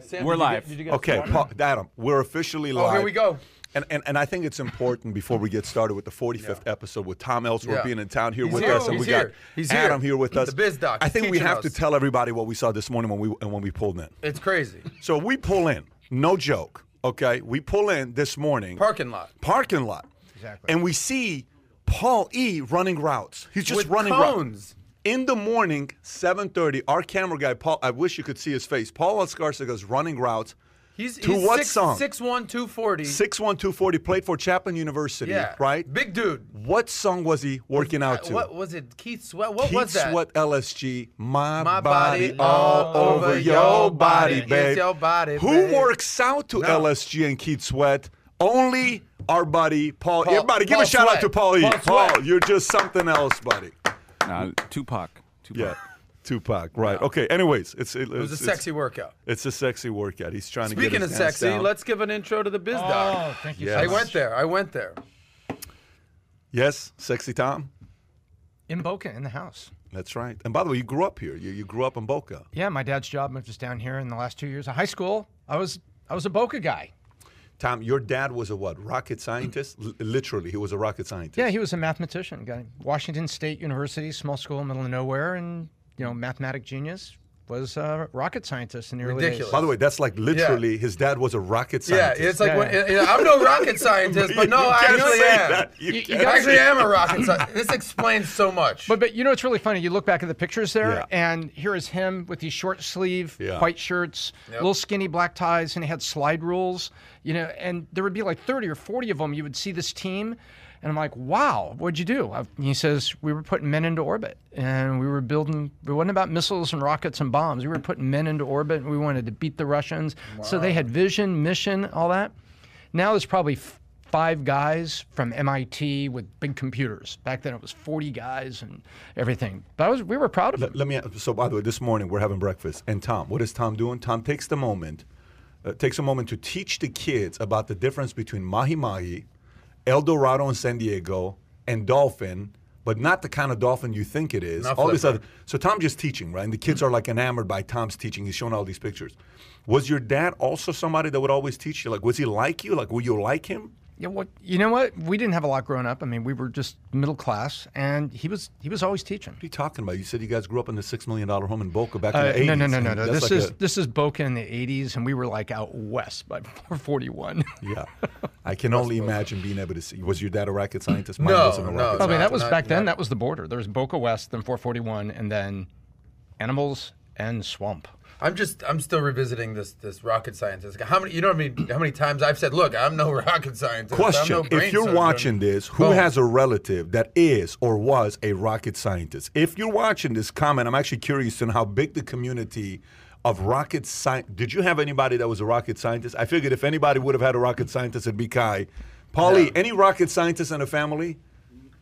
Sam, We're did you live. get- did you get Okay, started? Paul, Adam, we're officially live. Oh, here we go. And, and, and I think it's important before we get started with the 45th episode with Tom Ellsworth Yeah. being in town here He's with here. us, and He's we got here. He's here. Adam here with us. The biz doc. I think we have us. to tell everybody what we saw this morning when we and when we pulled in. It's crazy. So we pull in, no joke. Okay, we pull in this morning, Parking lot. parking lot, Exactly. and we see Paul E running routes. He's just With running routes. In the morning, 7:30, our camera guy Paul. I wish you could see his face. Paul Escarcega is running routes. He's, To he's what six, song? Six one two forty. Six one two forty played for Chapman University. Yeah. Right. Big dude. What song was he working out to? What was it? Keith Sweat. What Keith was that? Sweat LSG. My, My body, body all over your body, body. babe. Your body, Who babe. works out to No. LSG and Keith Sweat? Only our buddy Paul. Paul- Everybody, give Paul a shout out to Paul E. Paul Paul, Sweat. you're just something else, buddy. Uh, Tupac. Tupac. Yeah. Tupac, right? Okay. Anyways, it's it, It was a it's, sexy workout. It's, it's a sexy workout. He's trying to Speaking get of his hands sexy, down. let's give an intro to the biz doc. Oh, thank you Yes. so I went there. I went there. Yes, sexy Tom. In Boca, in the house. That's right. And by the way, you grew up here. You, you grew up in Boca. Yeah, my dad's job moved us down here in the last two years of high school. I was I was a Boca guy. Tom, your dad was a what? Rocket scientist? L- literally, he was a rocket scientist. Yeah, he was a mathematician. Guy, Washington State University, small school, middle of nowhere, and you know, mathematic genius. Was a rocket scientist in the early Ridiculous. days. By the way, that's like literally his dad was a rocket scientist. Yeah, it's like Yeah, when, yeah. yeah, I'm no rocket scientist, but no, I actually am. that. You You- you I actually am a rocket scientist. This explains so much. But but you know what's really funny? You look back at the pictures there, Yeah. and here is him with these short sleeve Yeah. white shirts, Yep. little skinny black ties, and he had slide rules. You know, and there would be like thirty or forty of them. You would see this team, and I'm like, wow, what'd you do? He says we were putting men into orbit, and we were building. It wasn't about missiles and rockets and bombs. We were putting men into orbit, and we wanted to beat the Russians. So they had vision, mission, all that. Now there's probably f- five guys from MIT with big computers. Back then it was 40 guys and everything. But I was, we were proud of it. Let me. So, by the way, this morning we're having breakfast, and Tom, what is Tom doing? Tom takes the moment, uh, takes a moment to teach the kids about the difference between mahi mahi, El Dorado in San Diego, and dolphin. But not the kind of dolphin you think it is. Not all this other. So Tom just teaching, right? And the kids are like enamored by Tom's teaching. He's showing all these pictures. Was your dad also somebody that would always teach you? Like, was he like you? Like, were you like him? Yeah, what, you know what? We didn't have a lot growing up. I mean, we were just middle class, and he was he was always teaching. What are you talking about? You said you guys grew up in the six million dollar home in Boca back in Uh, the eighties. no, no, no, no, no. This like is a- this is Boca in the 80s, and we were like out west by 441. Yeah, I can only imagine being able to see. Was your dad a rocket scientist? Mine No, wasn't a no, rocket I mean, that was not- back then. not- That was the border. There was Boca West, then 441, and then animals and swamp. I'm just I'm still revisiting this this rocket scientist. How many you know what I mean? How many times I've said, look, I'm no rocket scientist. I'm Question: no If you're surgeon." watching this, who Boom. has a relative that is or was a rocket scientist? If you're watching this comment, I'm actually curious to know how big the community of rocket science. Did you have anybody that was a rocket scientist? I figured if anybody would have had a rocket scientist, it'd be Kai. Paulie, Yeah. any rocket scientists in the family?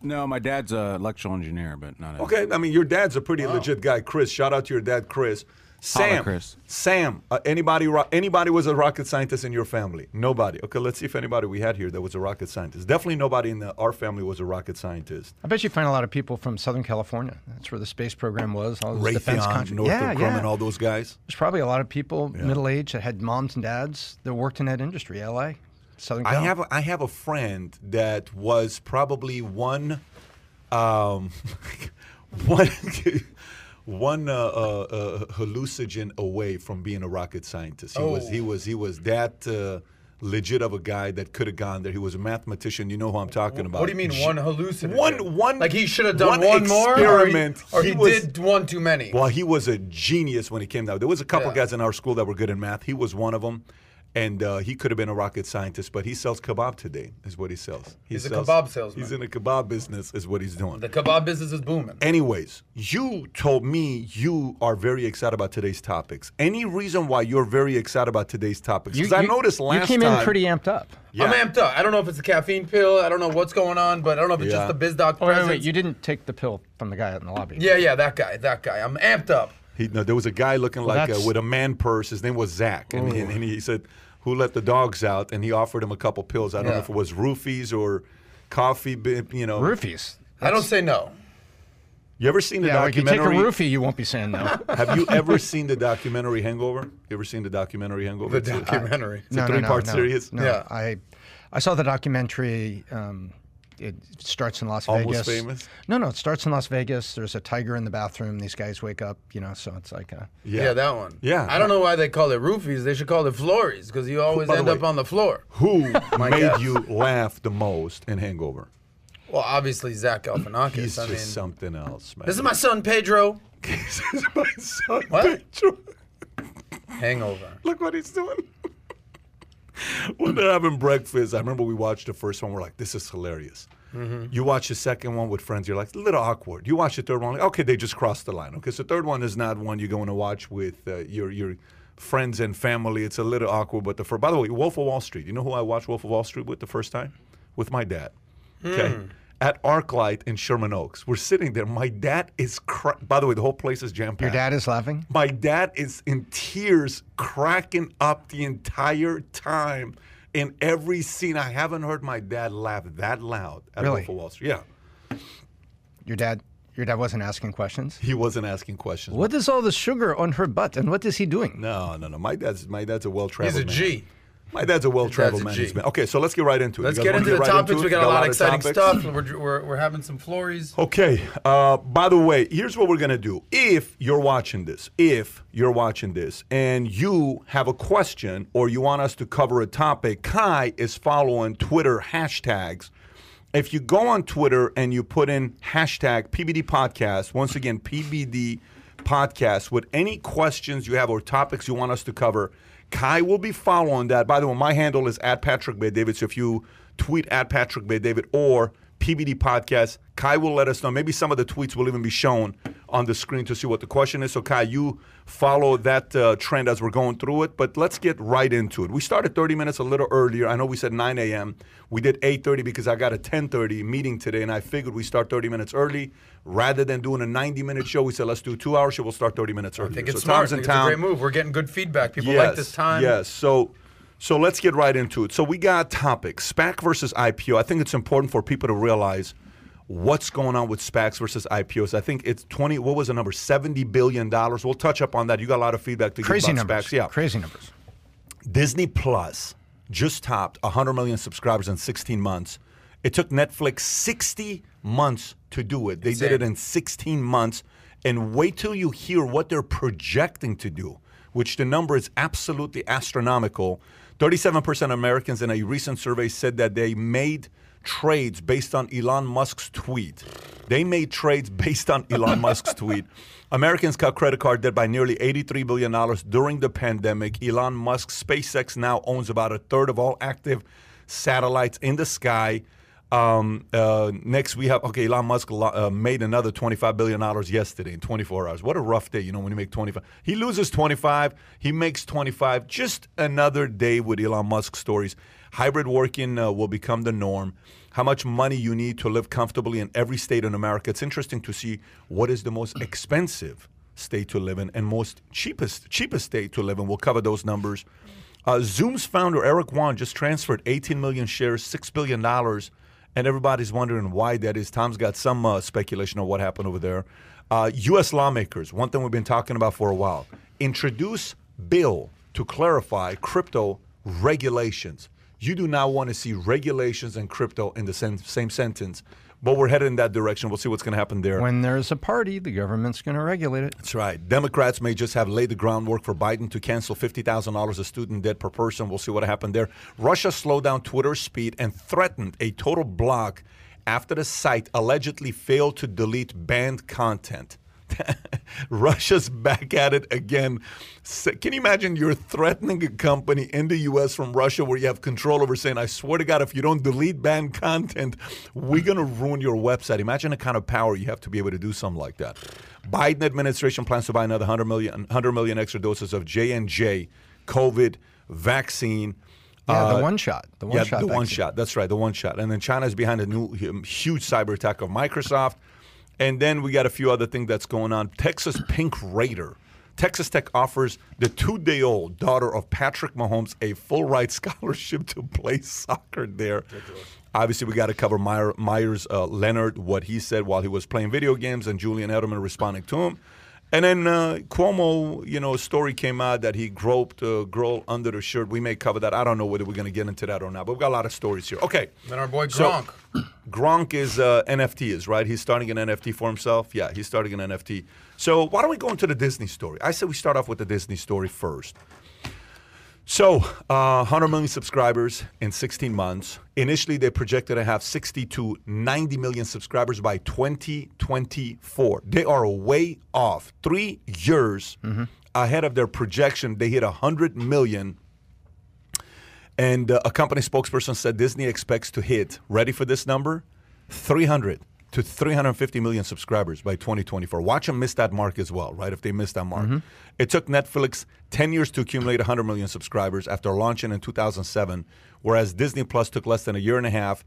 No, my dad's a electrical engineer, but not. Okay, I mean your dad's a pretty legit guy, Chris. Shout out to your dad, Chris. Sam, Chris. Sam, uh, anybody ro- anybody was a rocket scientist in your family? Nobody. Okay, let's see if anybody we had here that was a rocket scientist. Definitely nobody in the, our family was a rocket scientist. I bet you find a lot of people from Southern California. That's where the space program was. All those defense Raytheon. Northrop yeah, Grumman, yeah. all those guys. There's probably a lot of people middle age that had moms and dads that worked in that industry. L.A., Southern California. I have a, I have a friend that was probably one, um, one, one uh, uh, uh, hallucinogen away from being a rocket scientist. He was Oh. he was he was that uh, legit of a guy that could have gone there. He was a mathematician. You know who I'm talking about? What do you mean one hallucinogen? One one like he should have done one one, more, or he, experiment. or he, He was- did one too many. Well, he was a genius when he came down. There was a couple Yeah. guys in our school that were good in math. He was one of them, and uh, he could have been a rocket scientist. But he sells kebab today, is what he sells. He He's a kebab salesman. He's in the kebab business, is what he's doing. the kebab business is booming. Anyways, you told me you are very excited about today's topics. Any reason why you're very excited about today's topics? Because I noticed last you came time. in pretty amped up. Yeah. I'm amped up. I don't know if it's a caffeine pill. I don't know what's going on, but I don't know if it's Yeah. just the biz doc Oh, wait, wait, you didn't take the pill from the guy out in the lobby. yeah, yeah, that guy, that guy. I'm amped up. He, no, there was a guy looking like uh, with a man purse. His name was Zach, and, and, and he said, "Who let the dogs out?" And he offered him a couple pills. I don't know if it was roofies or coffee. You know, Roofies. I don't say no. You ever seen the Yeah, like you take a documentary? roofie, you won't be saying no. Have you ever seen the documentary Hangover? You ever seen the documentary Hangover? The It's a- documentary. It's a three-part series? No, Yeah. I, I saw the documentary. Um, it starts in Las Almost Vegas. Famous? No, no, it starts in Las Vegas. There's a tiger in the bathroom. These guys wake up, you know, so it's like a. Yeah. that one. Yeah. I don't know why they call it roofies. They should call it flories because you always by the end up on the floor. Who made guess. you laugh the most in Hangover? Well, obviously Zach Galifianakis. He's I just mean, something else, man. this is my son Pedro. this is my son, What? Pedro. Hangover. Look what he's doing. when they're having breakfast, I remember we watched the first one. We're like, this is hilarious. Mm-hmm. You watch the second one with friends, you're like, a little awkward. You watch the third one, like, okay, they just crossed the line. Okay, so the third one is not one you're going to watch with uh, your your friends and family. It's a little awkward. But the first, by the way, Wolf of Wall Street. You know who I watched Wolf of Wall Street with the first time? With my dad. Okay. Hmm. At ArcLight in Sherman Oaks. We're sitting there. My dad is, cra- by the way, the whole place is jam packed. Your dad is laughing. My dad is in tears, cracking up the entire time in every scene. I haven't heard my dad laugh that loud at Really? Wolf of Wall Street. Yeah, Your dad. Your dad wasn't asking questions. he wasn't asking questions. What is all the sugar on her butt, and what is he doing? No, no, no. My dad's my dad's a well He's traveled a man. G. My dad's a well traveled Dad's man. a G. man. Okay, so let's get right into it. Let's get into the right topics. it? we got a lot of exciting topics? stuff. We're, we're, we're having some flories. Okay. Uh, by the way, here's what we're gonna do. If you're watching this, if you're watching this, and you have a question or you want us to cover a topic, Kai is following Twitter hashtags. If you go on Twitter and you put in hashtag PBD podcast, once again PBD podcast, with any questions you have or topics you want us to cover, Kai will be following that. By the way, my handle is at Patrick Bet David. So if you tweet at Patrick Bet David or PBD podcast, Kai will let us know. Maybe some of the tweets will even be shown on the screen to see what the question is. So Kai, you follow that uh, trend as we're going through it. But let's get right into it. We started 30 minutes a little earlier. I know we said 9 a.m. We did 8:30 because I got a 10:30 meeting today, and I figured we start 30 minutes early rather than doing a 90-minute show. We said let's do a two-hour show. We'll start 30 minutes early. I think it's so smart. I in think it's a great move. We're getting good feedback. People yes, like this time. Yes. So so let's get right into it. So we got topics. SPAC versus IPO. I think it's important for people to realize what's going on with SPACs versus IPOs. I think it's 20 what was the number? 70 billion dollars. We'll touch up on that. You got a lot of feedback to Crazy give about numbers. SPACs. Yeah. Crazy numbers. Disney Plus just topped 100 million subscribers in 16 months. It took Netflix 60 months to do it. They did it in 16 months. And wait till you hear what they're projecting to do, which the number is absolutely astronomical. 37% of Americans in a recent survey said that they made trades based on Elon Musk's tweet. They made trades based on Elon Musk's tweet. Americans cut credit card debt by nearly $83 billion during the pandemic. Elon Musk, SpaceX now owns about a third of all active satellites in the sky. Um, uh, next, we have okay. Elon Musk uh, made another twenty-five billion dollars yesterday in twenty-four hours. What a rough day, you know, when you make twenty-five. He loses twenty-five, he makes twenty-five. Just another day with Elon Musk stories. Hybrid working uh, will become the norm. How much money you need to live comfortably in every state in America? It's interesting to see what is the most expensive state to live in and most cheapest cheapest state to live in. We'll cover those numbers. Uh, Zoom's founder Eric Yuan just transferred 18 million shares, six billion dollars, and everybody's wondering why that is. Tom's got some uh, speculation on what happened over there. Uh, U.S. lawmakers, one thing we've been talking about for a while, introduce bill to clarify crypto regulations. You do not want to see regulations and crypto in the same, same sentence, but we're headed in that direction. We'll see what's going to happen there. When there's a party, the government's going to regulate it. That's right. Democrats may just have laid the groundwork for Biden to cancel $50,000 of student debt per person. We'll see what happened there. Russia slowed down Twitter's speed and threatened a total block after the site allegedly failed to delete banned content. Russia's back at it again. So- Can you imagine you're threatening a company in the U.S. from Russia where you have control over saying, I swear to God, if you don't delete banned content, we're going to ruin your website. Imagine the kind of power you have to be able to do something like that. Biden administration plans to buy another 100 million, 100 million extra doses of J&J COVID vaccine. Yeah, Uh, the one shot. The one yeah, shot. the one shot. That's right, the one shot. And then China is behind a new huge cyber attack of Microsoft. And then we got a few other things that's going on. Texas Pink Raider. Texas Tech offers the two-day-old daughter of Patrick Mahomes a full-ride scholarship to play soccer there. Obviously, we got to cover Meyers uh, Leonard, what he said while he was playing video games, and Julian Edelman responding to him. And then uh, Cuomo, you know, a story came out that he groped a girl under the shirt. We may cover that. I don't know whether we're going to get into that or not, but we've got a lot of stories here. Okay. Then our boy So- Gronk. Gronk is uh, NFT is right. He's starting an NFT for himself. Yeah, he's starting an NFT. So why don't we go into the Disney story? I said we start off with the Disney story first. So, uh, 100 million subscribers in 16 months. Initially, they projected to have 60 to 90 million subscribers by 2024. They are way off. Three years ahead of their projection. They hit 100 million. And uh, a company spokesperson said Disney expects to hit, ready for this number? 300 to 350 million subscribers by 2024. Watch them miss that mark as well, right? If they miss that mark. Mm-hmm. It took Netflix 10 years to accumulate 100 million subscribers after launching in 2007, whereas Disney Plus took less than a year and a half.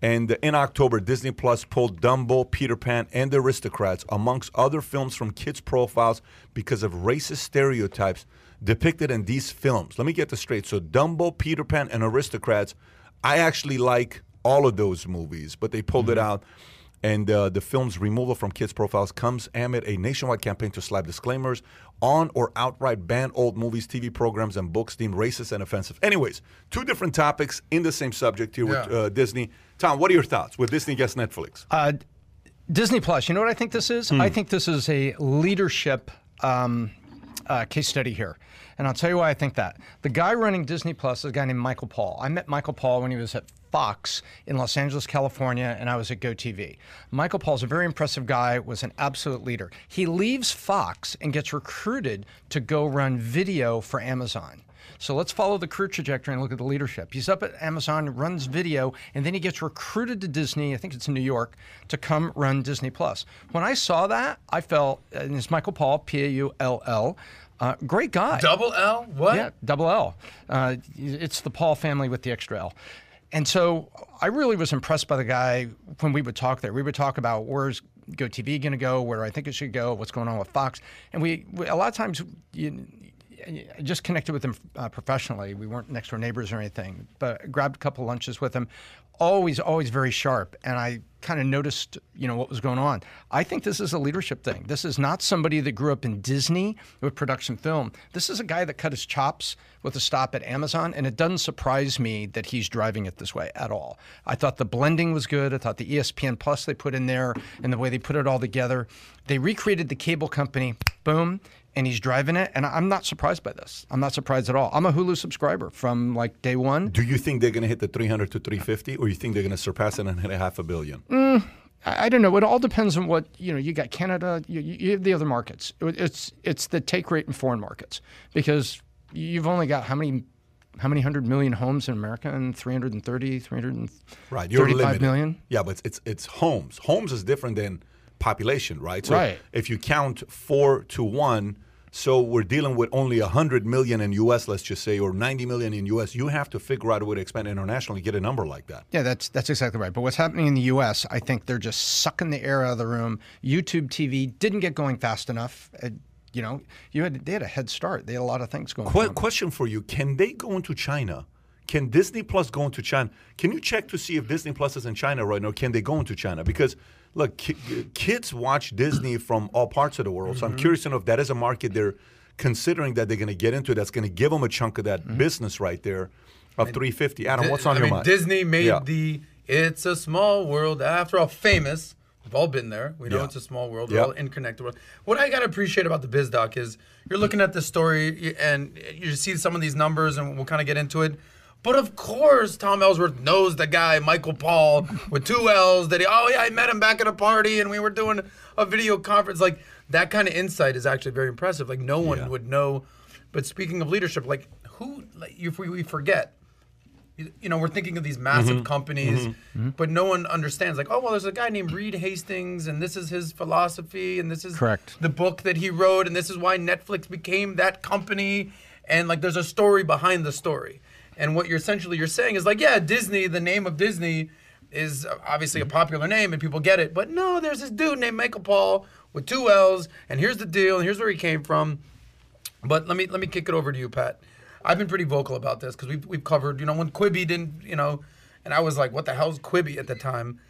And in October, Disney Plus pulled Dumbo, Peter Pan, and The Aristocrats, amongst other films from kids' profiles because of racist stereotypes depicted in these films. Let me get this straight. So, Dumbo, Peter Pan, and Aristocrats, I actually like all of those movies, but they pulled it mm-hmm. out. And uh, the film's removal from kids' profiles comes amid a nationwide campaign to slap disclaimers on or outright ban old movies, TV programs, and books deemed racist and offensive. Anyways, two different topics in the same subject here with uh, Disney. Tom, what are your thoughts with Disney gets Netflix? Uh, Disney Plus. You know what I think this is? Hmm. I think this is a leadership um, uh, case study here. And I'll tell you why I think that. The guy running Disney Plus is a guy named Michael Paull. I met Michael Paull when he was at Fox in Los Angeles, California, and I was at GoTV. Michael Paull's a very impressive guy, was an absolute leader. He leaves Fox and gets recruited to go run video for Amazon. So let's follow the career trajectory and look at the leadership. He's up at Amazon, runs video, and then he gets recruited to Disney. I think it's in New York to come run Disney Plus. When I saw that, I felt, and it's Michael Paull, P A U L L, uh, great guy. Double L? What? Yeah, double L. Uh, it's the Paul family with the extra L. And so I really was impressed by the guy when we would talk there. We would talk about where's GoTV going to go, where I think it should go, what's going on with Fox. And we, we a lot of times, you, I just connected with him uh, professionally. We weren't next door neighbors or anything, but grabbed a couple lunches with him. Always, always very sharp. And I kind of noticed, you know, what was going on. I think this is a leadership thing. This is not somebody that grew up in Disney with production film. This is a guy that cut his chops with a stop at Amazon, and it doesn't surprise me that he's driving it this way at all. I thought the blending was good. I thought the ESPN Plus they put in there and the way they put it all together. They recreated the cable company. Boom and he's driving it. And I'm not surprised by this. I'm not surprised at all. I'm a Hulu subscriber from like day one. Do you think they're going to hit the 300 to 350, or you think they're going to surpass it and hit a half a billion? Mm, I, I don't know. It all depends on what you know. You got Canada. You, you have the other markets. It- It's it's the take rate in foreign markets because you've only got how many how many hundred million homes in America and 330, 335 Right, you're limited. million? Yeah, but it's, it's it's homes. Homes is different than population, right? So Right. if you count four to one, so we're dealing with only hundred million in U.S. Let's just say, or ninety million in U.S. You have to figure out a way to expand internationally, get a number like that. Yeah, that's that's exactly right. But what's happening in the U.S., I think they're just sucking the air out of the room. YouTube TV didn't get going fast enough. Uh, you know, you had they had a head start. They had a lot of things going on. question for you: Can they go into China? Can Disney Plus go into China? Can you check to see if Disney Plus is in China right now? Can they go into China? Because look, ki- kids watch Disney from all parts of the world. So Mm-hmm. I'm curious to know if that is a market they're considering that they're going to get into. That's going to give them a chunk of that Mm-hmm. business right there of 350. Adam, what's on I your mean, mind? Disney made Yeah. the "It's a Small World" after all famous. We've all been there. We know Yeah. it's a small world. We're all interconnected. world. What I gotta appreciate about the biz doc is you're looking at the story and you see some of these numbers, and we'll kind of get into it. But of course, Tom Ellsworth knows the guy, Michael Paull, with two L's. That he, oh yeah, I met him back at a party, and we were doing a video conference. Like that kind of insight is actually very impressive. Like no one Yeah. would know. But speaking of leadership, like who, like if we, we forget, you you know, we're thinking of these massive mm-hmm. companies, mm-hmm. Mm-hmm. but no one understands. Like, oh well, there's a guy named Reed Hastings, and this is his philosophy, and this is Correct. the book that he wrote, and this is why Netflix became that company. And like, there's a story behind the story. And what you're essentially you're saying is like, yeah, Disney, the name of Disney is obviously a mm-hmm. popular name and people get it, but no, there's this dude named Michael Paull with two L's, and here's the deal, and here's where he came from. But let me let me kick it over to you, Pat. I've been pretty vocal about this because we've we've covered, you know, when Quibi didn't, you know, and I was like, what the hell's Quibi at the time?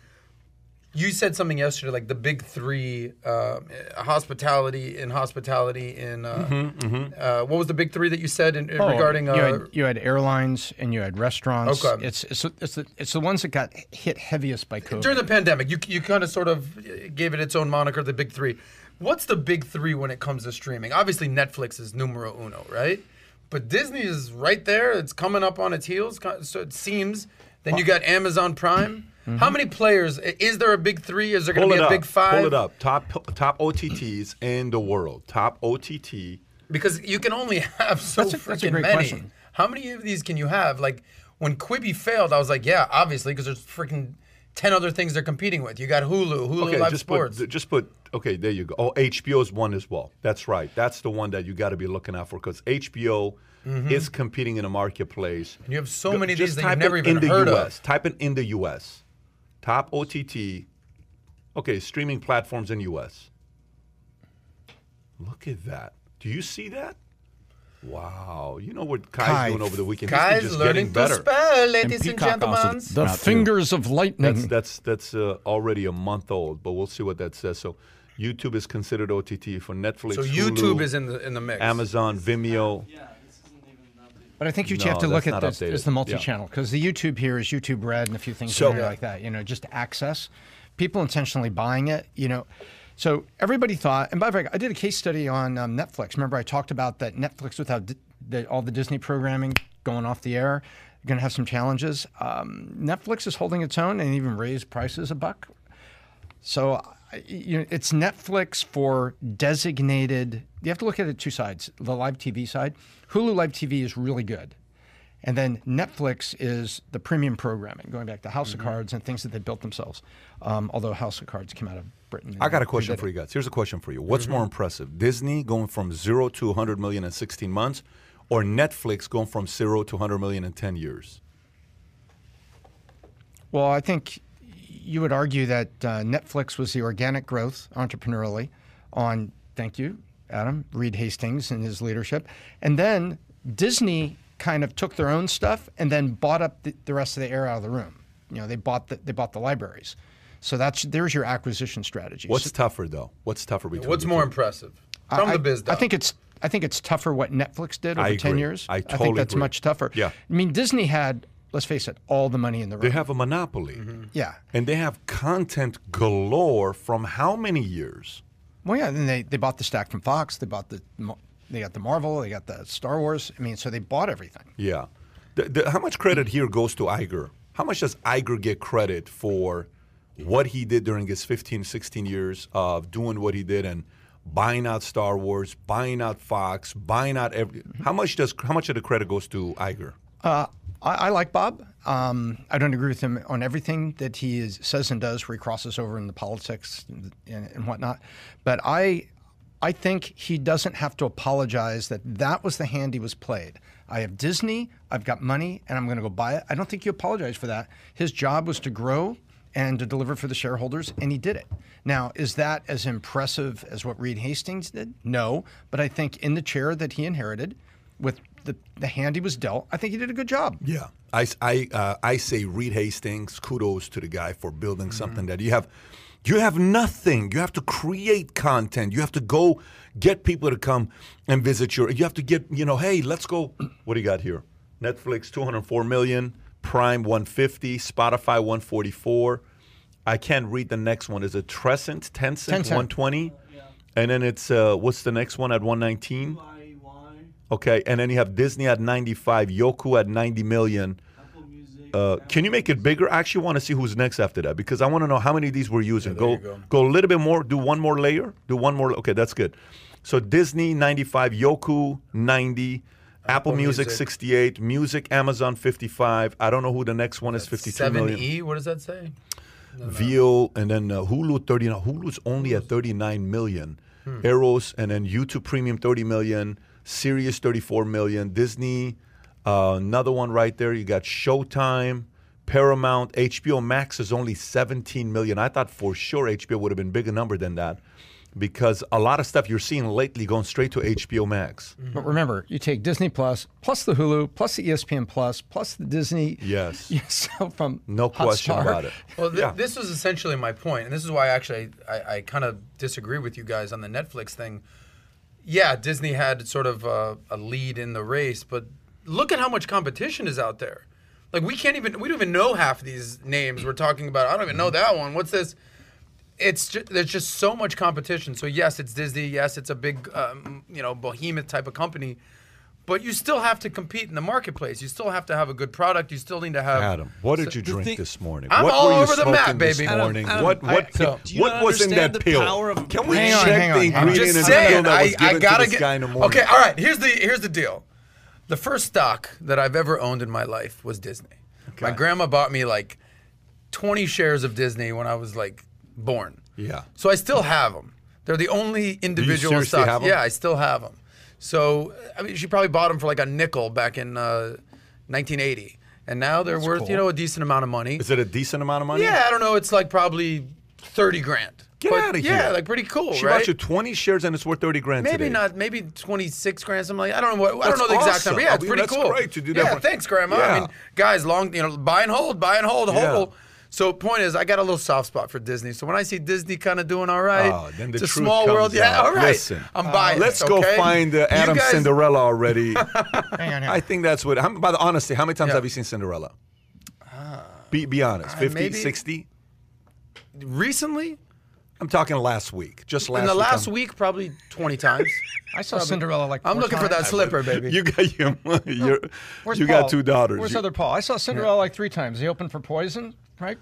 You said something yesterday, like the big three: uh, hospitality, in hospitality, in uh, Uh, what was the big three that you said in, Oh, regarding? Uh, you, had, you had airlines and you had restaurants. Okay. It's it's it's the, it's the ones that got hit heaviest by COVID. during the pandemic, you you kind of sort of gave it its own moniker, the big three. What's the big three when it comes to streaming? Obviously, Netflix is numero uno, right? But Disney is right there. It's coming up on its heels. So it seems. Then you got Amazon Prime. Mm-hmm. How many players? Is there a big three? Is there going to be a up. big five? Pull it up. Top top OTTs in the world. Top OTT. Because you can only have so That's a- that's a great many. question. How many of these can you have? Like when Quibi failed, I was like, yeah, obviously, because there's freaking ten other things they're competing with. You got Hulu, Hulu Okay, Live just Sports. put just put. Okay, there you go. Oh, HBO's one as well. That's right. That's the one that you got to be looking out for because HBO mm-hmm. is competing in a marketplace. And you have so Go- many of these that you've type never it even in the heard of. US. Type it in the U.S. Top OTT. Okay, streaming platforms in U.S. Look at that. Do you see that? Wow. You know what Kai's Kai. doing over the weekend? He's Guys, just learning getting to better. spell, ladies and, Peacock also gentlemen. the not, too. fingers of lightning. That's that's that's uh, already a month old, but we'll see what that says. So, YouTube is considered OTT for Netflix. So Hulu, YouTube is in the in the mix. Amazon, Vimeo. But I think you No, have to look at this updated. is the multi-channel because the YouTube here is YouTube Red and a few things So- like that. You know, just access. People intentionally buying it. You know, so everybody thought. And by the way, I did a case study on um, Netflix. Remember, I talked about that Netflix without the, all the Disney programming going off the air, going to have some challenges. Um, Netflix is holding its own and even raised prices a buck. So you know, it's Netflix for designated. You have to look at it two sides. The live TV side, Hulu Live TV is really good, and then Netflix is the premium programming, going back to House Mm-hmm. of Cards and things that they built themselves. Um, although House of Cards came out of Britain. I got a question for you guys. Here's a question for you. What's more impressive, Disney going from zero to 100 million in 16 months, or Netflix going from zero to 100 million in 10 years? Well, I think you would argue that uh, Netflix was the organic growth entrepreneurially on, thank you, Adam, Reed Hastings and his leadership. And then Disney kind of took their own stuff and then bought up the, the rest of the air out of the room. You know, they bought the, they bought the libraries. So that's there's your acquisition strategy. What's So tougher though? What's tougher between? What's the more two? impressive? I- From I, the biz. I doc. think it's I think it's tougher what Netflix did over ten years. I think that's agree. much tougher. Yeah. I mean, Disney had, let's face it, all the money in the room. They have a monopoly, mm-hmm. yeah. and they have content galore from how many years? Well, yeah, then they, they bought the stack from Fox. They bought the they got the Marvel. They got the Star Wars. I mean, so they bought everything. Yeah. The, the, how much credit mm. here goes to Iger? How much does Iger get credit for what he did during his 15, 16 years of doing what he did and buying out Star Wars, buying out Fox, buying out every? Mm-hmm. How much does how much of the credit goes to Iger? Uh, I, I like Bob. Um, I don't agree with him on everything that he is, says and does, where he crosses over into politics and, and, and whatnot. But I, I think he doesn't have to apologize that that was the hand he was played. I have Disney, I've got money, and I'm going to go buy it. I don't think you apologize for that. His job was to grow and to deliver for the shareholders, and he did it. Now, is that as impressive as what Reed Hastings did? No, but I think in the chair that he inherited, with the, the hand he was dealt, I think he did a good job. Yeah, I, I, uh, I say Reed Hastings. Kudos to the guy for building something that you have. You have nothing. You have to create content. You have to go get people to come and visit your. You have to get you know. Hey, let's go. What do you got here? Netflix two hundred four million, Prime one fifty, Spotify one forty four. I can't read the next one. Is it Trescent, Tencent, Tencent. one twenty, and then it's uh, what's the next one at one nineteen? Okay, and then you have Disney at 95, Youku at 90 million. Uh, can you make it bigger? I actually want to see who's next after that because I want to know how many of these we're using. go, go go. a little bit more. Do one more layer. Do one more. Okay, that's good. So Disney 95, Youku 90, Apple, Music, Music. 68, Music Amazon 55. I don't know who the next one is. 52 seven million. E. What does that say? Vio and then uh, Hulu 39. Hulu's only at 39 million. Eros and then YouTube Premium 30 million. Sirius 34 million. Disney, uh, another one right there. You got Showtime, Paramount, HBO Max is only 17 million. I thought for sure HBO would have been bigger number than that. because a lot of stuff you're seeing lately going straight to HBO Max. But remember, you take Disney Plus, plus the Hulu, plus the ESPN Plus, plus the Disney. Yes. You so from No question Hotstar. about it. Well, th- Yeah. this was essentially my point, and this is why actually I, I kind of disagree with you guys on the Netflix thing. Yeah, Disney had sort of a, a lead in the race, but look at how much competition is out there. Like we can't even we don't even know half of these names we're talking about. I don't even know that one. What's this? It's just, there's just so much competition. So yes, it's Disney. Yes, it's a big um, you know behemoth type of company. But you still have to compete in the marketplace. You still have to have a good product. You still need to have. Adam, what did you drink thing- this morning? I'm what all were you over the map, smoking this baby. Adam, morning? Adam, what I- what so- pill- Do you what was in that pill? of Can we Hang check on, the hang on. Ingredient just in the pill that I, was given I gotta to this get. guy in the morning? okay, all right. Here's the here's the deal. The first stock that I've ever owned in my life was Disney. My grandma bought me like 20 shares of Disney when I was like born. Yeah. So I still have them. They're the only individual seriously stocks. Yeah, I still have them. So I mean, she probably bought them for like a nickel back in uh, 1980, and now they're worth cool. you know a decent amount of money. Is it a decent amount of money? Yeah, I don't know. It's like probably 30 grand. Get But outta Yeah, here. like pretty cool, She right? bought you 20 shares and it's worth 30 grand Maybe today. not. Maybe twenty six grand, something like. I don't know what. I don't know the exact awesome. number. Yeah, I it's pretty that's cool. great to do that Yeah, for- thanks, Grandma. I mean, guys, long you know, buy and hold, buy and hold, Yeah. hold. So point is, I got a little soft spot for Disney. So when I see Disney kind of doing all right, Oh, then the it's a small world. comes Yeah, all right. Listen, I'm biased. Let's go okay? find uh, You Adam guys- Cinderella already. Hang on, hang on. I think that's what. How, by the honesty, how many times Yeah. have you seen Cinderella? be be honest. 50, maybe- 60? Recently, I'm talking last week. Just last in the week. last I'm- week, probably twenty times. I saw Cinderella like. I'm four looking for that slipper, baby. You got your, your Where's you Paul? got two daughters. Where's You- other Paul? I saw Cinderella like three times. He opened for Poison, right?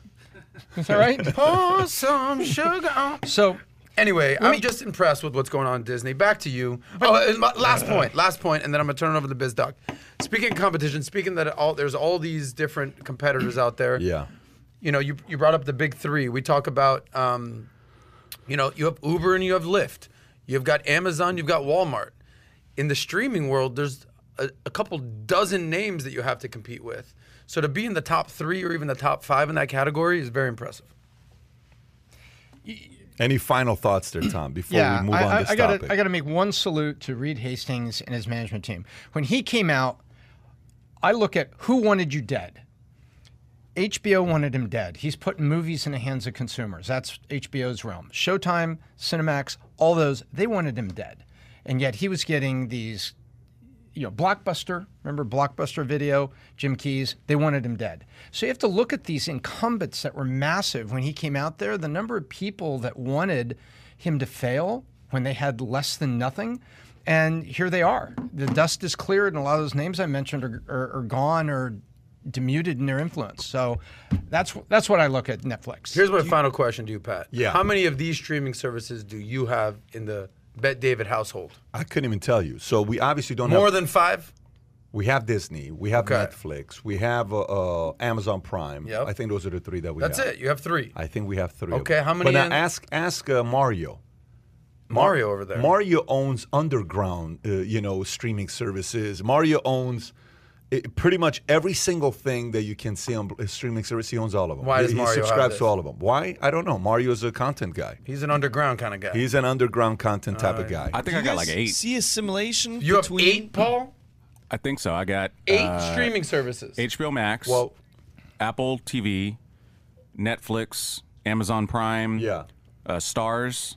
Is that right? Pour some sugar on. so Anyway, I'm just impressed with what's going on in Disney. Back to you. Oh, and my last point, last point, and then I'm gonna turn it over to Biz Doc. Speaking of competition, speaking that all there's all these different competitors out there. yeah. You know, you you brought up the big three. We talk about, um, you know, you have Uber and you have Lyft. You've got Amazon. You've got Walmart. In the streaming world, there's a, a couple dozen names that you have to compete with. So to be in the top three or even the top five in that category is very impressive. Any final thoughts there, Tom, before yeah, we move I, on I, this I gotta, topic? I gotta make one salute to Reed Hastings and his management team. When he came out, I look at who wanted you dead. HBO wanted him dead. He's putting movies in the hands of consumers. That's HBO's realm. Showtime, Cinemax, all those, they wanted him dead. And yet he was getting these, you know, Blockbuster, remember Blockbuster Video, Jim Keyes, they wanted him dead. So you have to look at these incumbents that were massive when he came out there, the number of people that wanted him to fail when they had less than nothing. And here they are. The dust is cleared, and a lot of those names I mentioned are, are, are gone or demuted in their influence. So that's that's what I look at Netflix. Here's my final question to you, Pat. Yeah. How many of these streaming services do you have in the Bet David household? I couldn't even tell you. So we obviously don't have. More have. than five? we have Disney. We have Okay. Netflix. We have uh, uh, Amazon Prime. Yep. I think those are the three that we have. That's have. it. You have three. I think we have three. Okay, how many But now in- ask ask uh, Mario. Mario over there. Mario owns underground, uh, you know, streaming services. Mario owns uh, pretty much every single thing that you can see on streaming service. He owns all of them. Why he, does he Mario have subscribes this? to all of them? Why? I don't know. Mario's a content guy. He's an underground kind of guy. He's an underground content type of guy. I think Do I you got like eight. See assimilation you have between eight, Paul? I think so. I got Eight uh, streaming services. HBO Max, well, Apple TV, Netflix, Amazon Prime, yeah. uh, Starz.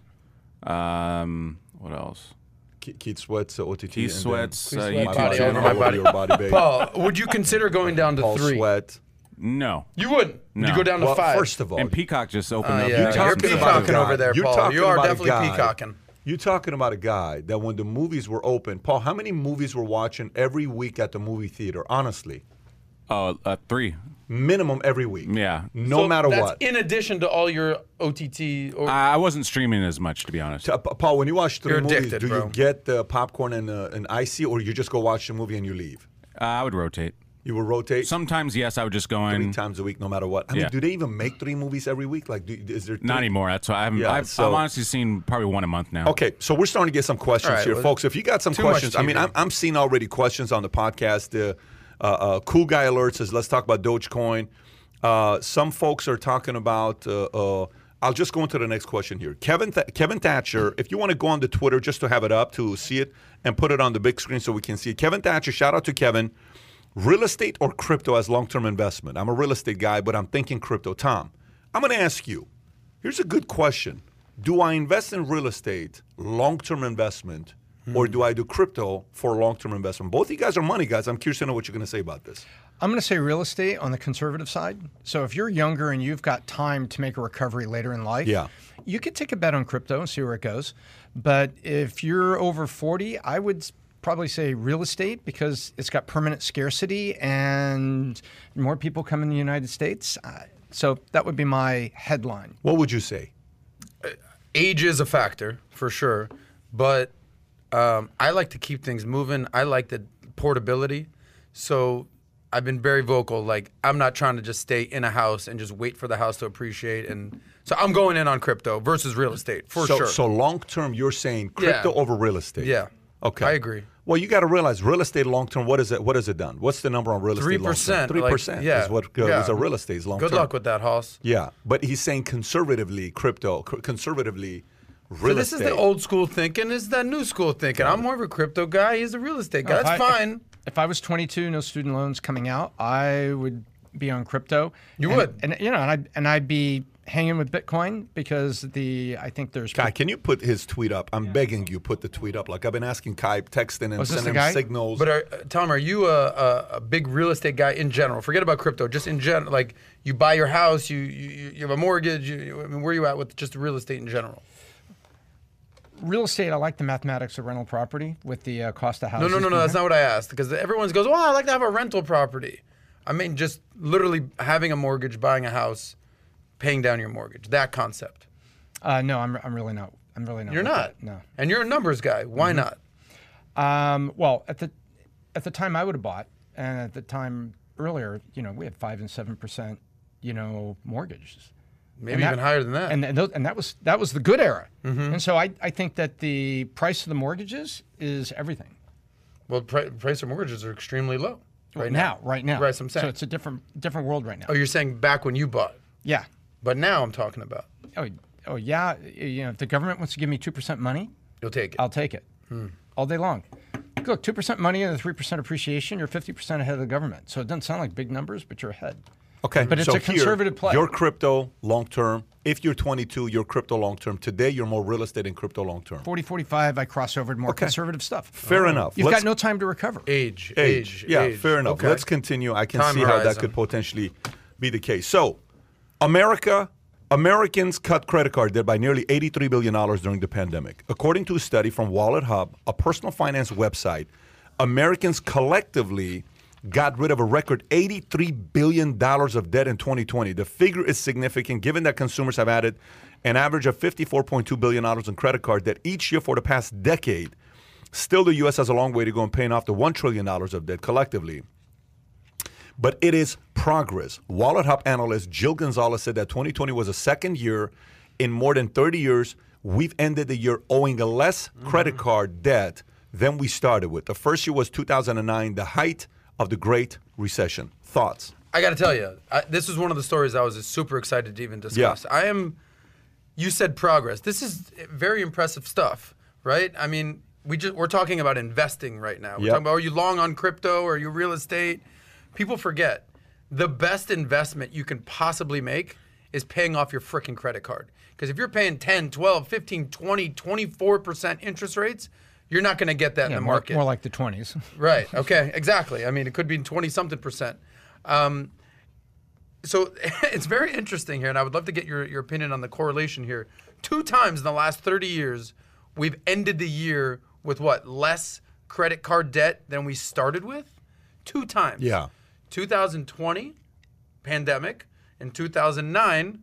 Um, what else? Ke- Keith Sweat's uh, OTT. Keith Sweat's uh, Sweat YouTube body Channel over my body. Your body babe. Paul, would you consider going down to Paul three? Sweat. No. You wouldn't. Would No. you go down to Well, five? first of all, And Peacock just opened Uh, up. yeah, They you're got some talking stuff about a peacocking over there, You're Paul. You are definitely guy- peacocking. You're talking about a guy that when the movies were open, Paul, how many movies were watching every week at the movie theater? Honestly, Oh, uh, three. Minimum every week. Yeah. No So matter that's what. in addition to all your OTT. Or, I I wasn't streaming as much, to be honest. Uh, Paul, when you watch three You're movies, addicted, do bro. you get the popcorn and uh, an icy, or you just go watch the movie and you leave? Uh, I would rotate. You would rotate Sometimes, yes, I would just go three in. times a week, no matter what. I mean, Yeah. do they even make three movies every week? Like, do, is there? Three? Not anymore. That's why I've, Yeah, I've, so- I've honestly seen probably one a month now. Okay, so we're starting to get some questions All right, here, well, folks. If you got some questions, I mean, I'm, I'm seeing already questions on the podcast. Uh, cool guy alert says, "Let's talk about Dogecoin." Uh, some folks are talking about uh, uh, I'll just go into the next question here. Kevin Th- Kevin Thatcher, if you want to go on the Twitter just to have it up to see it and put it on the big screen so we can see it. Kevin Thatcher, shout out to Kevin. Real estate or crypto as long term investment? I'm a real estate guy, but I'm thinking crypto. Tom, I'm going to ask you. Here's a good question. Do I invest in real estate, long term investment, or do I do crypto for long term investment? Both of you guys are money guys. I'm curious to know what you're going to say about this. I'm going to say real estate on the conservative side. So if you're younger and you've got time to make a recovery later in life, Yeah. you could take a bet on crypto and see where it goes. But if you're over 40, I would probably say real estate because it's got permanent scarcity and more people come in the United States. Uh, So that would be my headline. What would you say? age is a factor for sure, but um, I like to keep things moving. I like the portability, so I've been very vocal. Like I'm not trying to just stay in a house and just wait for the house to appreciate. And so I'm going in on crypto versus real estate for so, sure. So long term, you're saying crypto Yeah. over real estate. Yeah. Okay. I agree. Well, you got to realize real estate long term. What is it? What has it done? What's the number on real Three estate? long term? percent. Three percent. Yeah. Is what uh, yeah. is a real estate long term. Good luck with that, Hoss. Yeah, but he's saying conservatively crypto, conservatively real So this estate. is the old school thinking. This is that new school thinking. I'm more of a crypto guy. He's a real estate guy. If That's I- fine. If I was 22, no student loans coming out, I would be on crypto. You And- would. and you know, and I and I'd be hanging with Bitcoin because the I think there's Kai, can you put his tweet up? I'm begging you, put the tweet up. Like I've been asking Kai, texting and Was sending him signals. But are, uh, Tom, are you a, a, a big real estate guy in general? Forget about crypto. Just in general, like you buy your house, you you, you have a mortgage. You, you- I mean, where are you at with just real estate in general? Real estate. I like the mathematics of rental property with the uh, cost of No, houses. no, no, no. being That's not what I asked. Because everyone goes, "Oh, I like to have a rental property." I mean, just literally having a mortgage, buying a house, paying down your mortgage. That concept. Uh, no, I'm, I'm really not. I'm really not. You're not. that, No. And you're a numbers guy. Why not? Um, well, at the at the time I would have bought, and at the time earlier, you know, we had five and seven percent, you know, mortgages. Maybe that- even higher than that. And and, those, and that was that was the good era. Mm-hmm. And so I, I think that the price of the mortgages is everything. well, pri- price of mortgages are extremely low right now, right now. Right, what I'm saying. So it's a different different world right now. Oh, you're saying back when you bought, Yeah. but now I'm talking about. Oh, oh yeah. You know, if the government wants to give me two percent money, You'll take it. I'll take it Hmm. all day long. Look, two percent money and a three percent appreciation, you're fifty percent ahead of the government. So it doesn't sound like big numbers, but you're ahead. Okay, but it's so a conservative here, play. Your crypto long term. If you're 22, you're crypto long term. Today, you're more real estate and crypto long term. 40, 45, I cross over to more Okay. conservative stuff. Fair enough. You've Let's- got no time to recover. age, age. age, Yeah, age. fair enough. Okay. Let's continue. I can Time see how that could potentially be the case. So, America, Americans cut credit card debt by nearly $83 billion during the pandemic. According to a study from Wallet Hub, a personal finance website, Americans collectively got rid of a record $83 billion of debt in 2020. The figure is significant given that consumers have added an average of $54.2 billion in credit card debt each year for the past decade. Still, the U.S. has a long way to go in paying off the $1 trillion of debt collectively. But it is progress. Wallet Hub analyst Jill Gonzalez said that 2020 was the second year in more than 30 years we've ended the year owing less credit mm-hmm. card debt than we started with. The first year was 2009, the height of the Great Recession. Thoughts? I got to tell you, I, this is one of the stories I was super excited to even discuss. Yeah. I am. You said progress. This is very impressive stuff, right? I mean, we just we're talking about investing right now. We're Yep. talking about are you long on crypto? Are you real estate? People forget the best investment you can possibly make is paying off your freaking credit card. Because if you're paying 10, 12, 15, 20, 24% interest rates, you're not going to get that in the more, market. more like the 20s. Right. Okay. Exactly. I mean, it could be twenty something percent. Um, so it's very interesting here, and I would love to get your, your opinion on the correlation here. Two times in the last thirty years, we've ended the year with what less credit card debt than we started with. Two times. Yeah. 2020, pandemic, and 2009,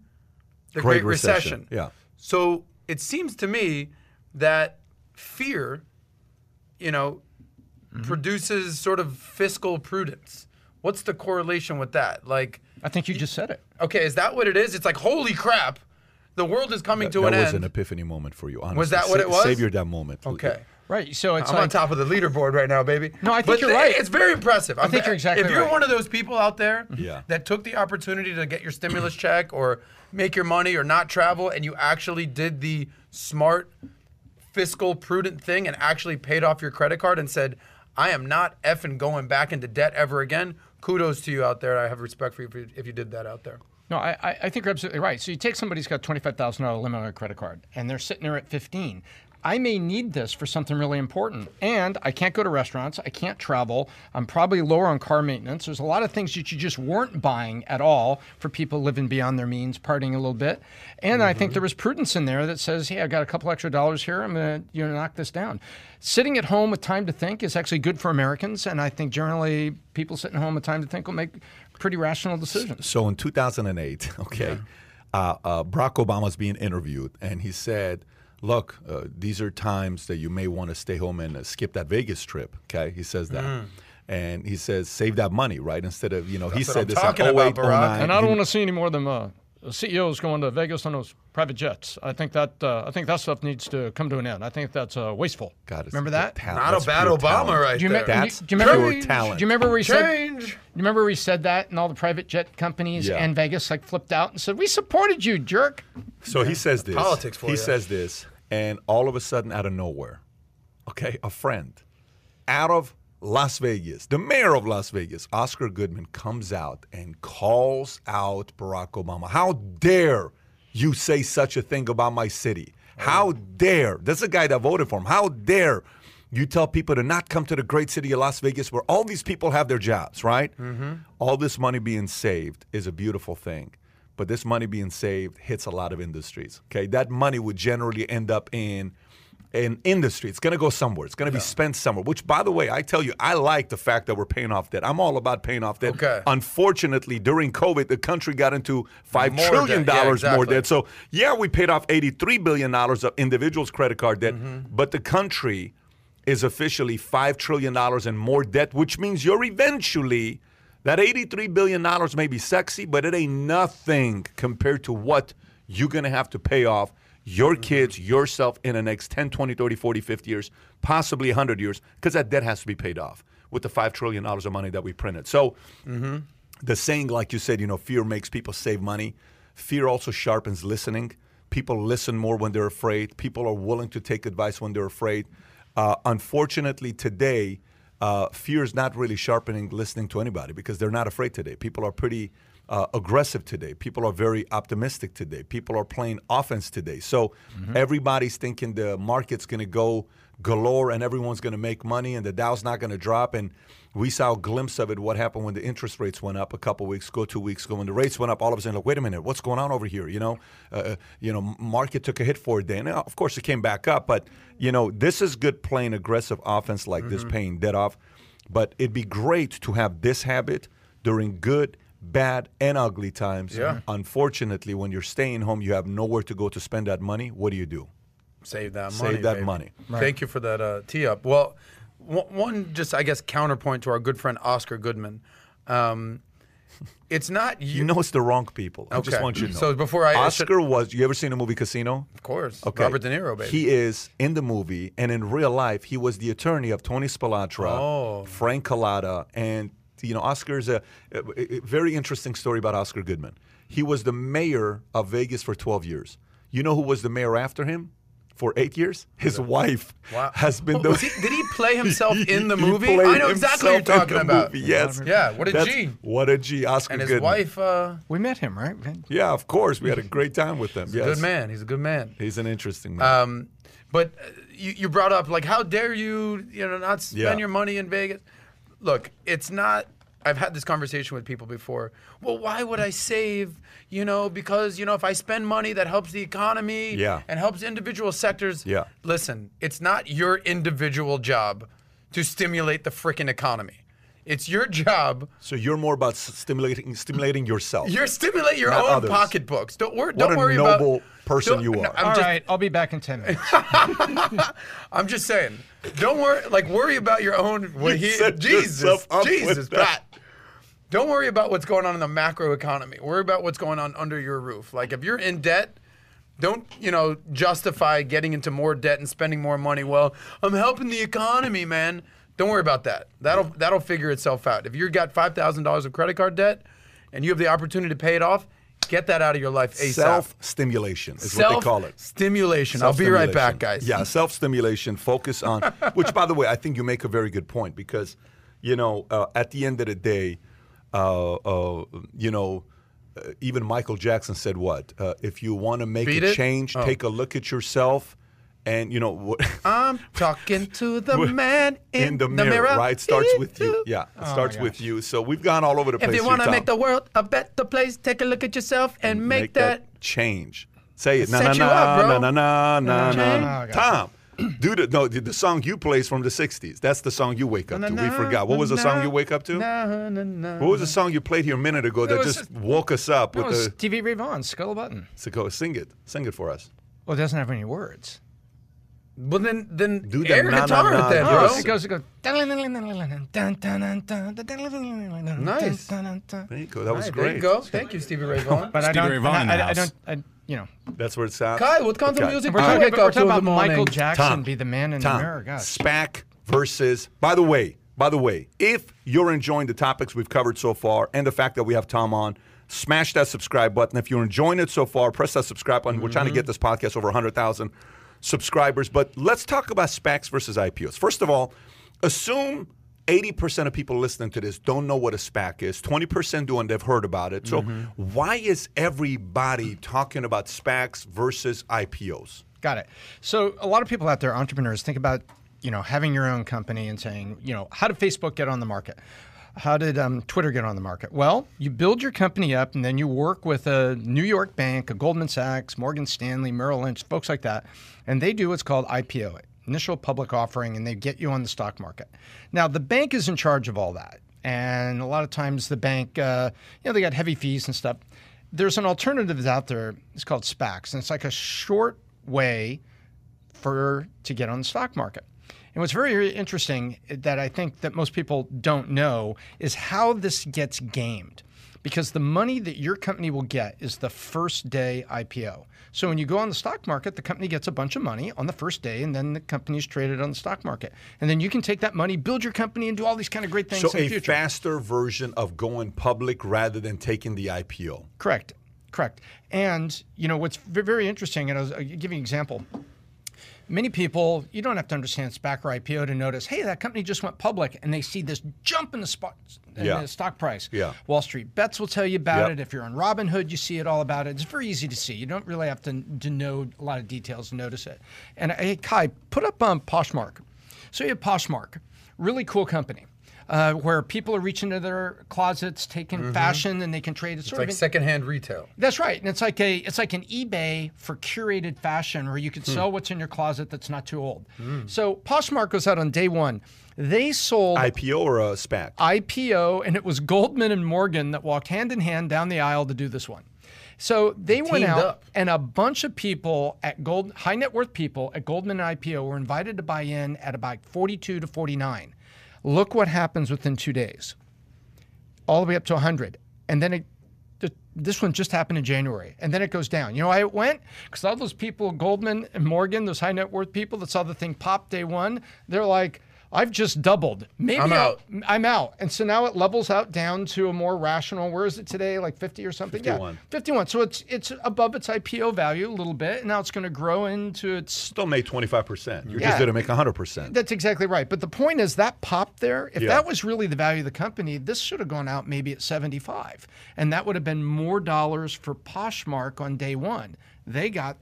the Great Great, Recession. Recession. Yeah. So it seems to me that fear, you know, mm-hmm. produces sort of fiscal prudence. What's the correlation with that? Like, I think you just said it. okay, is that what it is? It's like, holy crap, the world is coming to that an end. That was an epiphany moment for you. Honestly. Was that what Sa- it was? Savor that moment. Okay. Right. So it's I'm like, on top of the leaderboard right now, baby. No, I think But you're th- right. It's very impressive. I think you're exactly If you're right. one of those people out there Yeah. that took the opportunity to get your stimulus check or make your money or not travel, and you actually did the smart, fiscal, prudent thing and actually paid off your credit card and said, "I am not effing going back into debt ever again." Kudos to you out there. I have respect for you if you, did that out there. No, I, I- think you're absolutely right. So you take somebody who's got twenty-five thousand dollar limit on a credit card, and they're sitting there at fifteen. I may need this for something really important, and I can't go to restaurants. I can't travel. I'm probably lower on car maintenance. There's a lot of things that you just weren't buying at all for people living beyond their means, partying a little bit. And I think there was prudence in there that says, "Hey, I got a couple extra dollars here. I'm gonna you know knock this down." Sitting at home with time to think is actually good for Americans, and I think generally people sitting home with time to think will make pretty rational decisions. So in 2008, okay, uh, uh, Barack Obama's being interviewed, and he said, "Look, uh, these are times that you may want to stay home and uh, skip that Vegas trip." Okay, he says that, and he says, "Save that money, right?" Instead of you know, he That's what said I'm this talking in about, 09. And I don't want to see any more of them uh, CEOs going to Vegas on those private jets. I think that uh, I think that stuff needs to come to an end. I think that's uh, wasteful. God, remember that? talent. Not That's a bad Obama talent. right Do you, there. me- That's do you remember? pure talent. Do you remember where he said? Do you remember where he said that, and all the private jet companies Yeah. and Vegas like flipped out and said, "We supported you, jerk." So he says this. Politics for he you. says this, and all of a sudden, out of nowhere, okay, a friend out of Las Vegas, the mayor of Las Vegas, Oscar Goodman, comes out and calls out Barack Obama. How dare you say such a thing about my city? How oh. dare? This a guy that voted for him. How dare you tell people to not come to the great city of Las Vegas where all these people have their jobs, right? Mm-hmm. All this money being saved is a beautiful thing. But this money being saved hits a lot of industries. Okay, that money would generally end up in an industry. It's going to go somewhere. It's going to be spent somewhere. Which, by the way, I tell you, I like the fact that we're paying off debt. I'm all about paying off debt. Okay. Unfortunately, during COVID, the country got into five More trillion debt. Yeah, dollars more debt. So yeah, we paid off eighty-three billion dollars of individuals' credit card debt, Mm-hmm. but the country is officially five trillion dollars in more debt, which means you're eventually that eighty-three billion dollars may be sexy, but it ain't nothing compared to what you're gonna have to pay off your Mm-hmm. kids, yourself in the next 10, 20, 30, 40, 50 years, possibly 100 years, because that debt has to be paid off with the $5 trillion of money that we printed. So the saying, like you said, you know, fear makes people save money. Fear also sharpens listening. People listen more when they're afraid. People are willing to take advice when they're afraid. Uh, unfortunately, today, uh, fear is not really sharpening listening to anybody because they're not afraid today. People are pretty uh, aggressive today. People are very optimistic today. People are playing offense today. So everybody's thinking the market's going to go galore and everyone's going to make money and the Dow's not going to drop. And we saw a glimpse of it. What happened when the interest rates went up a couple weeks ago, two weeks ago, when the rates went up? All of a sudden, like, wait a minute, what's going on over here? You know, uh, uh, you know, market took a hit for a day. Now, of course, it came back up, but you know, this is good playing aggressive offense like this, paying debt off. But it'd be great to have this habit during good. Bad and ugly times. Yeah. Unfortunately, when you're staying home, you have nowhere to go to spend that money. What do you do? Save that Save money. Save that baby. money. Thank you for that uh, tee up. Well, one- one just I guess counterpoint to our good friend Oscar Goodman. Um, it's not you. You know it's the wrong people. I just want you to know. So before I- I should- Oscar was. You ever seen the movie Casino? of course, Okay. Robert De Niro, baby. He is in the movie, and in real life, he was the attorney of Tony Spilotro, Oh. Frank Cullotta, and you know, Oscar's a, a, a very interesting story about Oscar Goodman. He was the mayor of Vegas for 12 years. You know who was the mayor after him? For eight years, his wife Wow. has been the. was he- did he play himself in the movie? played I know exactly what you're himself in talking the about. movie, Yes. Yeah, what a That's- G. What a G. Oscar and his Goodman. wife, uh, We met him, right? Yeah, of course. We had a great time with them. he's a good man. He's a good man. He's an interesting man. Um, but uh, you, you brought up like, how dare you, you know, not spend Yeah. your money in Vegas? Look, it's not. I've had this conversation with people before. Well, why would I save? You know, because you know, if I spend money, that helps the economy. Yeah. And helps individual sectors. Yeah. Listen, it's not your individual job to stimulate the frickin' economy. It's your job. so you're more about stimulating stimulating yourself. You're stimulate your own others. pocketbooks. Don't worry. Don't worry noble about. Person don't- you are. I'm All just, right, I'll be back in ten minutes. I'm just saying. Don't worry. Like worry about your own. What You he, set Jesus, up Jesus, that. Pat. Don't worry about what's going on in the macro economy. Worry about what's going on under your roof. Like if you're in debt, Don't you know justify getting into more debt and spending more money? Well, I'm helping the economy, man. Don't worry about that. That'll that'll figure itself out. If you've got five thousand dollars of credit card debt and you have the opportunity to pay it off, get that out of your life ASAP. Self stimulation is what they call it. Stimulation. I'll be right back, guys. Yeah, self stimulation. Focus on. which, by the way, I think you make a very good point because, you know, uh, at the end of the day, uh, uh, you know, uh, even Michael Jackson said what? Uh, if you want to make Beat a it? change, Oh. take a look at yourself, and you know what. I'm talking to the man in, in the mirror, right? Starts with you. Yeah, it Oh starts with you. So we've gone all over the place. If you want to make the world a better place, take a look at yourself and make, that. change. Say it. Na na Set you up, bro. na na na na Change. na. Oh, Tom, do the no the, the song you play is from the '60s. That's the song you wake up to. We forgot. What was the song you wake up to? Na, na, na. What was the song you played here a minute ago that was just woke us up with was the? Stevie Ray Vaughan, Scuttle Buttin'. So go sing it. Sing it for us. Well, it doesn't have any words. Well, then, then Do the air na, na, guitar na, it then, na. bro. Yes. It goes, it goes. Nice. There you go. That was Hey, great. There you go. Thank you, Stevie Ray Vaughan. But I Stevie don't. Ray Vaughan in I, the I, I house. don't. I, you know. That's where it sounds. Kyle, what kind of Okay. music We're do you talking, wake we're up to talking in about the morning? Michael Jackson Tom, be the man in Tom, the mirror. Gosh. SPAC versus. By the way, by the way, if you're enjoying the topics we've covered so far and the fact that we have Tom on, smash that subscribe button. If you're enjoying it so far, press that subscribe button. We're trying to mm-hmm. get this podcast over 100,000 subscribers. But let's talk about SPACs versus IPOs. First of all, assume 80% of people listening to this don't know what a SPAC is. 20% do and they've heard about it. So mm-hmm. why is everybody talking about SPACs versus IPOs? Got it. So a lot of people out there, entrepreneurs, think about you know having your own company and saying, you know, how did Facebook get on the market? How did um, Twitter get on the market? Well, you build your company up, and then you work with a New York bank, a Goldman Sachs, Morgan Stanley, Merrill Lynch, folks like that, and they do what's called IPO, initial public offering, and they get you on the stock market. Now, the bank is in charge of all that, and a lot of times the bank, uh, you know, they got heavy fees and stuff. There's an alternative out there. It's called SPACs, and it's like a short way for to get on the stock market. And what's very very interesting that I think that most people don't know is how this gets gamed. Because the money that your company will get is the first day IPO. So when you go on the stock market, the company gets a bunch of money on the first day, and then the company's traded on the stock market. And then you can take that money, build your company, and do all these kind of great things So in the a future. faster version of going public rather than taking the IPO. Correct. Correct. And you know what's very interesting, and I'll give you an example. Many people, you don't have to understand SPAC or IPO to notice, hey, that company just went public, and they see this jump in the spot in Yeah. the stock price. Yeah. Wall Street Bets will tell you about Yep. it. If you're on Robinhood, you see it all about it. It's very easy to see. You don't really have to, to know a lot of details to notice it. And hey, Kai, put up um, Poshmark. So you have Poshmark, really cool company. Uh, where people are reaching into their closets, taking mm-hmm. fashion, and they can trade. It's, It's sort like of an- secondhand retail. that's right, and it's like a it's like an eBay for curated fashion, where you could hmm. sell what's in your closet that's not too old. Hmm. So Poshmark goes out on day one. They sold IPO or a SPAC? IPO, and it was Goldman and Morgan that walked hand in hand down the aisle to do this one. So they went out, up. and a bunch of people at Gold, high net worth people at Goldman and IPO were invited to buy in at about 42 to 49. Look what happens within two days, all the way up to 100, and then it. This one just happened in January, and then it goes down. You know why it went? Because all those people, Goldman and Morgan, those high net worth people that saw the thing pop day one, they're like, "I've just doubled. Maybe I'm out." I'm out. And so now it levels out down to a more rational. Where is it today? Like 50 or something? 51. Yeah, 51. So it's it's above its IPO value a little bit. And now it's going to grow into its. Still made 25%. You Yeah. just going to make 100%. That's exactly right. But the point is that pop there, if Yeah. that was really the value of the company, this should have gone out maybe at 75. And that would have been more dollars for Poshmark on day one. They got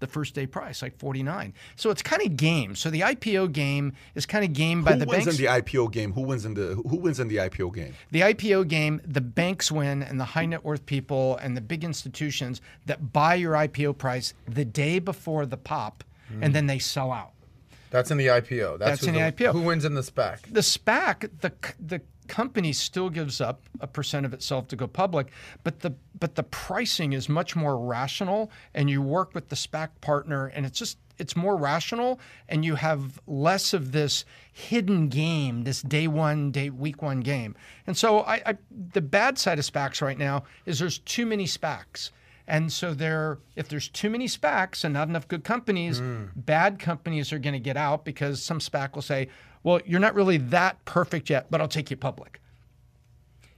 the first day price, like 49. So it's kind of game. So the IPO game is kind of game by Who the wins banks. in the IPO game? Who wins in the Who wins in the IPO game? The IPO game, the banks win, and the high net worth people and the big institutions that buy your IPO price the day before the pop, and hmm. then they sell out. That's in the IPO. That's, That's in the IPO. Who wins in the SPAC? The SPAC, the the company still gives up a percent of itself to go public, but the but the pricing is much more rational, and you work with the SPAC partner, and it's just it's more rational, and you have less of this hidden game, this day one, day week one game. And so, I, I the bad side of SPACs right now is there's too many SPACs. And so there, if there's too many SPACs and not enough good companies, hmm. bad companies are going to get out because some SPAC will say, "Well, you're not really that perfect yet, but I'll take you public."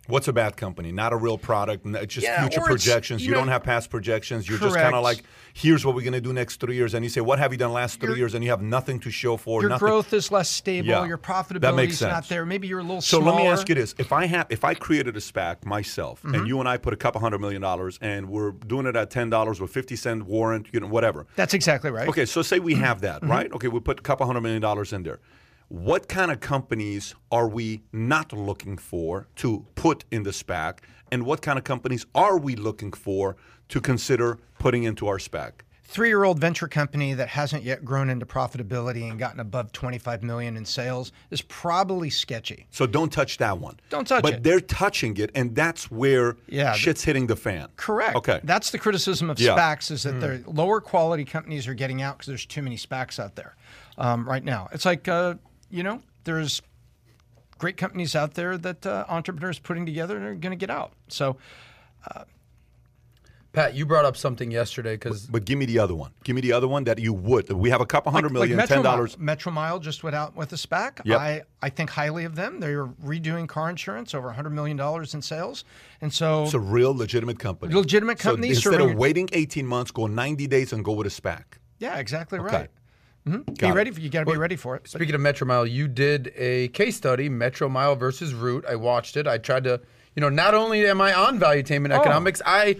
What's a bad company? Not a real product. It's just Yeah, future projections. you You, know- don't have past projections. You're just kind of like, here's what we're going to do next three years. And you say, what have you done last three Your- years? And you have nothing to show for. Your nothing. growth is less stable. Yeah, Your that profitability makes is not there. Maybe you're a little So smaller. let me ask you this: If I have, if I created a SPAC myself, Mm-hmm. and you and I put a couple hundred million dollars, and we're doing it at ten dollars with fifty cent warrant, you know, whatever. That's exactly right. Okay, so say we have that, Mm-hmm. right? Okay, we put a couple hundred million dollars in there. What kind of companies are we not looking for to put in the SPAC, and what kind of companies are we looking for to consider putting into our SPAC? three-year-old venture company that hasn't yet grown into profitability and gotten above 25 million in sales is probably sketchy. So don't touch that one. Don't touch but it. they're touching it, and that's where Yeah, shit's hitting the fan. Correct. Okay. That's the criticism of Yeah. SPACs is that the lower quality companies are getting out because there's too many SPACs out there um, right now. It's like, uh, you know, there's great companies out there that uh, entrepreneurs putting together and are going to get out. So Pat, you brought up something yesterday because But give me the other one. Give me the other one that you would. We have a couple hundred million, like ten Metro dollars. Metromile just went out with a SPAC. Yep. I, I think highly of them. They're redoing car insurance, over $100 million in sales. And so, It's a real legitimate company. Legitimate company So instead serving- of waiting eighteen months, go ninety days and go with a SPAC. yeah, exactly Okay. right. Be Got it. ready. For, you got to be ready for it. But Speaking of Metromile, you did a case study, Metromile versus Root. I watched it. I tried to, you know, not only am I on Valuetainment Economics, I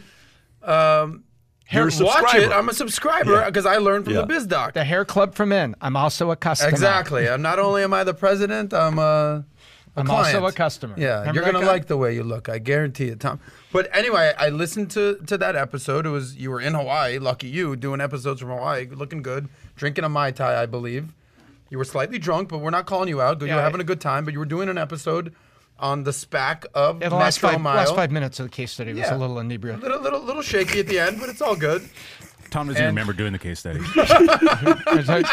um, You're watch it. I'm a subscriber Yeah. because I learned from Yeah. the Biz Doc. the Hair Club for Men. I'm also a customer. Exactly. I'm not only am I the president, I'm a, a I'm client. also a customer. Yeah, Remember you're gonna guy? like the way you look. I guarantee it, Tom. But anyway, I listened to to that episode. It was you were in Hawaii. Lucky you, doing episodes from Hawaii, looking good, drinking a mai tai, I believe. You were slightly drunk, but we're not calling you out. You Yeah, were I- having a good time. But you were doing an episode on the SPAC of Yeah, the last Metro five, Mile. last five minutes of the case study was Yeah. a little inebriated. Little, little, little shaky at the end, but it's all good. Tom doesn't And- remember doing the case study. It's like-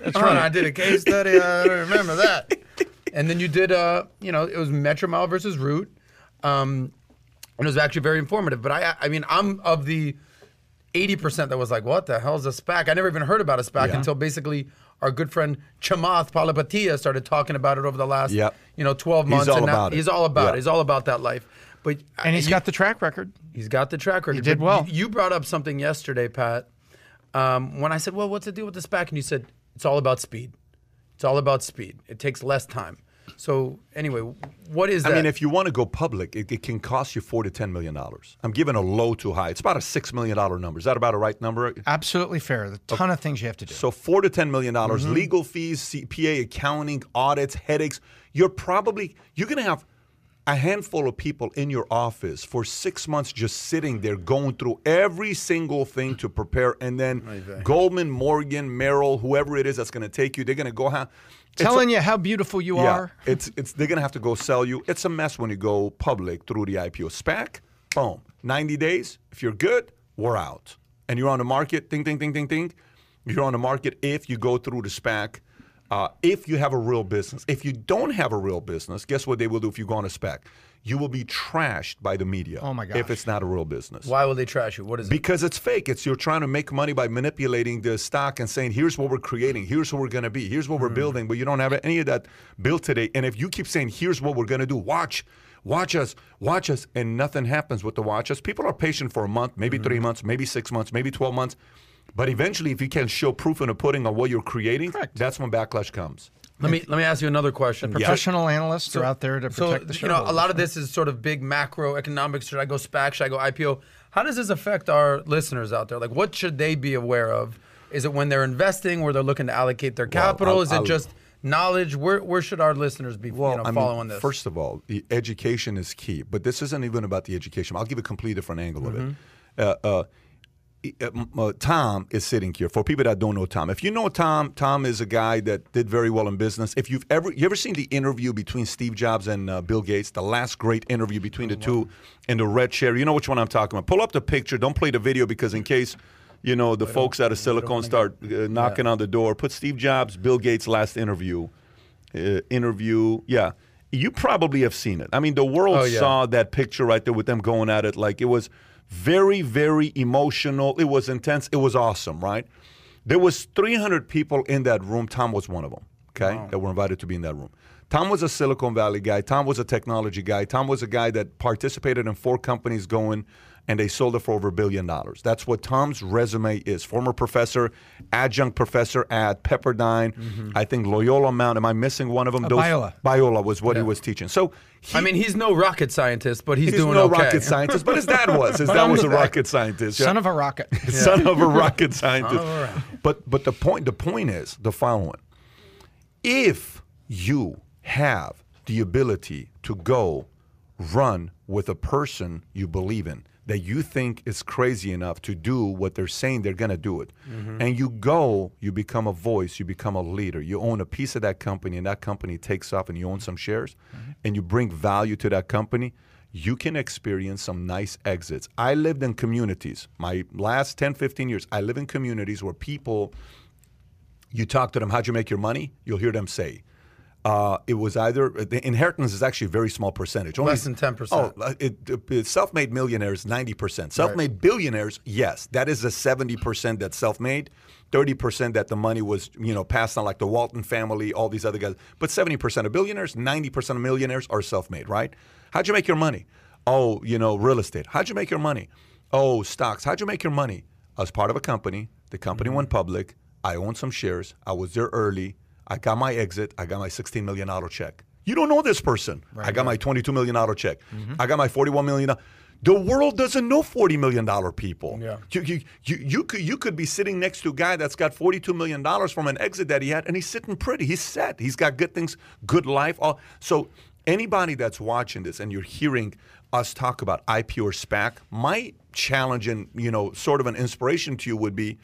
That's right. I did a case study. I don't remember that. And then you did, uh, you know, it was Metromile versus Root, um, and it was actually very informative. But I, I mean, I'm of the eighty percent that was like, "What the hell is a SPAC?" I never even heard about a SPAC Yeah. until basically our good friend Chamath Palihapitiya started talking about it over the last, Yep. you know, twelve months. He's months. all and now about it. He's all about Yeah. it. He's all about that life. But and he's you- got the track record. He's got the track record. did But well. You, you brought up something yesterday, Pat. Um, when I said, "Well, what's the deal with the SPAC?" and you said, "It's all about speed. It's all about speed. It takes less time." So anyway, what is That? I mean, if you want to go public, it, it can cost you four to ten million dollars. I'm giving a low to high. It's about a six million dollar number. Is that about a right number? Absolutely fair. A ton of things you have to do. So four to ten million dollars, Mm-hmm. legal fees, CPA, accounting, audits, headaches. You're probably you're gonna have a handful of people in your office for six months just sitting there going through every single thing to prepare, and then Goldman, Morgan, Merrill, whoever it is that's gonna take you, they're gonna go have. It's a- Telling you how beautiful you yeah, are. it's it's they're gonna have to go sell you. It's a mess when you go public through the IPO. SPAC, boom, ninety days. If you're good, we're out, and you're on the market. Ding, ding, ding, ding, ding. You're on the market if you go through the SPAC. Uh, if you have a real business, if you don't have a real business, guess what they will do if you go on a SPAC? You will be trashed by the media. Oh, my god! If it's not a real business. why will they trash you? What is it? Because it's fake. It's you're trying to make money by manipulating the stock and saying, here's what we're creating, here's what we're going to be, here's what we're hmm. building, but you don't have any of that built today. And if you keep saying, here's what we're going to do, watch, watch us, watch us, and nothing happens with the watch us, people are patient for a month, maybe hmm. three months, maybe six months, maybe 12 months. But eventually, if you can show proof in a pudding on what you're creating, Correct. that's when backlash comes. Let me let me ask you another question. Professional analysts are out there to So protect the you know, a lot of this is sort of big macroeconomics. Should I go SPAC? Should I go IPO? How does this affect our listeners out there? Like, what should they be aware of? Is it when they're investing, where they're looking to allocate their capital? I'll- is it I'll- just knowledge? Where where should our listeners be? you know, I mean, following this. First of all, the education is key, but this isn't even about the education. I'll give a completely different angle of it. Uh, uh, m- uh, Tom is sitting here. For people that don't know Tom, if you know Tom, Tom is a guy that did very well in business. If you've ever you ever seen the interview between Steve Jobs and uh, Bill Gates, the last great interview between the two in the red chair, you know which one I'm talking about. Pull up the picture. Don't play the video because in case you know the folks out of Silicon start uh, knocking on the door. Put Steve Jobs, Bill Gates last interview uh, interview. Yeah. You probably have seen it. I mean, the world Oh, yeah. saw that picture right there with them going at it. Like it was very, very emotional. It was intense. It was awesome, right? There was 300 people in that room. Tom was one of them. Okay, that were invited to be in that room. Tom was a Silicon Valley guy. Tom was a technology guy. Tom was a guy that participated in four companies going, and they sold it for over a billion dollars. That's what Tom's resume is. Former professor, adjunct professor at Pepperdine. Mm-hmm. I think Loyola Mount. Am I missing one of them? Uh, Those- Biola. Biola was what he was teaching. So he, I mean, he's no rocket scientist, but he's, he's doing no okay. rocket scientist, but his dad was. His dad was a rocket scientist. yeah. Son of a rocket. son of a rocket scientist. But but the point the point is the following: if you have the ability to go run with a person you believe in that you think is crazy enough to do what they're saying they're going to do it. Mm-hmm. And you go you become a voice you become a leader. You own a piece of that company and that company takes off and you own some shares mm-hmm. and you bring value to that company you can experience some nice exits. I lived in communities. My last 10 15 years i live in communities where people you talk to them, how'd you make your money? You'll hear them say, uh, it was either the inheritance is actually a very small percentage, Only- Less than 10%. Oh, uh, it, it, self-made millionaires ninety percent. Self-made billionaires, yes, that is a seventy percent that's self-made. Thirty percent that the money was, you know, passed on, like the Walton family, all these other guys. But seventy percent of billionaires, ninety percent of millionaires are self-made, right? How'd you make your money? Oh, you know, real estate. How'd you make your money? Oh, stocks. How'd you make your money? I was part of a company. The company went public. I owned some shares. I was there early. I got my exit. I got my $16 million check. You don't know this person. I got my $22 million check. Mm-hmm. I got my $41 million. The world doesn't know $40 million people. Yeah. You, you, you, you, could, you could be sitting next to a guy that's got $42 million from an exit that he had, and he's sitting pretty. He's set. He's got good things, good life. All, so anybody that's watching this and you're hearing us talk about IP or SPAC, my challenge and, you know, sort of an inspiration to you would be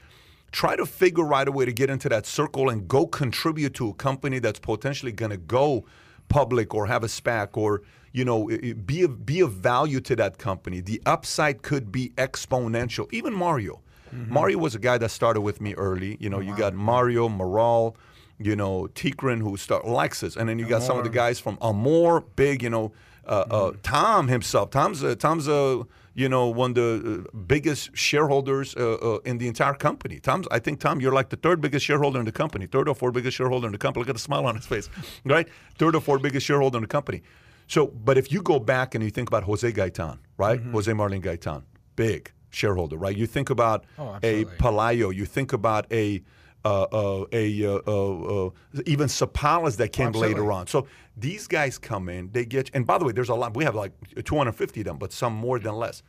try to figure out a way to get into that circle and go contribute to a company that's potentially going to go public or have a SPAC or you know be of, be of value to that company. The upside could be exponential. Even Mario, Mario was a guy that started with me early. You know, you got Mario Moral, you know Tikrin who start Lexus, and then you got some of the guys from Amor, big. You know, uh, uh, Tom himself. Tom's a, Tom's a you know, one of the uh, biggest shareholders uh, uh, in the entire company. Tom's, I think, Tom, you're like the third biggest shareholder in the company, third or fourth biggest shareholder in the company. Look at the smile on his face, right? Third or fourth biggest shareholder in the company. So, but if you go back and you think about Jose Gaitan, right? Jose Marlin Gaitan, big shareholder, right? You think about a absolutely. Palayo, you think about a uh, uh, a uh, uh, uh, even Sapalas that came later on. So these guys come in, they get, and by the way, there's a lot. We have like 250 of them, but some more than less.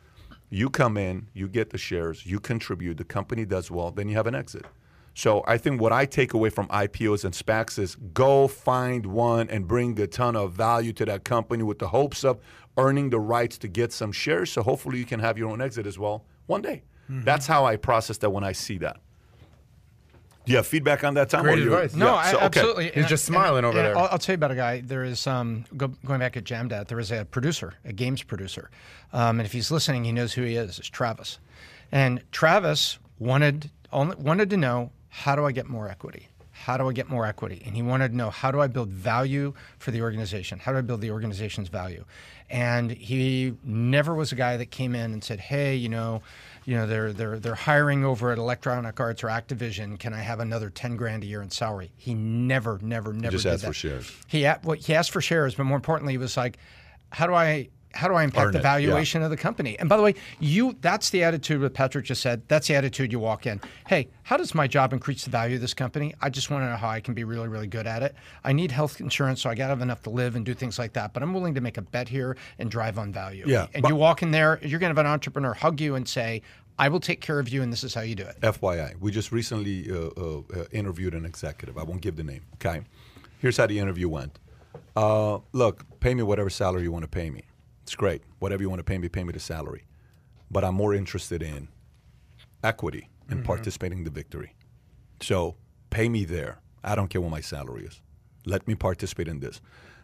You come in, you get the shares, you contribute, the company does well, then you have an exit. So I think what I take away from IPOs and SPACs is go find one and bring a ton of value to that company with the hopes of earning the rights to get some shares. So hopefully you can have your own exit as well one day. That's how I process that when I see that. Do you have feedback on that, Tom? Great Or you- advice. No, Yeah, I, so, okay. absolutely. He's And- just and- smiling over and there. I'll, I'll tell you about a guy. There is um, go, going back at Jamdat. There is a producer, a games producer, um, and if he's listening, he knows who he is. It's Travis, and Travis wanted only, wanted to know how do I get more equity. How do I get more equity? And he wanted to know how do I build value for the organization? How do I build the organization's value? And he never was a guy that came in and said, "Hey, you know, you know, they're they're they're hiring over at Electronic Arts or Activision. Can I have another ten grand a year in salary?" He never, never, never just did asked that. for shares. He well, he asked for shares, but more importantly, he was like, "How do I?" How do I impact Earn the it, yeah. valuation of the company? And by the way, you that's the attitude that Patrick just said. That's the attitude you walk in. Hey, how does my job increase the value of this company? I just want to know how I can be really, really good at it. I need health insurance, so I got to have enough to live and do things like that. But I'm willing to make a bet here and drive on value. Yeah, And but- you walk in there, you're going to have an entrepreneur hug you and say, I will take care of you, and this is how you do it. FYI, we just recently uh, uh, uh, interviewed an executive. I won't give the name. Okay, here's how the interview went. Uh, look, pay me whatever salary you want to pay me. It's great. Whatever you want to pay me, pay me the salary. But I'm more interested in equity and mm-hmm. participating in the victory. So pay me there. I don't care what my salary is. Let me participate in this.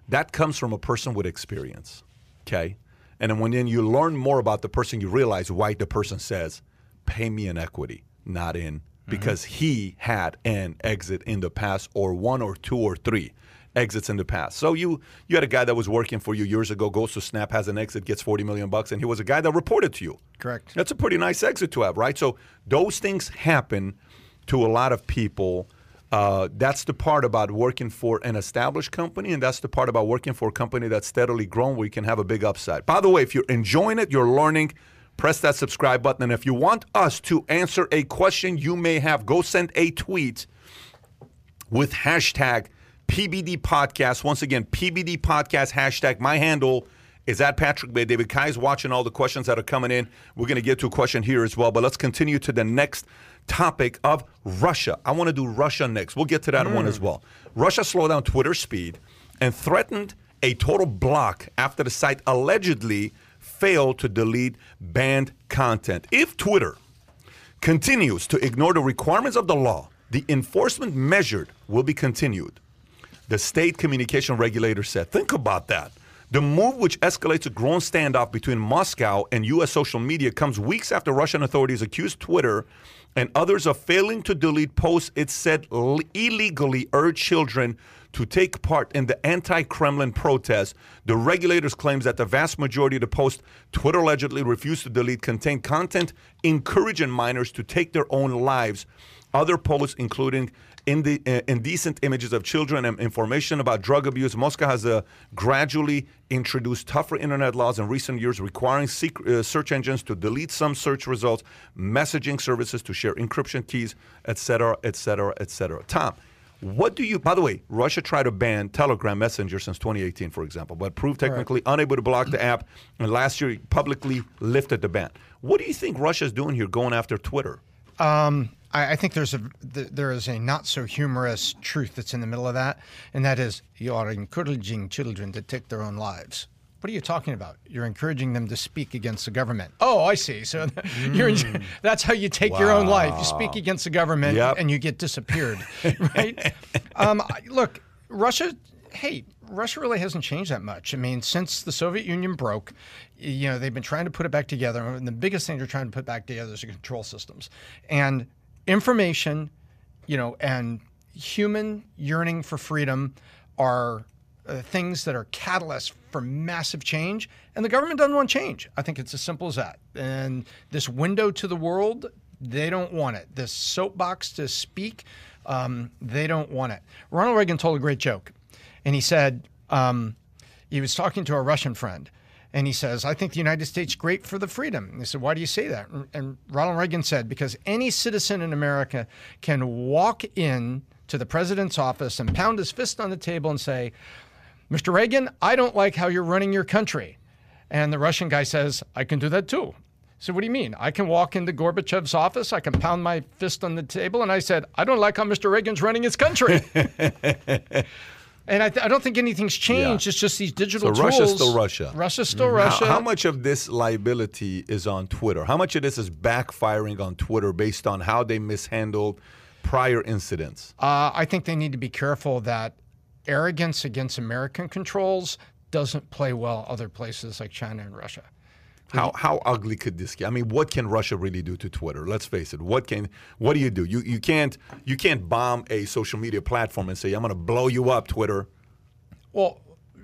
That comes from a person with experience. Okay? And then when then you learn more about the person, you realize why the person says, pay me in equity, not in mm-hmm. because he had an exit in the past or one or two or three. Exits in the past. So you you had a guy that was working for you years ago, goes to Snap, has an exit, gets 40 million bucks, and he was a guy that reported to you. Correct. That's a pretty nice exit to have, right? So those things happen to a lot of people. Uh, that's the part about working for an established company, and that's the part about working for a company that's steadily grown where you can have a big upside. By the way, if you're enjoying it, you're learning, press that subscribe button. And if you want us to answer a question you may have, go send a tweet with hashtag PBD Podcast. Once again, PBD Podcast hashtag. My handle is at Patrick Bay. David Kai is watching all the questions that are coming in. We're going to get to a question here as well, but let's continue to the next topic of Russia. I want to do Russia next. We'll get to that one as mm. well. Russia slowed down Twitter speed and threatened a total block after the site allegedly failed to delete banned content. If Twitter continues to ignore the requirements of the law, the enforcement measured will be continued. The state communication regulator said, think about that. The move, which escalates a growing standoff between Moscow and U.S. social media, comes weeks after Russian authorities accused Twitter and others of failing to delete posts it said l- illegally urged children to take part in the anti-Kremlin protests. The regulators claims that the vast majority of the posts Twitter allegedly refused to delete contained content encouraging minors to take their own lives. Other posts, including inde- uh, indecent images of children and information about drug abuse. Moscow has uh, gradually introduced tougher internet laws in recent years, requiring uh, search engines to delete some search results, messaging services to share encryption keys, etc., etc., etc. Tom, what do you? By the way, Russia tried to ban Telegram Messenger since 2018, for example, but proved technically unable to block the app, and last year publicly lifted the ban. What do you think Russia's doing here, going after Twitter? Um, I, I think there's a th- there is a not so humorous truth that's in the middle of that, and that is you are encouraging children to take their own lives. What are you talking about? You're encouraging them to speak against the government. Oh, I see. So you're that's how you take your own life. You speak against the government Yep. and you get disappeared, right? um, look, Russia. Hey, Russia really hasn't changed that much. I mean, since the Soviet Union broke, you know, they've been trying to put it back together. And the biggest thing they're trying to put back together is the control systems. And information, you know, and human yearning for freedom are uh, things that are catalysts for massive change. And the government doesn't want change. I think it's as simple as that. And this window to the world, they don't want it. This soapbox to speak, um, they don't want it. Ronald Reagan told a great joke. And he said, um, he was talking to a Russian friend, and he says, I think the United States is great for the freedom. And they said, Why do you say that? And- And Ronald Reagan said, Because any citizen in America can walk in to the president's office and pound his fist on the table and say, Mr. Reagan, I don't like how you're running your country. And the Russian guy says, I can do that too. So what do you mean? I can walk into Gorbachev's office, I can pound my fist on the table, and I said, I don't like how Mr. Reagan's running his country. and I, th- I don't think anything's changed. Yeah. It's just these digital So tools. Russia's still Russia. Russia's still How, Russia. how much of this liability is on Twitter? How much of this is backfiring on Twitter based on how they mishandled prior incidents? Uh, I think they need to be careful that arrogance against American controls doesn't play well other places like China and Russia. How how ugly could this get? I mean, what can Russia really do to Twitter? Let's face it. What can what do you do? You you can't you can't bomb a social media platform and say I'm going to blow you up, Twitter. Well,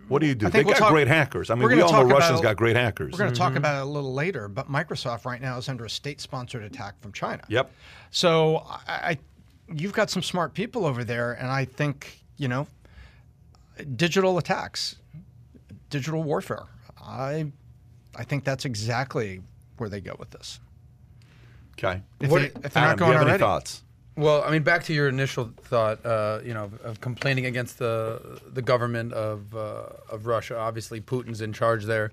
What do you do? They we'll got talk- great hackers. I mean, we all know talk about- Russians got great hackers. we're going to talk mm-hmm. about it a little later, but Microsoft right now is under a state-sponsored attack from China. Yep. So I, I, you've got some smart people over there, and I think you know, digital attacks, digital warfare. I, I think that's exactly where they go with this. Okay. If, What- they, if they're Adam, not do you going have any already. thoughts? Well, I mean, back to your initial thought, uh, you know, of complaining against the the government of uh, of Russia. Obviously, Putin's in charge there.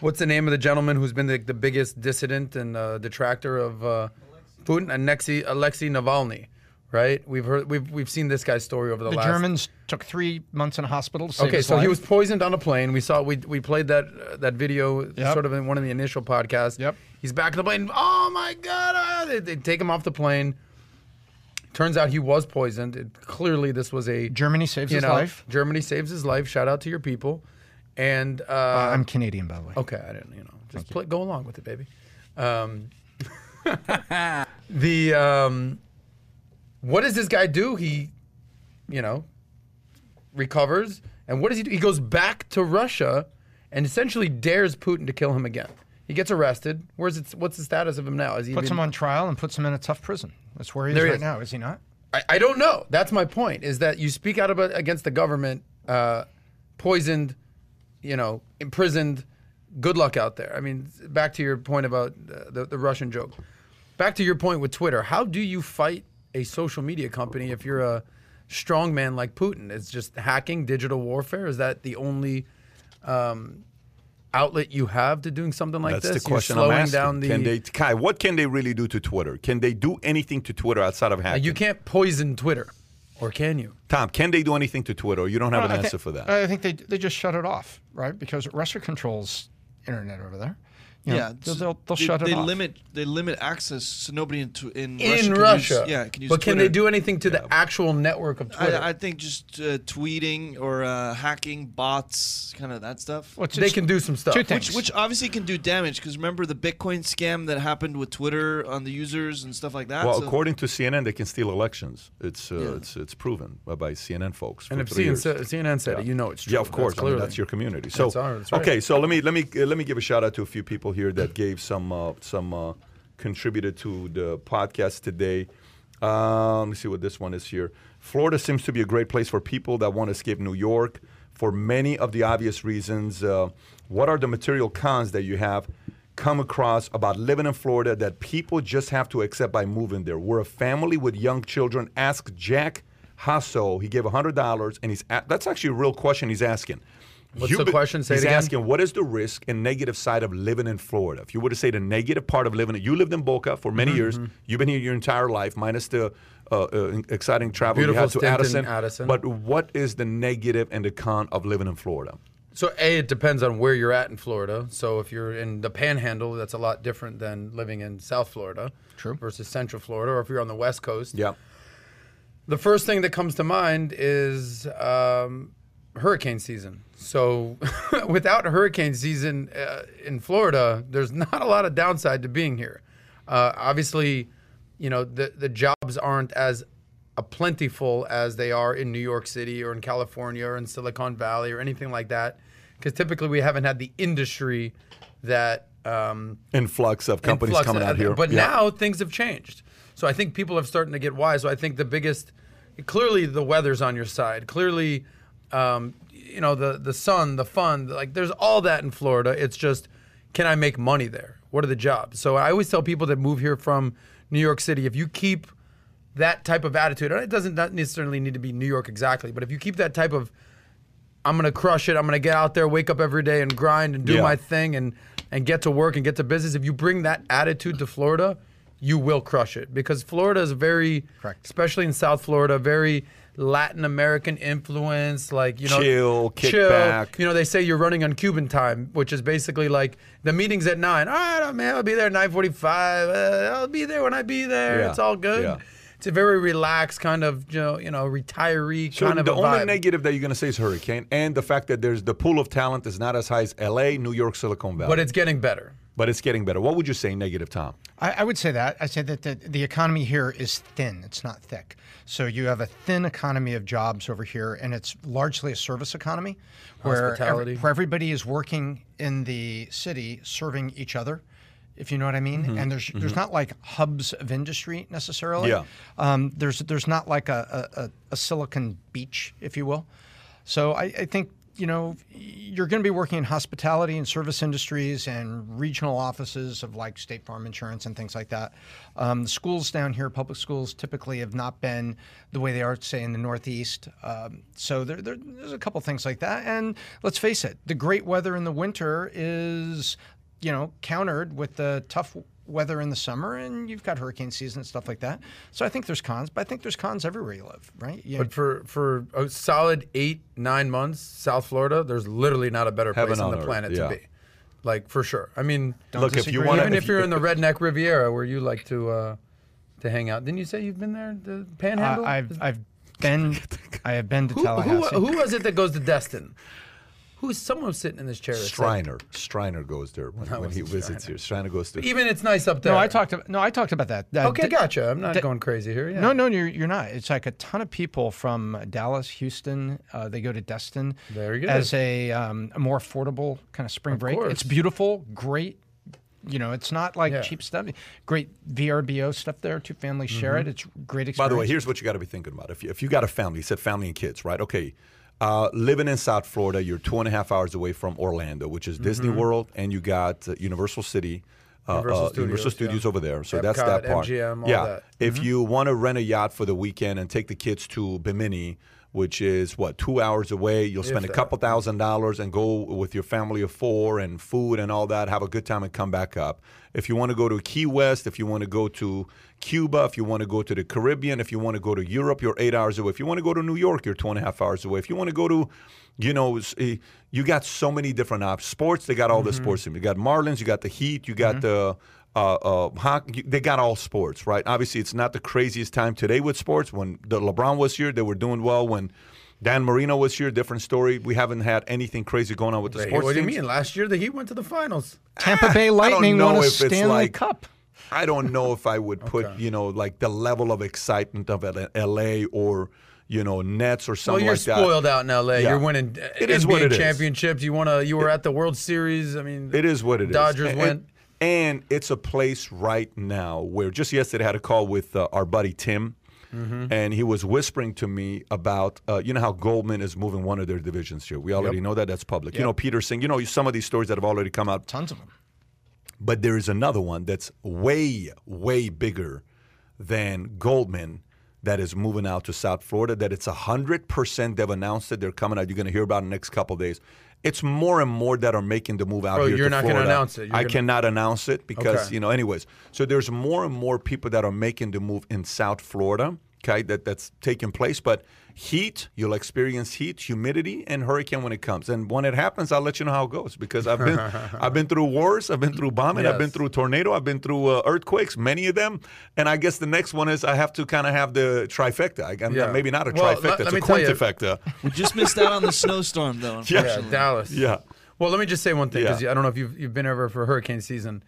What's the name of the gentleman who's been the, the biggest dissident and uh, detractor of uh, Putin? Alexei Alexei Navalny, right? We've heard we've we've seen this guy's story over the, The last. The Germans took three months in a hospital Okay, so he was poisoned on a plane. We saw we we played that uh, that video Yep. sort of in one of the initial podcasts. Yep. He's back in the plane. Oh my god! ah, They, they take him off the plane. Turns out he was poisoned. It, clearly, this was a Germany saves his know, life. Germany saves his life. Shout out to your people. And uh, Uh, I'm Canadian, by the way. Okay, I didn't, you know, just play, go along with it, baby. Um, the um, what does this guy do? He, you know, recovers, and what does he do? He goes back to Russia and essentially dares Putin to kill him again. He gets arrested. Where's it? What's the status of him now? Is he Puts been- him on trial and puts him in a tough prison. That's where he is right is. now, is he not? I, I don't know. That's my point. Is that you speak out about against the government, uh, poisoned, you know, imprisoned. Good luck out there. I mean, back to your point about uh, the the Russian joke. Back to your point with Twitter. How do you fight a social media company if you're a strong man like Putin? It's just hacking, digital warfare. Is that the only um, outlet you have to doing something like That's this? the question You're I'm asking. down the. Can they, Kai? What can they really do to Twitter? Can they do anything to Twitter outside of hacking? you can't poison Twitter, or can you? Tom, can they do anything to Twitter? You don't have Well, an I answer thi- for that. I think they they just shut it off, right? Because Russia controls internet over there. You know, yeah, they'll, they'll, they'll they, shut it they off. limit they limit access so nobody in, tw- in, Russia in can Russia. Use, yeah, can use but can they do anything to the actual network of Twitter? I, I think just uh, tweeting or uh, hacking bots, kind of that stuff. Well, it's they can do some stuff. two. Which, which obviously can do damage because remember the Bitcoin scam that happened with Twitter on the users and stuff like that. well, So- according to CNN, they can steal elections. It's uh, Yeah. it's it's proven by, by CNN folks. and if three CNN, years. said, CNN said it, you know it's true. Yeah, of course. That's I mean, that's your community. So, That's our- that's right. okay. So let me let me uh, let me give a shout out to a few people here that gave some uh, some uh, contributed to the podcast today. Um, let me see what this one is here. Florida seems to be a great place for people that want to escape New York for many of the obvious reasons. Uh, what are the material cons that you have come across about living in Florida that people just have to accept by moving there? We're a family with young children. Ask Jack Hasso. He gave $100 and he's a- that's actually a real question he's asking. What's You've the question? Say he's asking, what is the risk and negative side of living in Florida? If you were to say the negative part of living, you lived in Boca for Mm-hmm, many years. You've been here your entire life, minus the uh, uh, exciting travel Beautiful you had to Addison. Addison. But what is the negative and the con of living in Florida? So a, it depends on where you're at in Florida. So if you're in the Panhandle, that's a lot different than living in South Florida, True. versus Central Florida. Or if you're on the West Coast, Yeah. the first thing that comes to mind is um, hurricane season. So, without hurricane season uh, in Florida, there's not a lot of downside to being here. Uh, obviously, you know the the jobs aren't as plentiful as they are in New York City or in California or in Silicon Valley or anything like that, because typically we haven't had the industry that. Um, Influx of companies influx coming out here. But Yeah. now things have changed. So I think people are starting to get wise. So I think the biggest, clearly the weather's on your side. Clearly, um, you know the the sun, the fun. Like there's all that in Florida. It's just, can I make money there? What are the jobs? So I always tell people that move here from New York City, if you keep that type of attitude, and it doesn't necessarily need to be New York exactly, but if you keep that type of I'm gonna crush it. I'm gonna get out there, wake up every day, and grind and do Yeah. my thing, and and get to work and get to business. If you bring that attitude to Florida, you will crush it because Florida is very, Correct. especially in South Florida, very Latin American influence. Like you know, Chill, kick back. You know, they say you're running on Cuban time, which is basically like the meeting's at nine. All right, man, I'll be there at nine forty-five. Uh, I'll be there when I be there. Yeah, It's all good. yeah. It's a very relaxed kind of you know, you know retiree So kind of the a only vibe. negative that you're going to say is hurricane, and the fact that there's the pool of talent is not as high as L.A., New York, Silicon Valley, but it's getting better. but it's getting better. What would you say negative, Tom? I, I would say that. I say that the, the economy here is thin. It's not thick. So you have a thin economy of jobs over here, and it's largely a service economy, where, Hospitality. where everybody is working in the city, serving each other. If you know what I mean, and there's there's not like hubs of industry necessarily. Yeah. Um, there's there's not like a, a, a, a Silicon Beach, if you will. So I, I think you know you're going to be working in hospitality and service industries and regional offices of like State Farm Insurance and things like that. Um, the schools down here, public schools, typically have not been the way they are, say, in the Northeast. Um, so there, there, there's a couple things like that. And let's face it, the great weather in the winter is you know countered with the tough weather in the summer, and you've got hurricane season and stuff like that. So I think there's cons, but I think there's cons everywhere you live, right? You But for for a solid eight nine months, South Florida, there's literally not a better Heaven place on on the earth, planet yeah. to be. Like for sure. I mean, Look, if you want even if you're in the redneck Riviera where you like to uh, to hang out, didn't you say you've been there, the Panhandle? I, I've I've been I have been to who, who, Tallahassee. who was it that goes to Destin? Who's someone sitting in this chair? that said- Striner. Striner goes there when, when he wasn't visits here. Striner goes to. Even it's nice up there. No, I talked. About, no, I talked about that. That- Okay, that- gotcha. I'm not that- going crazy here. Yeah. No, no, you're, you're not. It's like a ton of people from Dallas, Houston. Uh, they go to Destin Very good. as a, um, a more affordable kind of spring break. course. It's beautiful, great. You know, it's not like Yeah. cheap stuff. Great VRBO stuff there. Two families share Mm-hmm. it. It's great experience. By the way, here's what you got to be thinking about. If you, if you got a family, you said family and kids, right? Okay. Uh, living in South Florida, you're two and a half hours away from Orlando, which is Disney World, and you got uh, Universal City. Uh, Mm-hmm. Universal uh, Studios, Universal Studios yeah. over there. So that's that part. MGM, yeah. that. If Mm-hmm. you want to rent a yacht for the weekend and take the kids to Bimini, which is what, two hours away, you'll spend a that. couple thousand dollars and go with your family of four and food and all that, have a good time and come back up. If you want to go to Key West, if you want to go to Cuba, if you want to go to the Caribbean, if you want to go to Europe, you're eight hours away. If you want to go to New York, you're two and a half hours away. If you want to go to, you know, eh, you got so many different options. Sports, they got all the sports. You got Marlins, you got the Heat, you got the uh, uh, hockey. They got all sports, right? Obviously, it's not the craziest time today with sports. When the LeBron was here, they were doing well. When Dan Marino was here, different story. We haven't had anything crazy going on with the Wait, sports what do you mean? Last year the Heat went to the finals. Tampa Bay Lightning won a Stanley like- Cup. I don't know if I would put, you know, like the level of excitement of L- LA or, you know, Nets or something Well, something you're like that. spoiled out in LA. Yeah. You're winning It NBA is what it is. championships. You want to. You were at the World Series. I mean, It is what it is. Dodgers And- went. And it's a place right now where just yesterday I had a call with uh, our buddy Tim, Mm-hmm. and he was whispering to me about, uh, you know, how Goldman is moving one of their divisions here. We already know that. That's public. You know, Peter Singh, you know, some of these stories that have already come out. Tons of them. But there is another one that's way, way bigger than Goldman that is moving out to South Florida. That it's 100% they've announced that They're coming out. You're going to hear about it in the next couple of days. It's more and more that are making the move out Oh, here you're to not gonna Florida. announce it. You're I gonna- cannot announce it because, Okay. you know, anyways. So there's more and more people that are making the move in South Florida, okay, that, that's taking place. But heat, you'll experience heat, humidity, and hurricane when it comes. And when it happens, I'll let you know how it goes because I've been I've been through wars, I've been through bombing, I've been through tornado, I've been through uh, earthquakes, many of them. And I guess the next one is I have to kind of have the trifecta. I, I'm Yeah. maybe not a Well, trifecta, it's a tell quintifecta. We just missed out on the snowstorm, though. Yeah. yeah, Dallas. yeah. Well, let me just say one thing because Yeah. I don't know if you've you've been ever for hurricane season.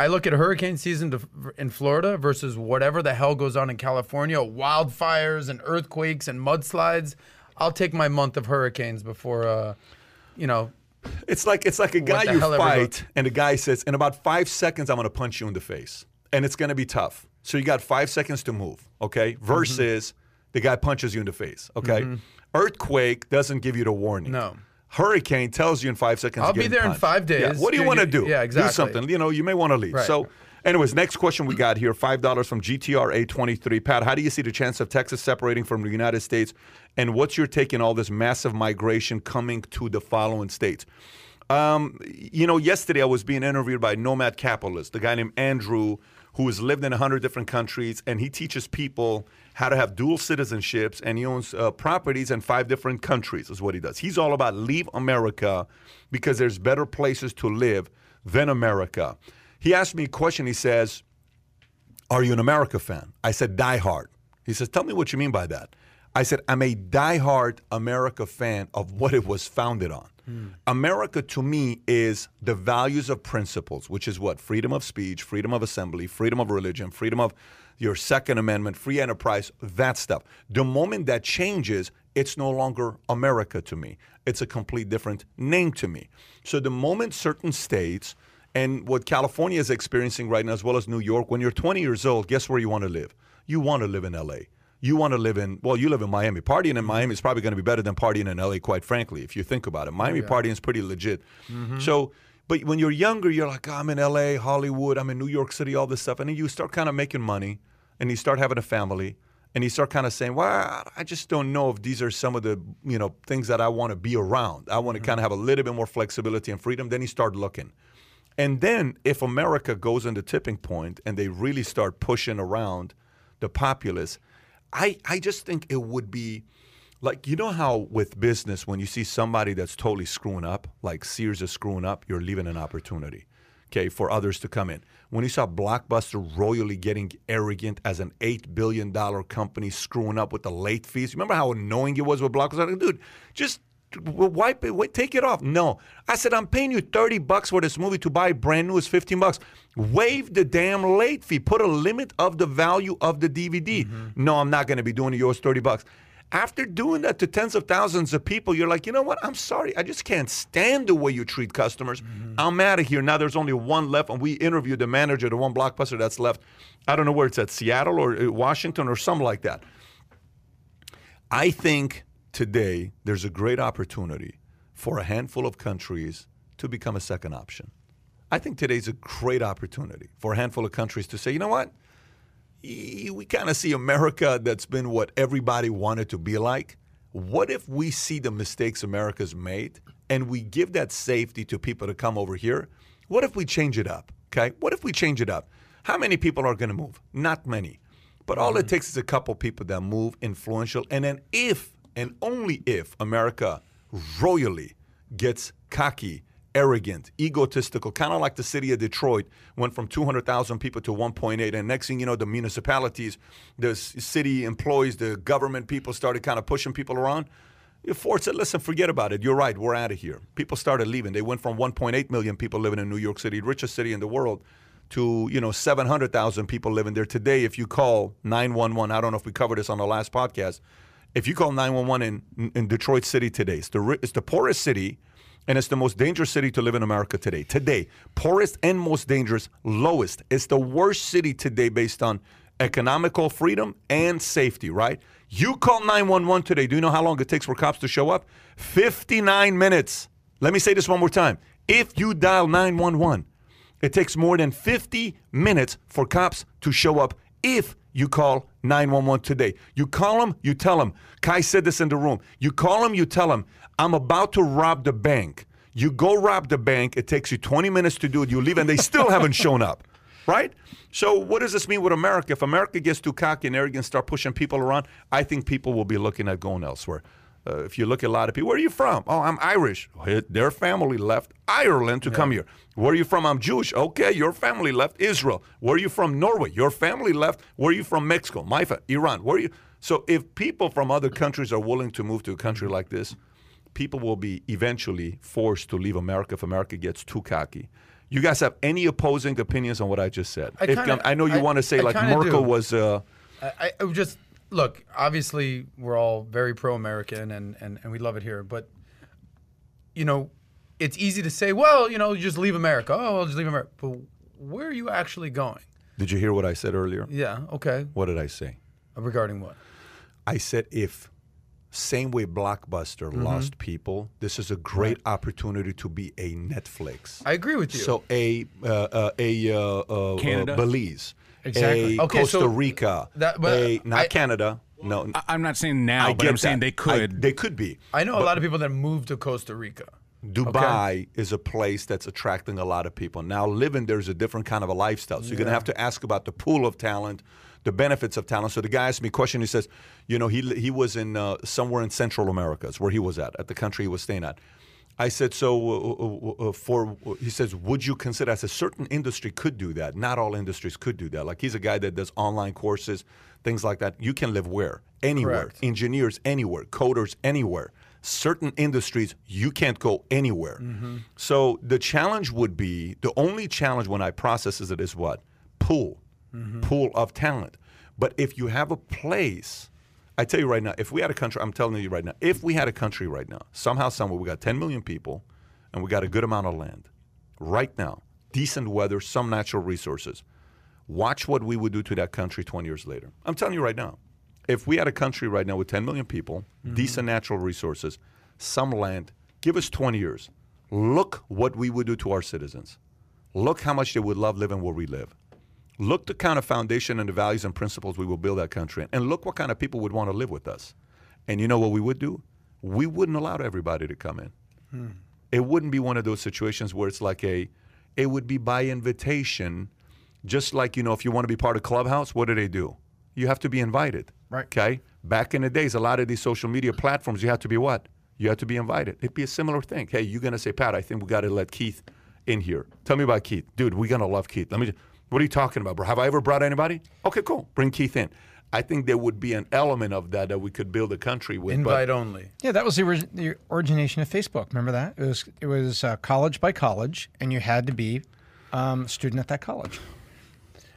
I look at hurricane season to, in Florida versus whatever the hell goes on in California, wildfires and earthquakes and mudslides. I'll take my month of hurricanes before, uh, you know, It's like it's like a guy you fight, and the guy says, "In about five seconds, I'm going to punch you in the face, and it's going to be tough." So you got five seconds to move, okay? Mm-hmm. Versus the guy punches you in the face, okay? Earthquake doesn't give you the warning. No. Hurricane tells you in five seconds. I'll be there in punched. five Yeah. days. What do you You- want to do? yeah, exactly. Do something. You know, you may want to leave. Right. So, anyways, next question we got here: five dollars from GTR A23. Pat, how do you see the chance of Texas separating from the United States, and what's your take on all this massive migration coming to the following states? Um, you know, yesterday I was being interviewed by Nomad Capitalist, the guy named Andrew, who has lived in 100 different countries, and he teaches people how to have dual citizenships, and he owns uh, properties in five different countries, is what he does. He's all about leave America because there's better places to live than America. He asked me a question. He says, Are you an America fan? I said, Die hard. He says, Tell me what you mean by that. I said, I'm a diehard America fan of what it was founded on. America to me is the values of principles, which is what? Freedom of speech, freedom of assembly, freedom of religion, freedom of your Second Amendment, free enterprise, that stuff. The moment that changes, it's no longer America to me. It's a complete different name to me. So the moment certain states, and what California is experiencing right now, as well as New York, when you're 20 years old, guess where you want to live? You want to live in LA. You want to live in, well, you live in Miami. Partying in Miami is probably going to be better than partying in LA, quite frankly, if you think about it. Miami partying is pretty legit. Mm-hmm. So, but when you're younger, you're like, oh, I'm in LA, Hollywood, I'm in New York City, all this stuff. And then you start kind of making money and you start having a family and you start kind of saying, well, I just don't know if these are some of the, you know, things that I want to be around. I want to mm-hmm. kind of have a little bit more flexibility and freedom. Then you start looking. And then if America goes the tipping point and they really start pushing around the populace, I, I just think it would be like, you know how with business, when you see somebody that's totally screwing up, like Sears is screwing up, you're leaving an opportunity, okay, for others to come in. When you saw Blockbuster royally getting arrogant as an $8 billion company screwing up with the late fees, remember how annoying it was with Blockbuster? Dude, just wipe it, take it off. No. I said, I'm paying you 30 bucks for this movie to buy brand new is 15 bucks. Waive the damn late fee. Put a limit of the value of the DVD. Mm-hmm. No, I'm not going to be doing yours 30 bucks. After doing that to tens of thousands of people, you're like, you know what? I'm sorry. I just can't stand the way you treat customers. I'm out of here. Now there's only one left, and we interviewed the manager, the one blockbuster that's left. I don't know where it's at, Seattle or uh, Washington or something like that. I think today there's a great opportunity for a handful of countries to become a second option. I think today's a great opportunity for a handful of countries to say, you know what? We kind of see America that's been what everybody wanted to be like. What if we see the mistakes America's made and we give that safety to people to come over here? What if we change it up? Okay? What if we change it up? How many people are going to move? Not many. But all it mm. takes is a couple people that move, influential, and then if and only if America royally gets cocky, arrogant, egotistical, kind of like the city of Detroit went from 200,000 people to 1.8, and next thing you know, the municipalities, the city employees, the government people started kind of pushing people around. Ford said, listen, forget about it. You're right. We're out of here. People started leaving. They went from 1.8 million people living in New York City, richest city in the world, to, you know, 700,000 people living there. Today, if you call 911, I don't know if we covered this on the last podcast, if you call 911 in, in Detroit City today, it's the, it's the poorest city and it's the most dangerous city to live in America today. Today, poorest and most dangerous, lowest. It's the worst city today based on economical freedom and safety, right? You call 911 today. Do you know how long it takes for cops to show up? 59 minutes. Let me say this one more time. If you dial 911, it takes more than 50 minutes for cops to show up if you call 911 today. You call them, you tell them. Kai said this in the room. You call them, you tell them, I'm about to rob the bank. You go rob the bank, it takes you 20 minutes to do it, you leave, and they still haven't shown up. Right? So, what does this mean with America? If America gets too cocky and arrogant, start pushing people around, I think people will be looking at going elsewhere. Uh, if you look at a lot of people, where are you from? Oh, I'm Irish. Their family left Ireland to come here. Where are you from? I'm Jewish. Okay, your family left Israel. Where are you from? Norway. Your family left. Where are you from? Mexico. My fa- Iran. Where are you? So if people from other countries are willing to move to a country like this, people will be eventually forced to leave America if America gets too cocky. You guys have any opposing opinions on what I just said? I kinda- I know you I- want to say I like Merkel do. was. Uh, I, I just look. Obviously, we're all very pro-American, and, and and we love it here. But you know, it's easy to say, well, you know, you just leave America. Oh, I'll just leave America. But where are you actually going? did you hear what I said earlier? Yeah. Okay. What did I say? Regarding what? I said if same way Blockbuster Mm-hmm. lost people, this is a great opportunity to be a Netflix. I agree with you. So a uh, uh, a uh, uh, Canada? uh, Belize, Exactly. a Okay, Costa so Rica, that- but a not I- Canada. No, I- I'm not saying now, I but I'm saying that. they I- could. they could be. I know a lot of people that moved to Costa Rica. Dubai is a place that's attracting a lot of people. Now, living there's a different kind of a lifestyle. So you're going to have to ask about the pool of talent, the benefits of talent. So the guy asked me a question. He says, you know, he he was in uh, somewhere in Central America. Is where he was at, at the country he was staying at. I said, so uh, uh, uh, for he says, would you consider? I said, certain industry could do that. Not all industries could do that. Like he's a guy that does online courses, things like that. You can live where anywhere. Correct. Engineers anywhere. Coders anywhere certain industries you can't go anywhere. So the challenge would be the only challenge when I process it is what pool, Mm-hmm. pool of talent. But if you have a place, I tell you right now, if we had a country, I'm telling you right now, if we had a country right now, somehow, somewhere, we got 10 million people, and we got a good amount of land, right now, decent weather, some natural resources. Watch what we would do to that country 20 years later. I'm telling you right now. If we had a country right now with 10 million people, mm-hmm. decent natural resources, some land, give us 20 years. Look what we would do to our citizens. Look how much they would love living where we live. Look the kind of foundation and the values and principles we will build that country in. And look what kind of people would want to live with us. And you know what we would do? We wouldn't allow everybody to come in. Hmm. It wouldn't be one of those situations where it's like a, it would be by invitation, just like, you know, if you want to be part of Clubhouse, what do they do? You have to be invited. Right. Okay? Back in the days, a lot of these social media platforms, you have to be what? You have to be invited. It'd be a similar thing. Hey, you're going to say, Pat, I think we got to let Keith in here. Tell me about Keith. Dude, we're going to love Keith. Let me just, what are you talking about, bro? Have I ever brought anybody? Okay, cool. Bring Keith in. I think there would be an element of that that we could build a country with. but- Invite only. Yeah, that was the, orig- the origination of Facebook. Remember that? It was it was uh, college by college, and you had to be um, a student at that college.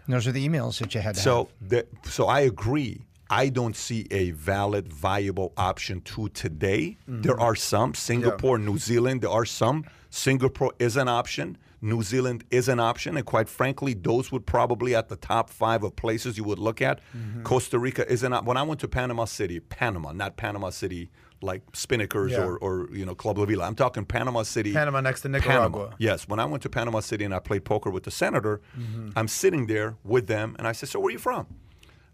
And those are the emails that you had to So, the, so I agree. I don't see a valid, viable option to today. There are some. Singapore, New Zealand, there are some. Singapore is an option. New Zealand is an option. And quite frankly, those would probably at the top five of places you would look at. Costa Rica is an op- When I went to Panama City, Panama, not Panama City like Spinnakers Yeah. or, or, you know, Club La Vela. I'm talking Panama City. Panama next to Panama. Nicaragua. Yes, when I went to Panama City and I played poker with the senator, Mm-hmm. I'm sitting there with them and I said, So where are you from?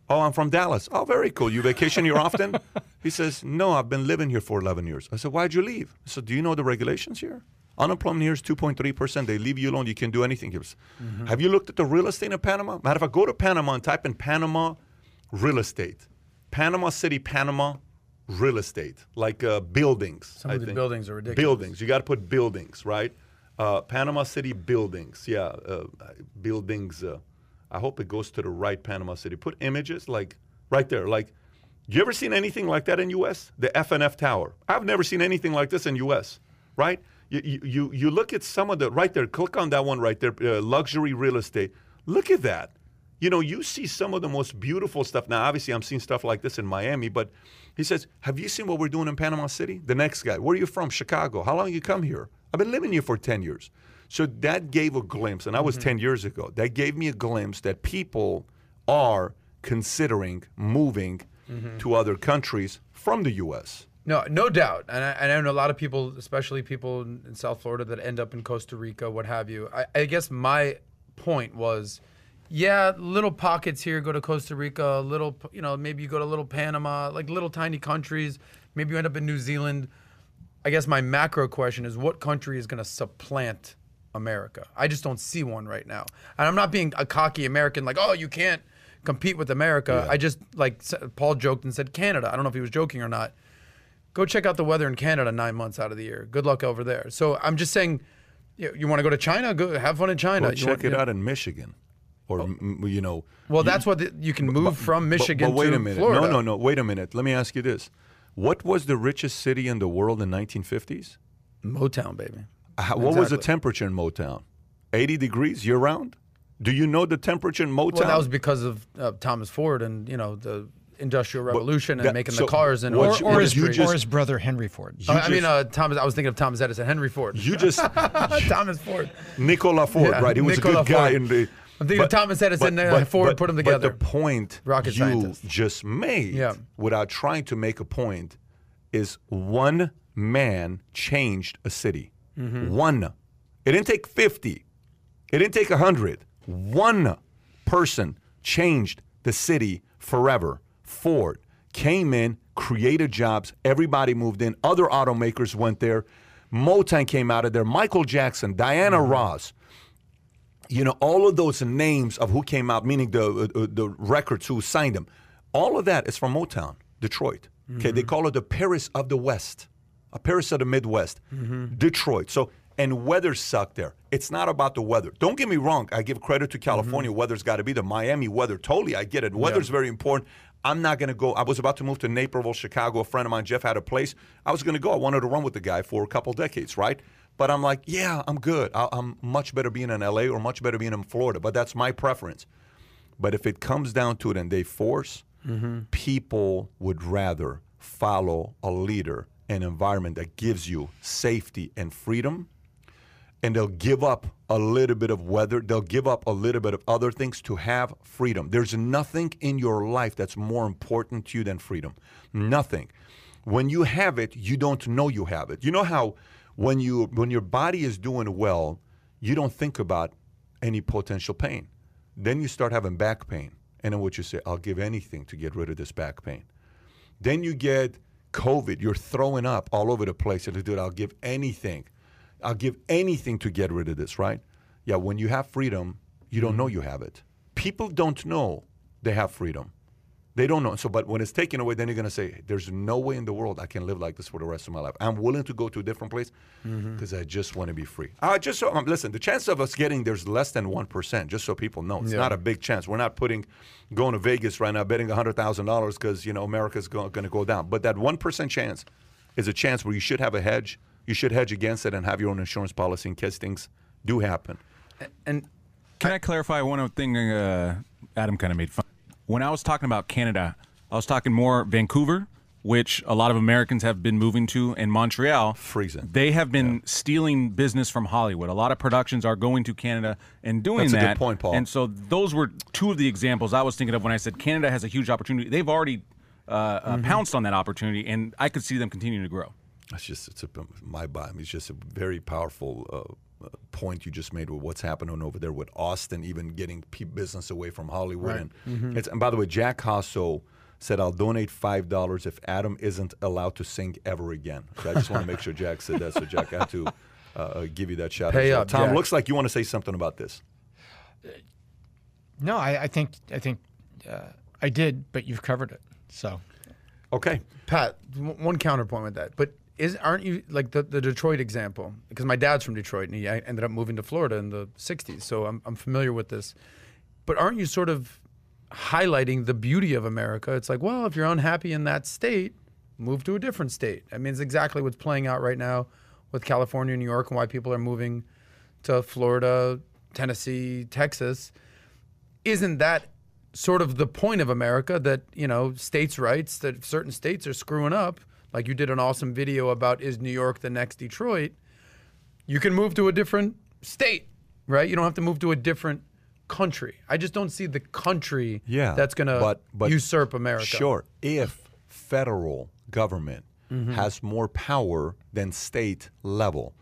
Oh, I'm from Dallas. Oh, very cool. You vacation here often? he says, No, I've been living here for 11 years. I said, Why'd you leave? I said, Do you know the regulations here? Unemployment here is 2.3%. They leave you alone. You can do anything. Goes, Mm-hmm. Have you looked at the real estate in Panama? Matter of fact, go to Panama and type in Panama real estate. Panama City, Panama real estate, like uh, buildings. Some I of the think. buildings are ridiculous. Buildings. You got to put buildings, right? Uh, Panama City buildings. Yeah, uh, buildings. Uh, I hope it goes to the right Panama City. Put images like right there. Like, you ever seen anything like that in U.S.? The F&F Tower. I've never seen anything like this in U.S. Right? You you you, look at some of the right there. Click on that one right there. Uh, luxury real estate. Look at that. You know, you see some of the most beautiful stuff. Now, obviously, I'm seeing stuff like this in Miami, but he says, Have you seen what we're doing in Panama City? The next guy, where are you from? Chicago. How long you come here? I've been living here for 10 years. So that gave a glimpse, and that was 10 years ago. That gave me a glimpse that people are considering moving to other countries from the U.S. No, no doubt, and I, and I know a lot of people, especially people in South Florida, that end up in Costa Rica, what have you. I, I guess my point was, yeah, little pockets here. Go to Costa Rica, little, you know, maybe you go to little Panama, like little tiny countries. Maybe you end up in New Zealand. I guess my macro question is, what country is going to supplant America? I just don't see one right now, and I'm not being a cocky American, like, oh, you can't compete with America. I just like Paul joked and said Canada. I don't know if he was joking or not go check out the weather in Canada nine months out of the year. Good luck over there. So I'm just saying, you, you want to go to China? Go have fun in China. Well, check want- it you- out in Michigan. Or, m- you know. Well, you- that's what the, you can move from Michigan but, wait to a minute. Florida. No, no, no. Wait a minute. Let me ask you this: What was the richest city in the world in 1950s? Motown, baby. How, what was the temperature in Motown? 80 degrees year round. Do you know the temperature in Motown? Well, that was because of uh, Thomas Ford and you know the Industrial Revolution and that- making so the cars and what Or, you- or, his, you or his brother Henry Ford. You Uh, I mean, uh, Thomas. I was thinking of Thomas Edison, Henry Ford. you just Thomas Ford. Nicola Ford, Yeah, right? He was Nikola a good guy in the. I'm thinking of Thomas Edison and Ford put them together. But the point Rocket you scientist. just made, Yeah. without trying to make a point, is one man changed a city. Mm-hmm. One. It didn't take fifty. It didn't take hundred. One person changed the city forever. Ford came in, created jobs. Everybody moved in. Other automakers went there. Motown came out of there. Michael Jackson, Diana Mm-hmm. Ross. You know, all of those names of who came out, meaning the uh, uh, the records who signed them, all of that is from Motown, Detroit. Okay, Mm-hmm. they call it the Paris of the West, a Paris of the Midwest, Mm-hmm. Detroit. So and weather sucked there. It's not about the weather. Don't get me wrong. I give credit to California. Weather's got to be the Miami weather. Totally, I get it. Weather's very important. I'm not going to go. I was about to move to Naperville, Chicago. A friend of mine, Jeff, had a place. I was going to go. I wanted to run with the guy for a couple decades, right? But I'm like, yeah, I'm good. I- I'm much better being in LA or much better being in Florida. But that's my preference. But if it comes down to it and they force, mm-hmm. people would rather follow a leader, an environment that gives you safety and freedom, and they'll give up a little bit of weather, they'll give up a little bit of other things to have freedom. There's nothing in your life that's more important to you than freedom. Nothing. When you have it, you don't know you have it. You know how when you when your body is doing well, you don't think about any potential pain. Then you start having back pain. And then what you say, I'll give anything to get rid of this back pain. Then you get COVID. You're throwing up all over the place. And dude, I'll give anything. I'll give anything to get rid of this, right? Yeah, when you have freedom, you don't know you have it. People don't know they have freedom. They don't know. So, but when it's taken away, then you're going to say, "There's no way in the world I can live like this for the rest of my life. I'm willing to go to a different place because I just want to be free." Uh, just so um, listen, the chance of us getting there's less than one percent. Just so people know, it's Yeah. not a big chance. We're not putting going to Vegas right now betting hundred thousand dollars because you know America's going to go down. But that one percent chance is a chance where you should have a hedge. You should hedge against it and have your own insurance policy in case things do happen. And Can I clarify one other thing? Uh, Adam kind of made fun. When I was talking about Canada, I was talking more Vancouver, which a lot of Americans have been moving to, and Montreal. Freezing. They have been stealing business from Hollywood. A lot of productions are going to Canada and doing That's a good that. point, Paul. And so those were two of the examples I was thinking of when I said Canada has a huge opportunity. They've already uh, uh, Mm-hmm. pounced on that opportunity, and I could see them continuing to grow. It's just it's a, my bottom. It's just a very powerful uh, uh, point you just made with what's happening over there with Austin, even getting pe- business away from Hollywood. And it's and by the way, Jack Hasso said, "I'll donate five dollars if Adam isn't allowed to sing ever again." So I just want to make sure Jack said that. So Jack, I have to uh, uh, give you that shout Pay out. up, Tom, Jack. looks like you want to say something about this. No, I, I think I think uh, I did, but you've covered it. So Okay. Pat, w- one counterpoint with that, but is aren't you like the, the Detroit example? Because my dad's from Detroit and he ended up moving to Florida in the '60s, so I'm I'm familiar with this. But aren't you sort of highlighting the beauty of America? It's like, well, if you're unhappy in that state, move to a different state. I mean, it's exactly what's playing out right now with California, New York, and why people are moving to Florida, Tennessee, Texas isn't that sort of the point of America that you know states' rights that certain states are screwing up? Like you did an awesome video about is New York the next Detroit? You can move to a different state, right? You don't have to move to a different country. I just don't see the country Yeah, that's going to usurp America. Sure, if federal government Mm-hmm. has more power than state level,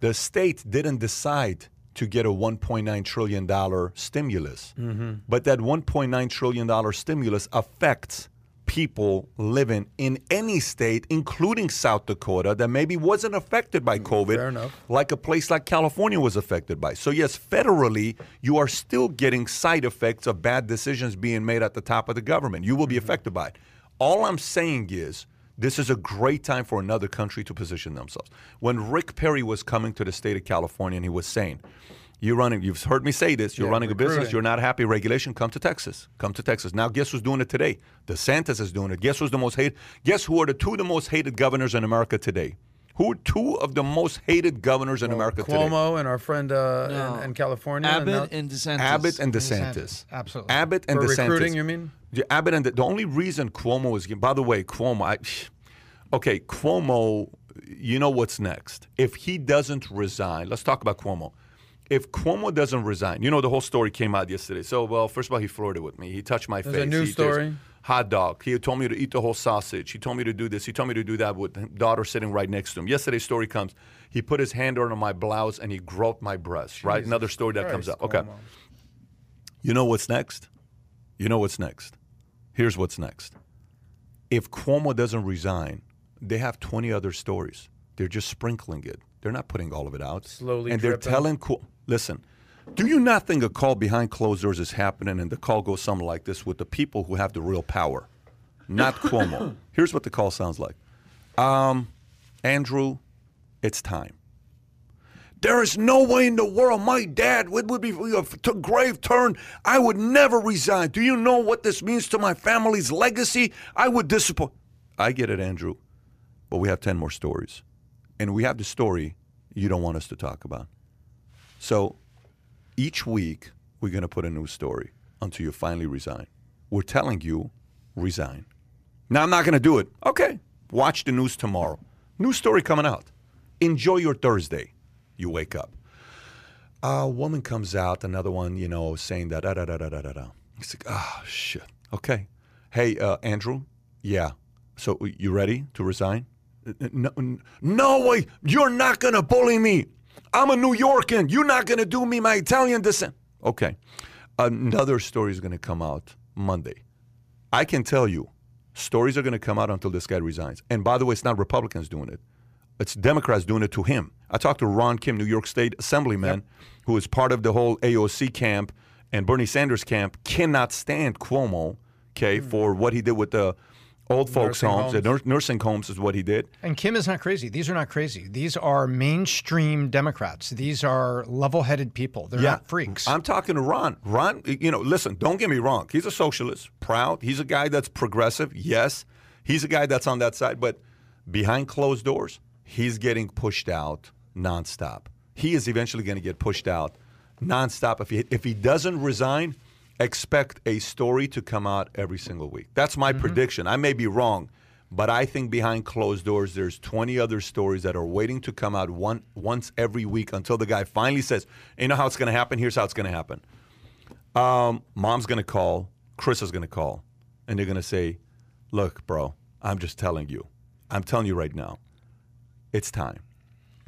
the state didn't decide to get a 1.9 trillion dollar stimulus, Mm-hmm. but that 1.9 trillion dollar stimulus affects people living in any state, including South Dakota, that maybe wasn't affected by COVID, Mm, fair enough. like a place like California was affected by. So, yes, federally, you are still getting side effects of bad decisions being made at the top of the government. You will be affected by it. All I'm saying is, this is a great time for another country to position themselves. When Rick Perry was coming to the state of California and he was saying, you're running, you've heard me say this, you're Yeah, running a business, you're not happy, regulation, come to Texas. Come to Texas. Now, guess who's doing it today? DeSantis is doing it. Guess who's the most hated? Guess who are the two of the most hated governors in America today? Who are two of the most hated governors in America today? Cuomo and our friend uh, No. in, in California. and Abbott now- and DeSantis. Abbott and DeSantis, DeSantis. absolutely. Abbott and For DeSantis. recruiting, you mean? Yeah, Abbott and the, the only reason Cuomo is. By the way, Cuomo. I, okay, Cuomo. You know what's next? If he doesn't resign, let's talk about Cuomo. If Cuomo doesn't resign, you know the whole story came out yesterday. So, well, first of all, he flirted with me. He touched my There's face. a news He- story. Hot dog. He told me to eat the whole sausage. He told me to do this. He told me to do that with daughter sitting right next to him. Yesterday's story comes. He put his hand under my blouse and he groped my breast. right, another story that comes up. Okay. Cuomo. You know what's next? You know what's next? Here's what's next. If Cuomo doesn't resign, they have 20 other stories. They're just sprinkling it. They're not putting all of it out. Slowly And they're telling Cuomo, listen, do you not think a call behind closed doors is happening and the call goes something like this with the people who have the real power, not Cuomo? Here's what the call sounds like um, Andrew, it's time. There is no way in the world my dad would, would be a grave turn. I would never resign. Do you know what this means to my family's legacy? I would disappoint. I get it, Andrew, but we have 10 more stories. And we have the story you don't want us to talk about. So each week, we're going to put a new story until you finally resign. We're telling you, resign. Now, I'm not going to do it. Okay. Watch the news tomorrow. New story coming out. Enjoy your Thursday. You wake up. A woman comes out, another one, you know, saying that, da da da da da da. He's like, ah, shit. Okay. Hey, uh, Andrew? Yeah. So you ready to resign? No, no way. You're not going to bully me. I'm a New Yorker. You're not going to do me my Italian descent. Okay. Another story is going to come out Monday. I can tell you, stories are going to come out until this guy resigns. And by the way, it's not Republicans doing it. It's Democrats doing it to him. I talked to Ron Kim, New York State Assemblyman, who is part of the whole AOC camp and Bernie Sanders camp, cannot stand Cuomo, okay, hmm. for what he did with the old folks' homes. Homes. nur- nursing homes is what he did. And Kim is not crazy. These are not crazy. These are mainstream Democrats. These are level-headed people. They're not freaks. I'm talking to Ron. Ron, you know, listen, don't get me wrong. He's a socialist, proud. He's a guy that's progressive. Yes. He's a guy that's on that side, but behind closed doors, he's getting pushed out nonstop. He is eventually going to get pushed out nonstop. If he if he doesn't resign, expect a story to come out every single week. That's my prediction. I may be wrong, but I think behind closed doors, there's 20 other stories that are waiting to come out one once every week until the guy finally says, "You know how it's going to happen? Here's how it's going to happen." Um, mom's going to call, Chris is going to call, and they're going to say, "Look, bro, I'm just telling you. I'm telling you right now. It's time.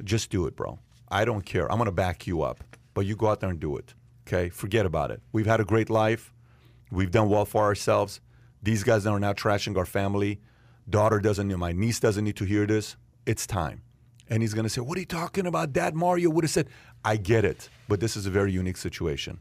Just do it, bro. I don't care. I'm going to back you up, but you go out there and do it. Okay? Forget about it. We've had a great life. We've done well for ourselves. These guys are now trashing our family. Daughter doesn't, my niece doesn't need to hear this. It's time. And he's going to say, What are you talking about? Dad Mario would have said, I get it, but this is a very unique situation.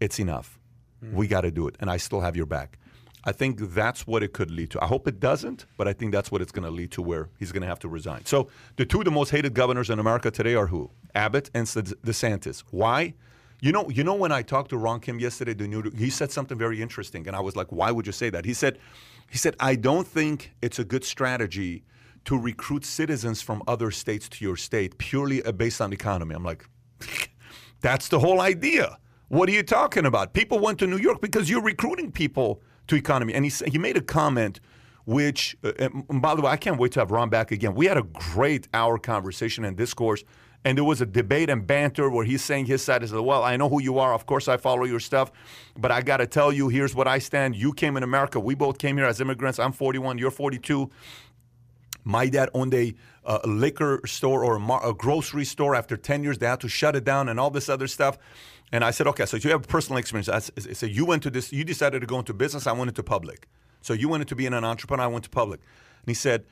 It's enough. Hmm. We got to do it. And I still have your back. I think that's what it could lead to. I hope it doesn't, but I think that's what it's going to lead to where he's going to have to resign. So the two of the most hated governors in America today are who? Abbott and DeSantis. Why? You know, you know when I talked to Ron Kim yesterday, the new, he said something very interesting, and I was like, "Why would you say that?" He said, "He said I don't think it's a good strategy to recruit citizens from other states to your state purely uh, based on economy." I'm like, that's the whole idea. What are you talking about? People went to New York because you're recruiting people to economy. And he he made a comment, which, uh, by the way, I can't wait to have Ron back again. We had a great hour conversation and discourse, and there was a debate and banter where he's saying his side. is, "Well, I know who you are. Of course, I follow your stuff, but I got to tell you, here's what I stand. You came in America. We both came here as immigrants. I'm 41. You're 42." My dad owned a, uh, liquor store or a, mar- a grocery store. After 10 years, they had to shut it down and all this other stuff. And I said, okay, so you have personal experience. I said, you went to this, you decided to go into business. I went into public. So you wanted to be an entrepreneur. I went to public. And he said,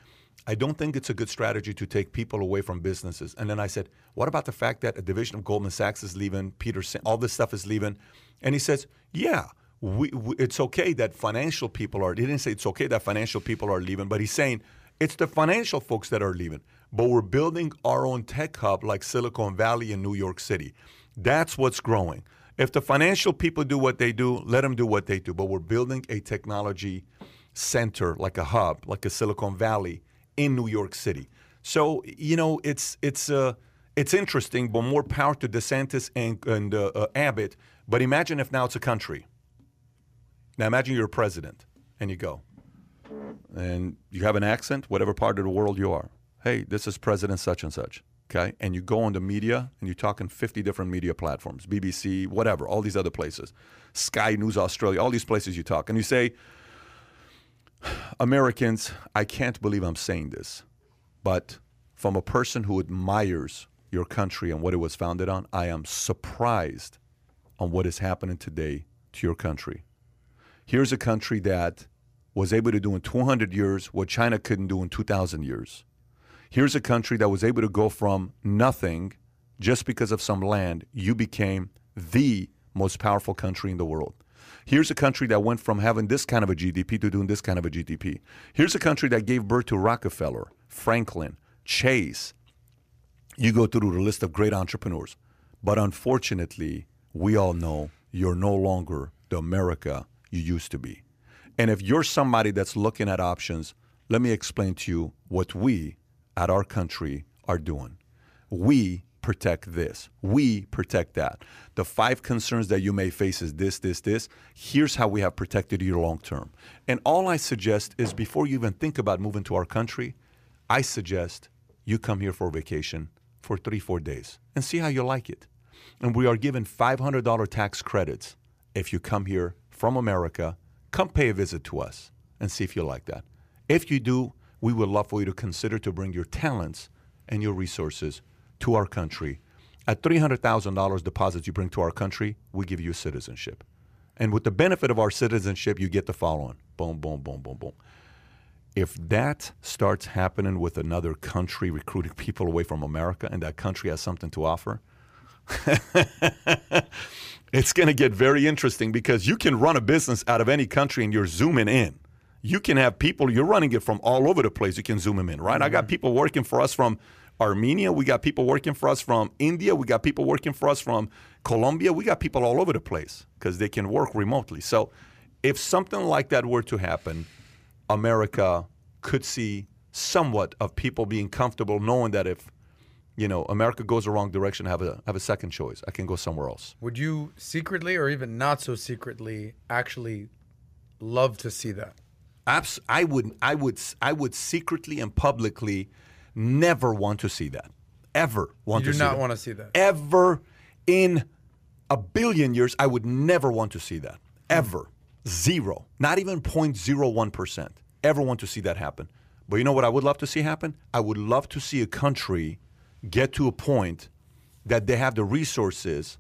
I don't think it's a good strategy to take people away from businesses. And then I said, what about the fact that a division of Goldman Sachs is leaving, Peter, all this stuff is leaving? And he says, yeah, we, we, it's okay that financial people are, he didn't say it's okay that financial people are leaving, but he's saying it's the financial folks that are leaving. But we're building our own tech hub like Silicon Valley in New York City. That's what's growing. If the financial people do what they do, let them do what they do. But we're building a technology center, like a hub, like a Silicon Valley in New York City. So you know, it's it's uh, it's interesting, but more power to DeSantis and, and uh, uh, Abbott. But imagine if now it's a country. Now imagine you're a president and you go, and you have an accent, whatever part of the world you are. Hey, this is President such and such. Okay, and you go on the media and you talk on 50 different media platforms, BBC, whatever, all these other places, Sky News Australia, all these places you talk, and you say, Americans, I can't believe I'm saying this, but from a person who admires your country and what it was founded on, I am surprised on what is happening today to your country. Here's a country that was able to do in 200 years what China couldn't do in 2,000 years. Here's a country that was able to go from nothing just because of some land, you became the most powerful country in the world. Here's a country that went from having this kind of a GDP to doing this kind of a GDP. Here's a country that gave birth to Rockefeller, Franklin, Chase. You go through the list of great entrepreneurs. But unfortunately, we all know you're no longer the America you used to be. And if you're somebody that's looking at options, let me explain to you what we at our country are doing. We protect this. We protect that. The five concerns that you may face is this, this, this. Here's how we have protected you long term. And all I suggest is before you even think about moving to our country, I suggest you come here for vacation for three, four days and see how you like it. And we are given $500 tax credits if you come here from America. Come pay a visit to us and see if you like that. If you do, we would love for you to consider to bring your talents and your resources to our country. At $300,000 deposits you bring to our country, we give you citizenship. And with the benefit of our citizenship, you get the following boom, boom, boom, boom, boom. If that starts happening with another country recruiting people away from America and that country has something to offer, it's going to get very interesting because you can run a business out of any country and you're zooming in. You can have people, you're running it from all over the place. You can zoom them in, right? I got mm-hmm. people working for us from Armenia. We got people working for us from India. We got people working for us from Colombia. We got people all over the place because they can work remotely. So if something like that were to happen, America could see somewhat of people being comfortable knowing that if you know America goes the wrong direction, have a have a second choice. I can go somewhere else. Would you secretly or even not so secretly actually love to see that? Abs- I would I would I would secretly and publicly never want to see that. Ever want You to do see not that. want to see that. Ever in a billion years, I would never want to see that. Hmm. Ever. Zero. Not even 0.01%. Ever want to see that happen. But you know what I would love to see happen? I would love to see a country get to a point that they have the resources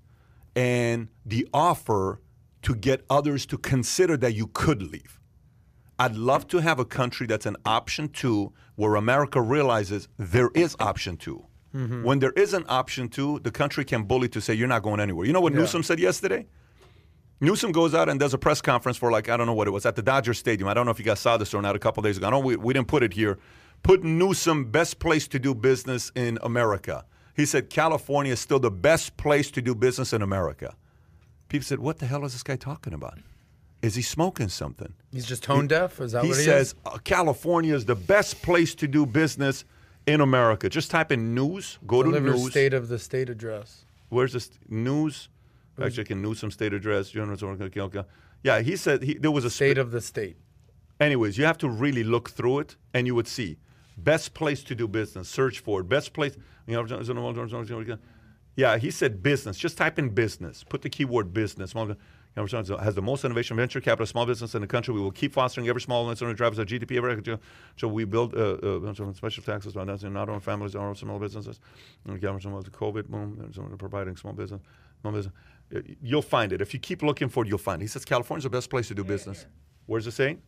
and the offer to get others to consider that you could leave. I'd love to have a country that's an option two where America realizes there is option 2 mm-hmm. When there is an option two, the country can bully to say, you're not going anywhere. You know what Newsom said yesterday? Newsom goes out and does a press conference for like, I don't know what it was, at the Dodger Stadium. I don't know if you guys saw this or not a couple days ago. I know we, we didn't put it here. Put Newsom best place to do business in America. He said California is still the best place to do business in America. People said, what the hell is this guy talking about? Is he smoking something? He's just tone deaf. Is that he what he says is? uh, California is the best place to do business in America. Just type in news, go Deliver to news. state of the state address. Where's this news? Actually, I can Newsom state address. Yeah, he said he, there was a State spa- of the state. Anyways, you have to really look through it, and you would see best place to do business. Search for it. Best place. You know, yeah, he said business. Just type in business. Put the keyword business. Has the most innovation venture capital small business in the country. We will keep fostering every small business owner drives our GDP. Every so we build uh, uh, special taxes on that, and not on families, or small businesses. And government some of the COVID boom, some of the providing small business, small business. You'll find it if you keep looking for it. You'll find it. He says California's the best place to do business. Where's it saying?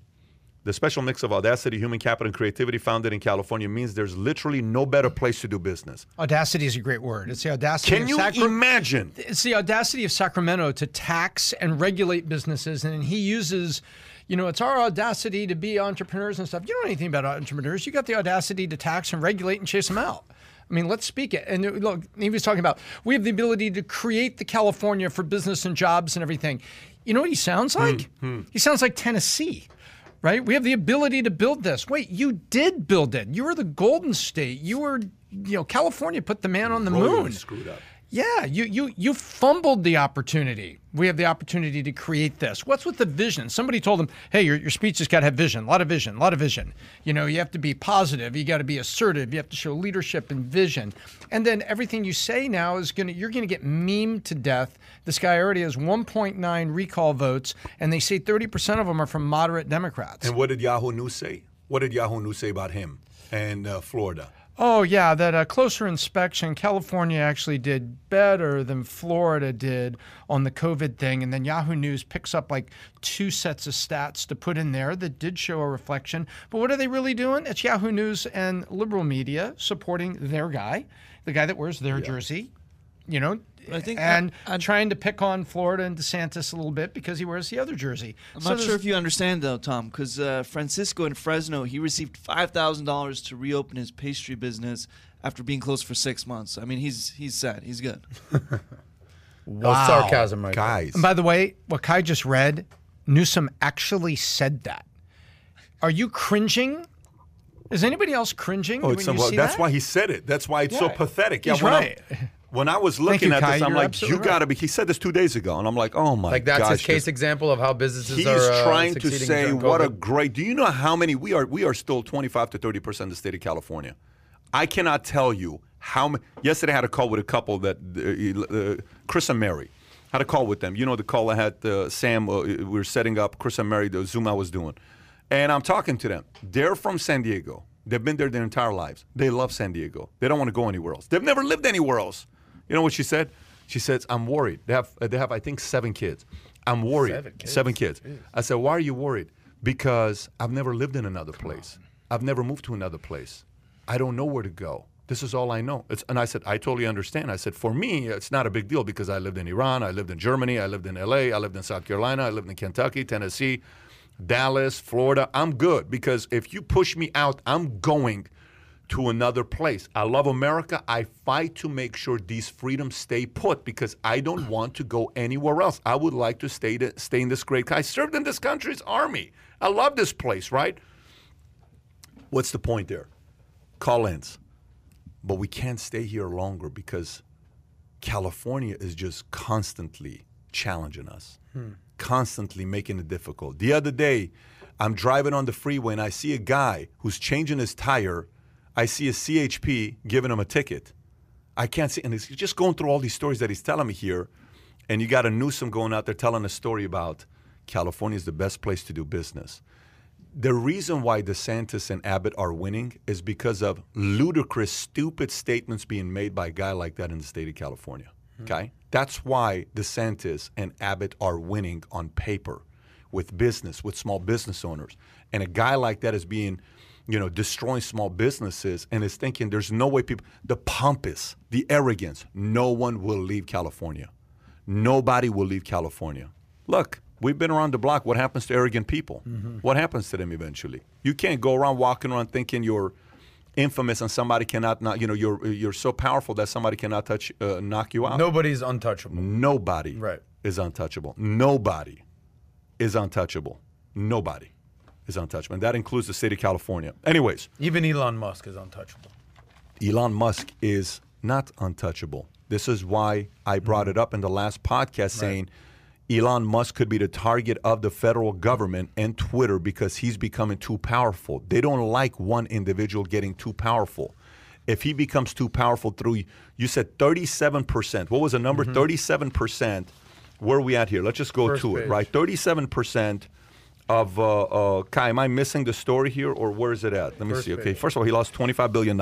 The special mix of audacity, human capital, and creativity founded in California means there's literally no better place to do business. Audacity is a great word. It's the audacity. Can of you Sacra- imagine? it's the audacity of Sacramento to tax and regulate businesses, and he uses, you know, it's our audacity to be entrepreneurs and stuff. You don't know anything about entrepreneurs. You got the audacity to tax and regulate and chase them out. I mean, let's speak it. And uh, look, he was talking about we have the ability to create the California for business and jobs and everything. You know what he sounds like? He sounds like Tennessee. Right? We have the ability to build this. Wait, you did build it. You were the Golden State. You were, you know, California put the man on the moon. screwed up. Yeah, you you you fumbled the opportunity. We have the opportunity to create this. What's with the vision? Somebody told him, "Hey, your your speech has got to have vision. A lot of vision. A lot of vision. You know, you have to be positive. You got to be assertive. You have to show leadership and vision. And then everything you say now is gonna you're gonna get meme to death. This guy already has 1.9 recall votes, and they say 30% of them are from moderate Democrats. And what did Yahoo News say? What did Yahoo News say about him and uh, Florida? Oh, yeah, that uh, closer inspection, California actually did better than Florida did on the COVID thing. And then Yahoo News picks up like two sets of stats to put in there that did show a reflection. But what are they really doing? It's Yahoo News and liberal media supporting their guy, the guy that wears their jersey, you know. I think and I- I'm- trying to pick on Florida and DeSantis a little bit because he wears the other jersey. I'm not sure if you understand though, Tom, because uh, Francisco in Fresno, he received five thousand dollars to reopen his pastry business after being closed for six months. I mean, he's he's sad. He's good. That was sarcasm, right? there. Guys, And by the way, what Kai just read, Newsom actually said that. Are you cringing? Is anybody else cringing oh, when it's you some, well, see that's that? why he said it. That's why it's so pathetic. Yeah, He's right. I, when I was looking you, at Kai. this, I'm You're like, you right. got to be. He said this two days ago, and I'm like, oh my god. Like that's gosh, his case this- example of how businesses He's are uh, trying to say what a great. Do you know how many we are? We are still 25 to 30 percent of the state of California. I cannot tell you how many. Yesterday, I had a call with a couple that uh, uh, Chris and Mary. Had a call with them. You know the call I had uh, Sam. Uh, we were setting up Chris and Mary the Zoom I was doing, and I'm talking to them. They're from San Diego. They've been there their entire lives. They love San Diego. They don't want to go anywhere else. They've never lived anywhere else. You know what she said? She says, "I'm worried. They have they have I think seven kids. I'm worried. Seven kids? Seven kids. I said, why are you worried? Because I've never lived in another place. I've never moved to another place. I don't know where to go. This is all I know. It's, and I said, I totally understand. I said, for me, it's not a big deal because I lived in Iran, I lived in Germany, I lived in LA, I lived in South Carolina, I lived in Kentucky, Tennessee, Dallas, Florida. I'm good because if you push me out, I'm going to another place. I love America. I fight to make sure these freedoms stay put because I don't want to go anywhere else. I would like to stay to, stay in this great. I served in this country's army. I love this place, right? What's the point there? Call ins. But we can't stay here longer because California is just constantly challenging us, hmm. constantly making it difficult. The other day, I'm driving on the freeway and I see a guy who's changing his tire. I see a CHP giving him a ticket. I can't see, and he's just going through all these stories that he's telling me here. And you got a Newsom going out there telling a story about California is the best place to do business. The reason why DeSantis and Abbott are winning is because of ludicrous, stupid statements being made by a guy like that in the state of California. Hmm. Okay? That's why DeSantis and Abbott are winning on paper with business, with small business owners. And a guy like that is being, you know, destroying small businesses and is thinking there's no way people, the pompous, the arrogance, no one will leave California. Nobody will leave California. Look, we've been around the block. What happens to arrogant people? What happens to them eventually? You can't go around walking around thinking you're infamous and somebody cannot not you know you're you're so powerful that somebody cannot touch uh, knock you out. Nobody's untouchable. Nobody Right. is untouchable. Nobody is untouchable. Nobody is untouchable. And that includes the state of California. Anyways, Even Elon Musk is untouchable. Elon Musk is not untouchable. This is why I brought it up in the last podcast saying Elon Musk could be the target of the federal government and Twitter because he's becoming too powerful. They don't like one individual getting too powerful. If he becomes too powerful through, you said 37%. What was the number? Mm-hmm. 37%. Where are we at here? Let's just go First to it, right? 37% of, uh, uh, Kai, am I missing the story here or where is it at? Let me First see. Okay, page. first of all, he lost $25 billion.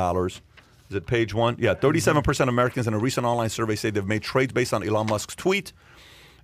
Is it page one? Yeah, 37% of Americans in a recent online survey say they've made trades based on Elon Musk's tweet.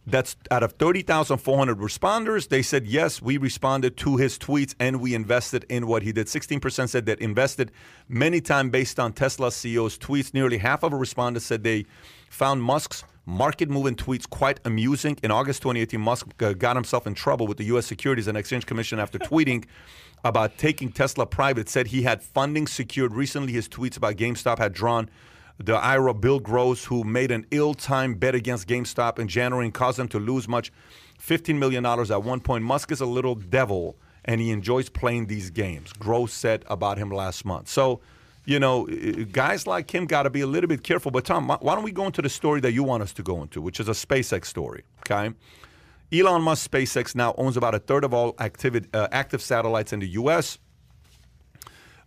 That's out of 30,400 responders. They said, yes, we responded to his tweets and we invested in what he did. 16% said that invested many times based on Tesla CEO's tweets. Nearly half of the respondents said they found Musk's market moving tweets quite amusing. In August 2018, Musk uh, got himself in trouble with the U.S. Securities and Exchange Commission after tweeting about taking Tesla private. Said he had funding secured. Recently, his tweets about GameStop had drawn the IRA Bill Gross, who made an ill-timed bet against GameStop in January and caused them to lose much, $15 million at one point. Musk is a little devil, and he enjoys playing these games. Gross said about him last month. So, you know, guys like him got to be a little bit careful. But Tom, why don't we go into the story that you want us to go into, which is a SpaceX story, okay? Elon Musk SpaceX now owns about a third of all active, uh, active satellites in the U.S.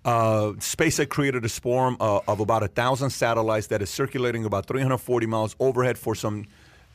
Uh, SpaceX created a swarm uh, of about a thousand satellites that is circulating about 340 miles overhead for some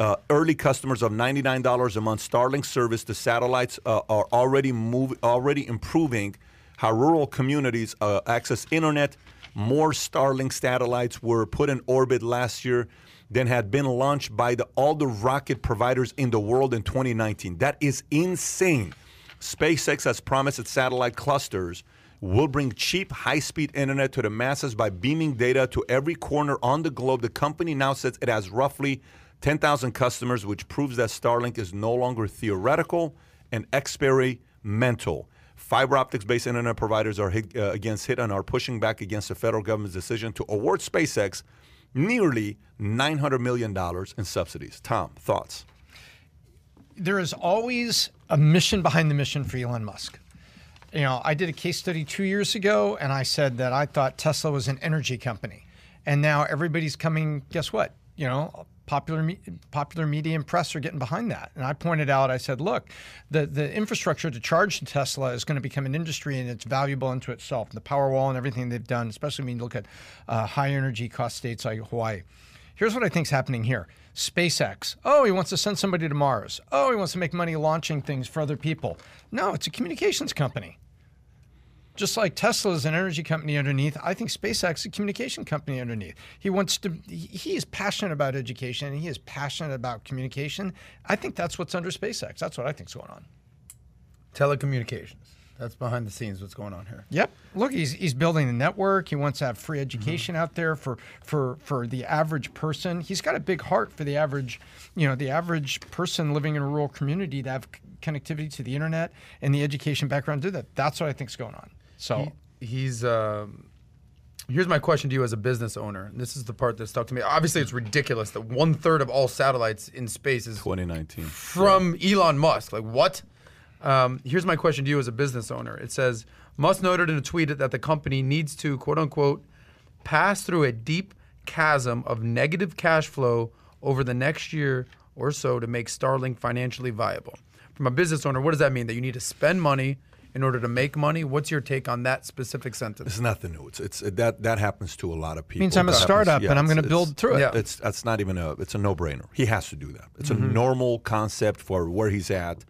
uh, early customers of $99 a month Starlink service. The satellites uh, are already move, already improving how rural communities uh, access internet. More Starlink satellites were put in orbit last year than had been launched by the, all the rocket providers in the world in 2019. That is insane. SpaceX has promised its satellite clusters will bring cheap, high speed internet to the masses by beaming data to every corner on the globe. The company now says it has roughly 10,000 customers, which proves that Starlink is no longer theoretical and experimental. Fiber optics based internet providers are hit, uh, against hit and are pushing back against the federal government's decision to award SpaceX nearly $900 million in subsidies. Tom, thoughts? there is always a mission behind the mission for Elon Musk. You know, I did a case study two years ago, and I said that I thought Tesla was an energy company, and now everybody's coming. Guess what? You know, popular me- popular media and press are getting behind that. And I pointed out, I said, look, the the infrastructure to charge Tesla is going to become an industry, and it's valuable unto itself. The Powerwall and everything they've done, especially when you look at uh, high energy cost states like Hawaii. Here's what I think is happening here. SpaceX. Oh, he wants to send somebody to Mars. Oh, he wants to make money launching things for other people. No, it's a communications company. Just like Tesla is an energy company underneath, I think SpaceX is a communication company underneath. He wants to, he is passionate about education and he is passionate about communication. I think that's what's under SpaceX. That's what I think's going on. Telecommunications. That's behind the scenes. What's going on here? Yep. Look, he's he's building a network. He wants to have free education Mm-hmm. out there for for for the average person. He's got a big heart for the average, you know, the average person living in a rural community to have c- connectivity to the internet and the education background to do that. That's what I think's going on. So He- he's. Um, here's my question to you as a business owner. And this is the part that stuck to me. Obviously, it's ridiculous that one third of all satellites in space is 2019. from Elon Musk. Like what? Um, here's my question to you as a business owner. It says Musk noted in a tweet that the company needs to quote unquote pass through a deep chasm of negative cash flow over the next year or so to make Starlink financially viable. From a business owner, what does that mean? That you need to spend money in order to make money? What's your take on that specific sentence? It's nothing new. It's, it's that that happens to a lot of people. It Means I'm a That happens- startup and I'm gonna build it's- through it. Yeah. It's that's not even a. It's a no-brainer. He has to do that. It's Mm-hmm. a normal concept for where he's at.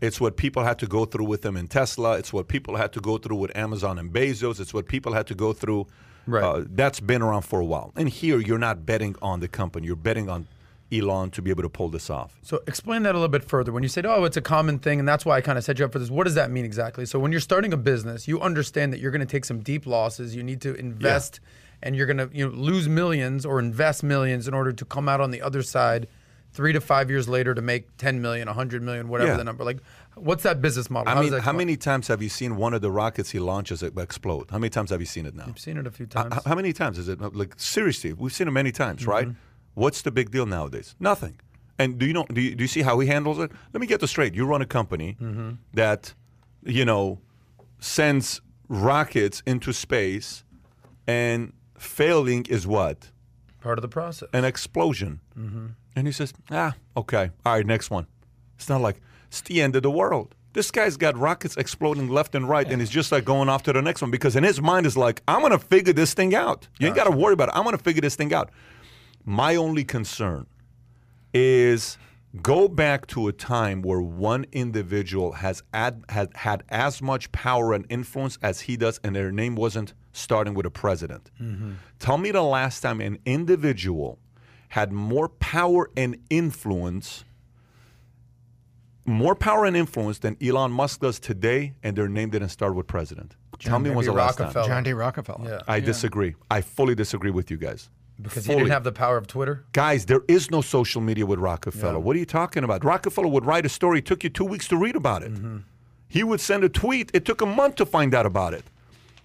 It's what people had to go through with him in Tesla. It's what people had to go through with Amazon and Bezos. It's what people had to go through. Right. Uh, that's been around for a while. And here, you're not betting on the company. You're betting on Elon to be able to pull this off. So explain that a little bit further. When you said, "Oh, it's a common thing," and that's why I kind of set you up for this. What does that mean exactly? So when you're starting a business, you understand that you're going to take some deep losses. You need to invest, and you're going to you know, lose millions or invest millions in order to come out on the other side, three to five years later to make 10 million, 100 million, whatever Yeah. the number. Like, what's that business model? I How mean, how many times have you seen one of the rockets he launches explode? How many times have you seen it now? I've seen it a few times. How many times is it? Like seriously, we've seen it many times, mm-hmm. right? What's the big deal nowadays? Nothing. And do you know? Do you, do you see how he handles it? Let me get this straight. You run a company that, you know, sends rockets into space, and failing is what? Part of the process. An explosion. And he says, ah, okay, all right, next one. It's not like it's the end of the world. This guy's got rockets exploding left and right, and he's just like going off to the next one because in his mind is like, I'm gonna figure this thing out. You ain't gotta worry about it. I'm gonna figure this thing out. My only concern is go back to a time where one individual has ad, had, had as much power and influence as he does, and their name wasn't starting with a president. Mm-hmm. Tell me the last time an individual had more power and influence, more power and influence than Elon Musk does today, and their name didn't start with president. Tell me maybe when's the last time. Rockefeller. John D. Rockefeller. Yeah. I disagree. I fully disagree with you guys. Because he didn't have the power of Twitter. Guys, there is no social media with Rockefeller. What are you talking about? Rockefeller would write a story, it took you two weeks to read about it. Mm-hmm. He would send a tweet, it took a month to find out about it.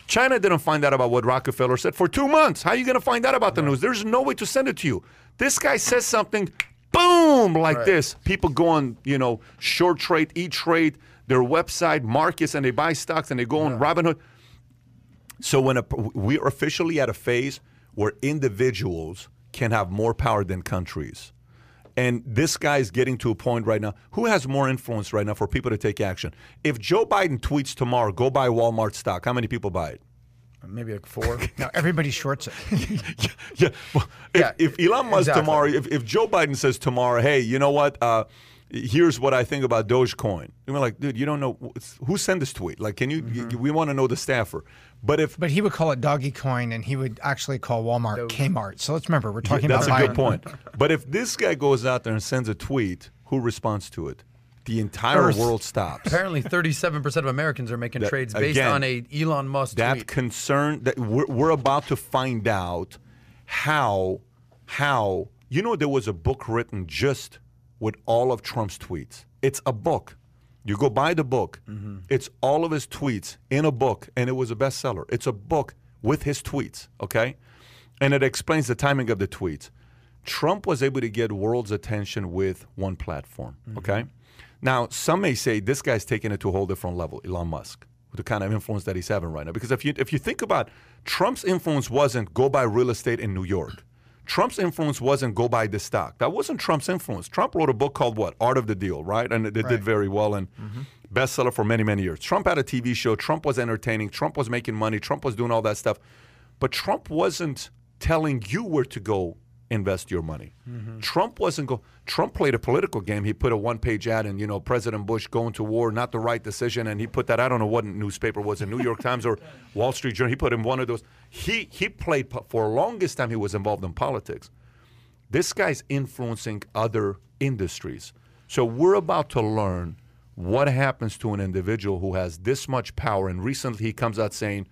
China didn't find out about what Rockefeller said for two months. How are you going to find out about the news? There's no way to send it to you. This guy says something, boom, like Right. this. People go on, you know, short trade, e trade, their website, markets, and they buy stocks and they go on Robinhood. So when a, we're officially at a phase where individuals can have more power than countries. And this guy is getting to a point right now. Who has more influence right now for people to take action? If Joe Biden tweets tomorrow, go buy Walmart stock, how many people buy it? Maybe like four. Now everybody shorts it. yeah. Well, if, Yeah, if Elon Musk exactly. tomorrow, if, if Joe Biden says tomorrow, hey, you know what? Uh, here's what I think about Dogecoin. And we're like, dude, you don't know who sent this tweet. Like, can you? Mm-hmm. We want to know the staffer. But if But he would call it doggy coin, and he would actually call Walmart Kmart. So let's remember, we're talking about. That's a about good point. But if this guy goes out there and sends a tweet, who responds to it? The entire Earth. world stops. Apparently, 37% of Americans are making That- trades based again, on a Elon Musk that tweet. concern that we're, we're about to find out how how you know there was a book written just with all of Trump's tweets. It's a book. You go buy the book. Mm-hmm. It's all of his tweets in a book, and it was a bestseller. It's a book with his tweets. Okay, and it explains the timing of the tweets. Trump was able to get world's attention with one platform. Mm-hmm. Okay, now some may say this guy's taking it to a whole different level. Elon Musk with the kind of influence that he's having right now. Because if you if you think about Trump's influence wasn't go buy real estate in New York. Trump's influence wasn't go buy this stock. That wasn't Trump's influence. Trump wrote a book called what? Art of the Deal, right? And it, it did very well and mm-hmm. bestseller for many, many years. Trump had a TV show. Trump was entertaining. Trump was making money. Trump was doing all that stuff. But Trump wasn't telling you where to go invest your money. Mm-hmm. Trump wasn't go. Trump played a political game. He put a one-page ad in, you know, President Bush going to war, not the right decision, and he put that. I don't know what newspaper was, it New York Times or Wall Street Journal. He put in one of those. He he played for the longest time. He was involved in politics. This guy's influencing other industries. So we're about to learn what happens to an individual who has this much power? And recently he comes out saying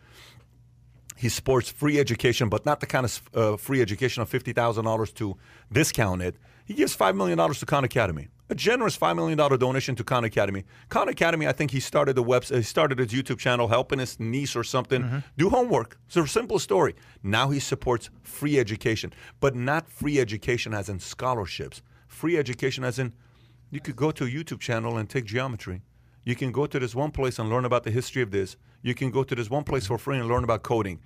he supports free education, but not the kind of uh, free education of $50,000 to discount it. He gives $5 million to Khan Academy. A generous $5 million donation to Khan Academy. Khan Academy, I think he started the website, he started his YouTube channel helping his niece or something do homework. It's a simple story. Now he supports free education, but not free education as in scholarships. Free education as in you could go to a YouTube channel and take geometry. You can go to this one place and learn about the history of this. You can go to this one place for free and learn about coding.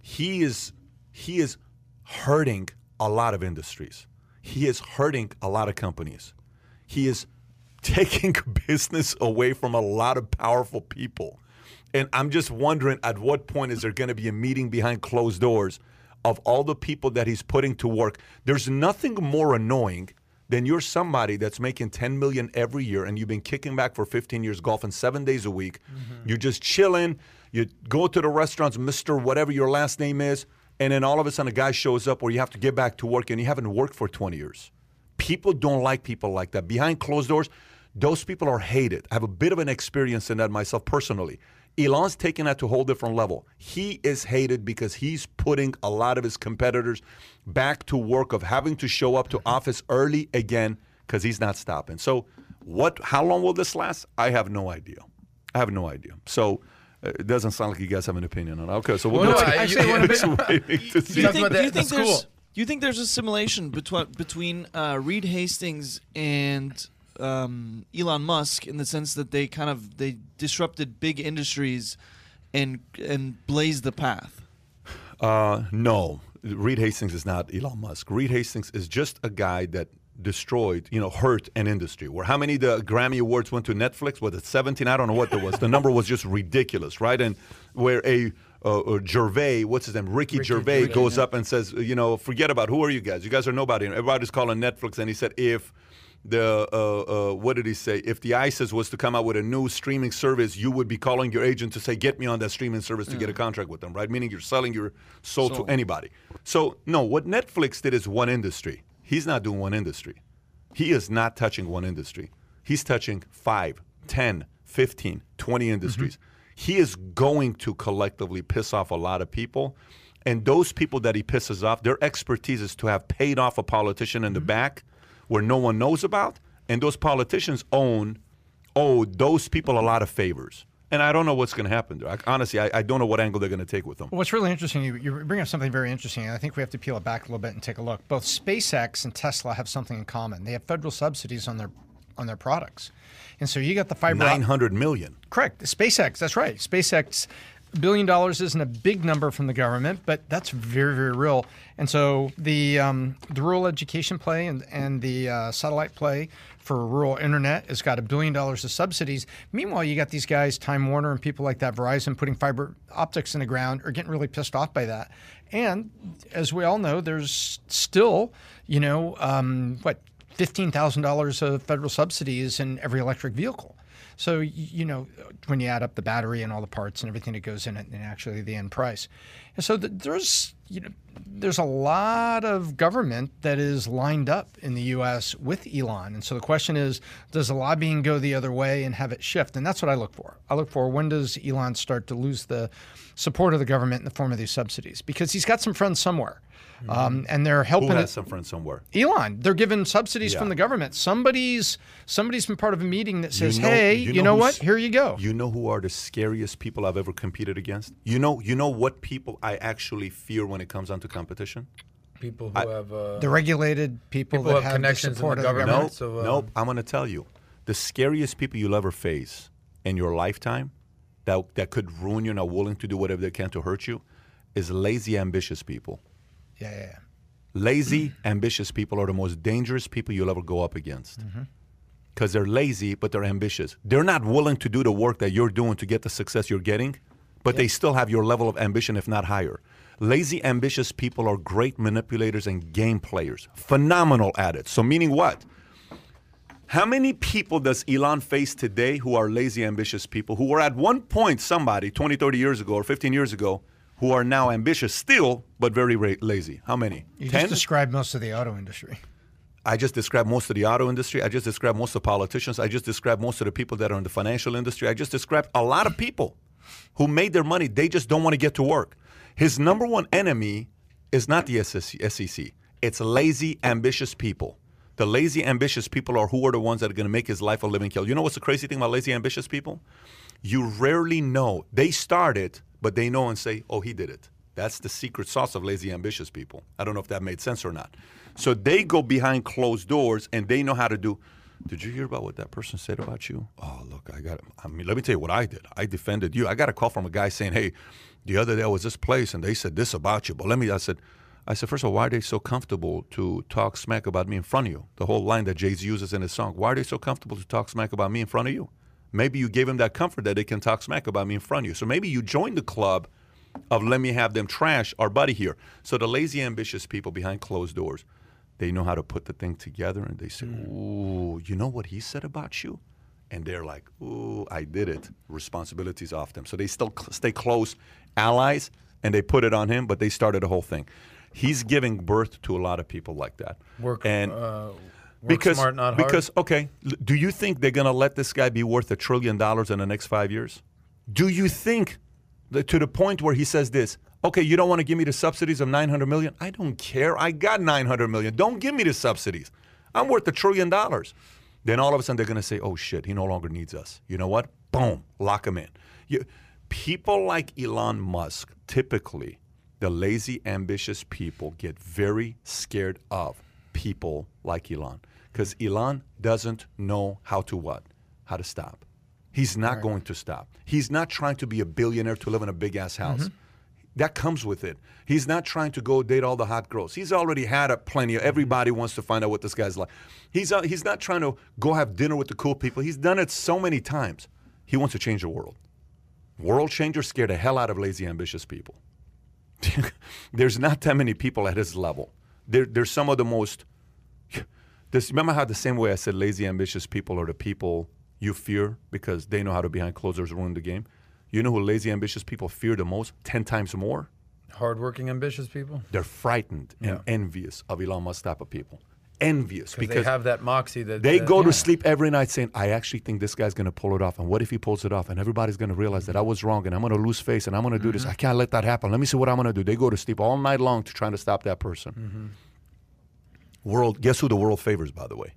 He is he is hurting a lot of industries. He is hurting a lot of companies. He is taking business away from a lot of powerful people. And I'm just wondering at what point is there going to be a meeting behind closed doors of all the people that he's putting to work? There's nothing more annoying than you're somebody that's making 10 million every year and you've been kicking back for 15 years golfing 7 days a week. Mm-hmm. You're just chilling, you go to the restaurants, Mr. whatever your last name is, and then all of a sudden a guy shows up where you have to get back to work and you haven't worked for 20 years. People don't like people like that. Behind closed doors, those people are hated. I have a bit of an experience in that myself personally. Elon's taking that to a whole different level. He is hated because he's putting a lot of his competitors back to work of having to show up to office early again because he's not stopping. So, what? How long will this last? I have no idea. I have no idea. So. uh, It doesn't sound like you guys have an opinion on it. Okay, so we'll Well, go no, to I- the you- next waiting to see. Do you think, about do you think there's school. do you think there's a simulation between between uh, Reed Hastings and um, Elon Musk in the sense that they kind of they disrupted big industries and and blazed the path? Uh, no, Reed Hastings is not Elon Musk. Reed Hastings is just a guy that destroyed, you know, hurt an industry. Where how many the Grammy Awards went to Netflix? Was it 17? I don't know what it was. the number was just ridiculous, right? And where a uh, Gervais, what's his name, Ricky, Gervais, Gervais, goes up and says, you know, forget about who are you guys? You guys are nobody. And everybody's calling Netflix, and he said if the uh, uh, what did he say? If the ISIS was to come out with a new streaming service, you would be calling your agent to say, "Get me on that streaming service to get a contract with them." Right? Meaning you're selling your soul, Soul. to anybody. So no, what Netflix did is one industry. He's not doing one industry. He is not touching one industry. He's touching 5, 10, 15, 20 industries. He is going to collectively piss off a lot of people. And those people that he pisses off, their expertise is to have paid off a politician in the back where no one knows about. And those politicians own, owe those people a lot of favors. And I don't know what's going to happen there. I, honestly, I, I don't know what angle they're going to take with them. What's really interesting, you, you bring up something very interesting, and I think we have to peel it back a little bit and take a look. Both SpaceX and Tesla have something in common. They have federal subsidies on their on their products, and so you got the fiber. 900 million. Correct. SpaceX, that's right. SpaceX, billion dollars isn't a big number from the government, but that's very, very real. And so the um, the rural education play and, and the uh, satellite play for rural internet has got a billion dollars of subsidies. Meanwhile, you got these guys, Time Warner and people like that, Verizon, putting fiber optics in the ground are getting really pissed off by that. And as we all know, there's still, you know, um, what, $15,000 of federal subsidies in every electric vehicle. So you know when you add up the battery and all the parts and everything that goes in it, and actually the end price, and so th- there's you know there's a lot of government that is lined up in the U.S. with Elon, and so the question is, does the lobbying go the other way and have it shift? And that's what I look for. I look for when does Elon start to lose the support of the government in the form of these subsidies because he's got some friends somewhere, um, and they're Who helping. has it- some friends somewhere? Elon, they're given subsidies Yeah. from the government. Somebody's somebody's been part of a meeting that says, know- "Hey, you you, know know, what? Here you go." You know who are the scariest people I've ever competed against? You know, you know what people I actually fear when it comes down to competition? People who have uh, the regulated people, People that have have, connections the in support the of the government. government. Nope, so, um, nope. I'm going to tell you, the scariest people you'll ever face in your lifetime that that could ruin you and are willing to do whatever they can to hurt you is lazy, ambitious people. Yeah, yeah, yeah. Lazy, ambitious people are the most dangerous people you'll ever go up against. Mm-hmm. Because they're lazy, but they're ambitious. They're not willing to do the work that you're doing to get the success you're getting, but they still have your level of ambition, if not higher. Lazy, ambitious people are great manipulators and game players, phenomenal at it. So, meaning what? How many people does Elon face today who are lazy, ambitious people who were at one point somebody 20, 30 years ago or 15 years ago who are now ambitious still, but very ra- lazy? How many? You 10? just described most of the auto industry. I just described most of the auto industry. I just described most of the politicians. I just described most of the people that are in the financial industry. I just described a lot of people who made their money. They just don't want to get to work. His number one enemy is not the SEC. It's lazy, ambitious people. The lazy, ambitious people are who are the ones that are going to make his life a living hell. You know what's the crazy thing about lazy, ambitious people? You rarely know. They start it, but they know and say, oh, he did it. That's the secret sauce of lazy, ambitious people. I don't know if that made sense or not. So they go behind closed doors and they know how to do. Did you hear about what that person said about you? Oh, look, I got. I mean, let me tell you what I did. I defended you. I got a call from a guy saying, "Hey, the other day I was this place and they said this about you." But let me. I said, I said, first of all, why are they so comfortable to talk smack about me in front of you? The whole line that Jay Z uses in his song. Why are they so comfortable to talk smack about me in front of you? Maybe you gave them that comfort that they can talk smack about me in front of you. So maybe you joined the club of let me have them trash our buddy here. So the lazy, ambitious people behind closed doors, they know how to put the thing together and they say, Ooh, you know what he said about you? And they're like, Ooh, I did it. Responsibilities off them. So they still cl- stay close allies and they put it on him, but they started the whole thing. He's giving birth to a lot of people like that. Work, and uh, work because smart, not hard. because okay, do you think they're gonna let this guy be worth a trillion dollars in the next five years? Do you think that to the point where he says this? Okay, you don't want to give me the subsidies of nine hundred million. I don't care. I got nine hundred million. Don't give me the subsidies. I'm worth a trillion dollars. Then all of a sudden they're gonna say, "Oh shit, he no longer needs us." You know what? Boom, lock him in. You, people like Elon Musk, typically, the lazy, ambitious people get very scared of people like Elon because Elon doesn't know how to what? How to stop. He's not going to stop. He's not trying to be a billionaire to live in a big ass house. That comes with it. He's not trying to go date all the hot girls. He's already had a plenty. Of, everybody wants to find out what this guy's like. He's uh, he's not trying to go have dinner with the cool people. He's done it so many times. He wants to change the world. World changers scare the hell out of lazy, ambitious people. There's not that many people at his level. There, there's some of the most. This, remember how the same way I said lazy, ambitious people are the people you fear because they know how to behind closers ruin the game. You know who lazy, ambitious people fear the most? Ten times more. hardworking, ambitious people. They're frightened and Yeah. envious of Elon Musk type of people. Envious Because they have that moxie that they that- go yeah. to sleep every night saying, I actually think this guy's going to pull it off. And what if he pulls it off? And everybody's going to realize that I was wrong and I'm going to lose face and I'm going to do this. Mm-hmm. I can't let that happen. Let me see what I'm going to do. They go to sleep all night long to trying to stop that person. Mm-hmm. World, guess who the world favors, by the way?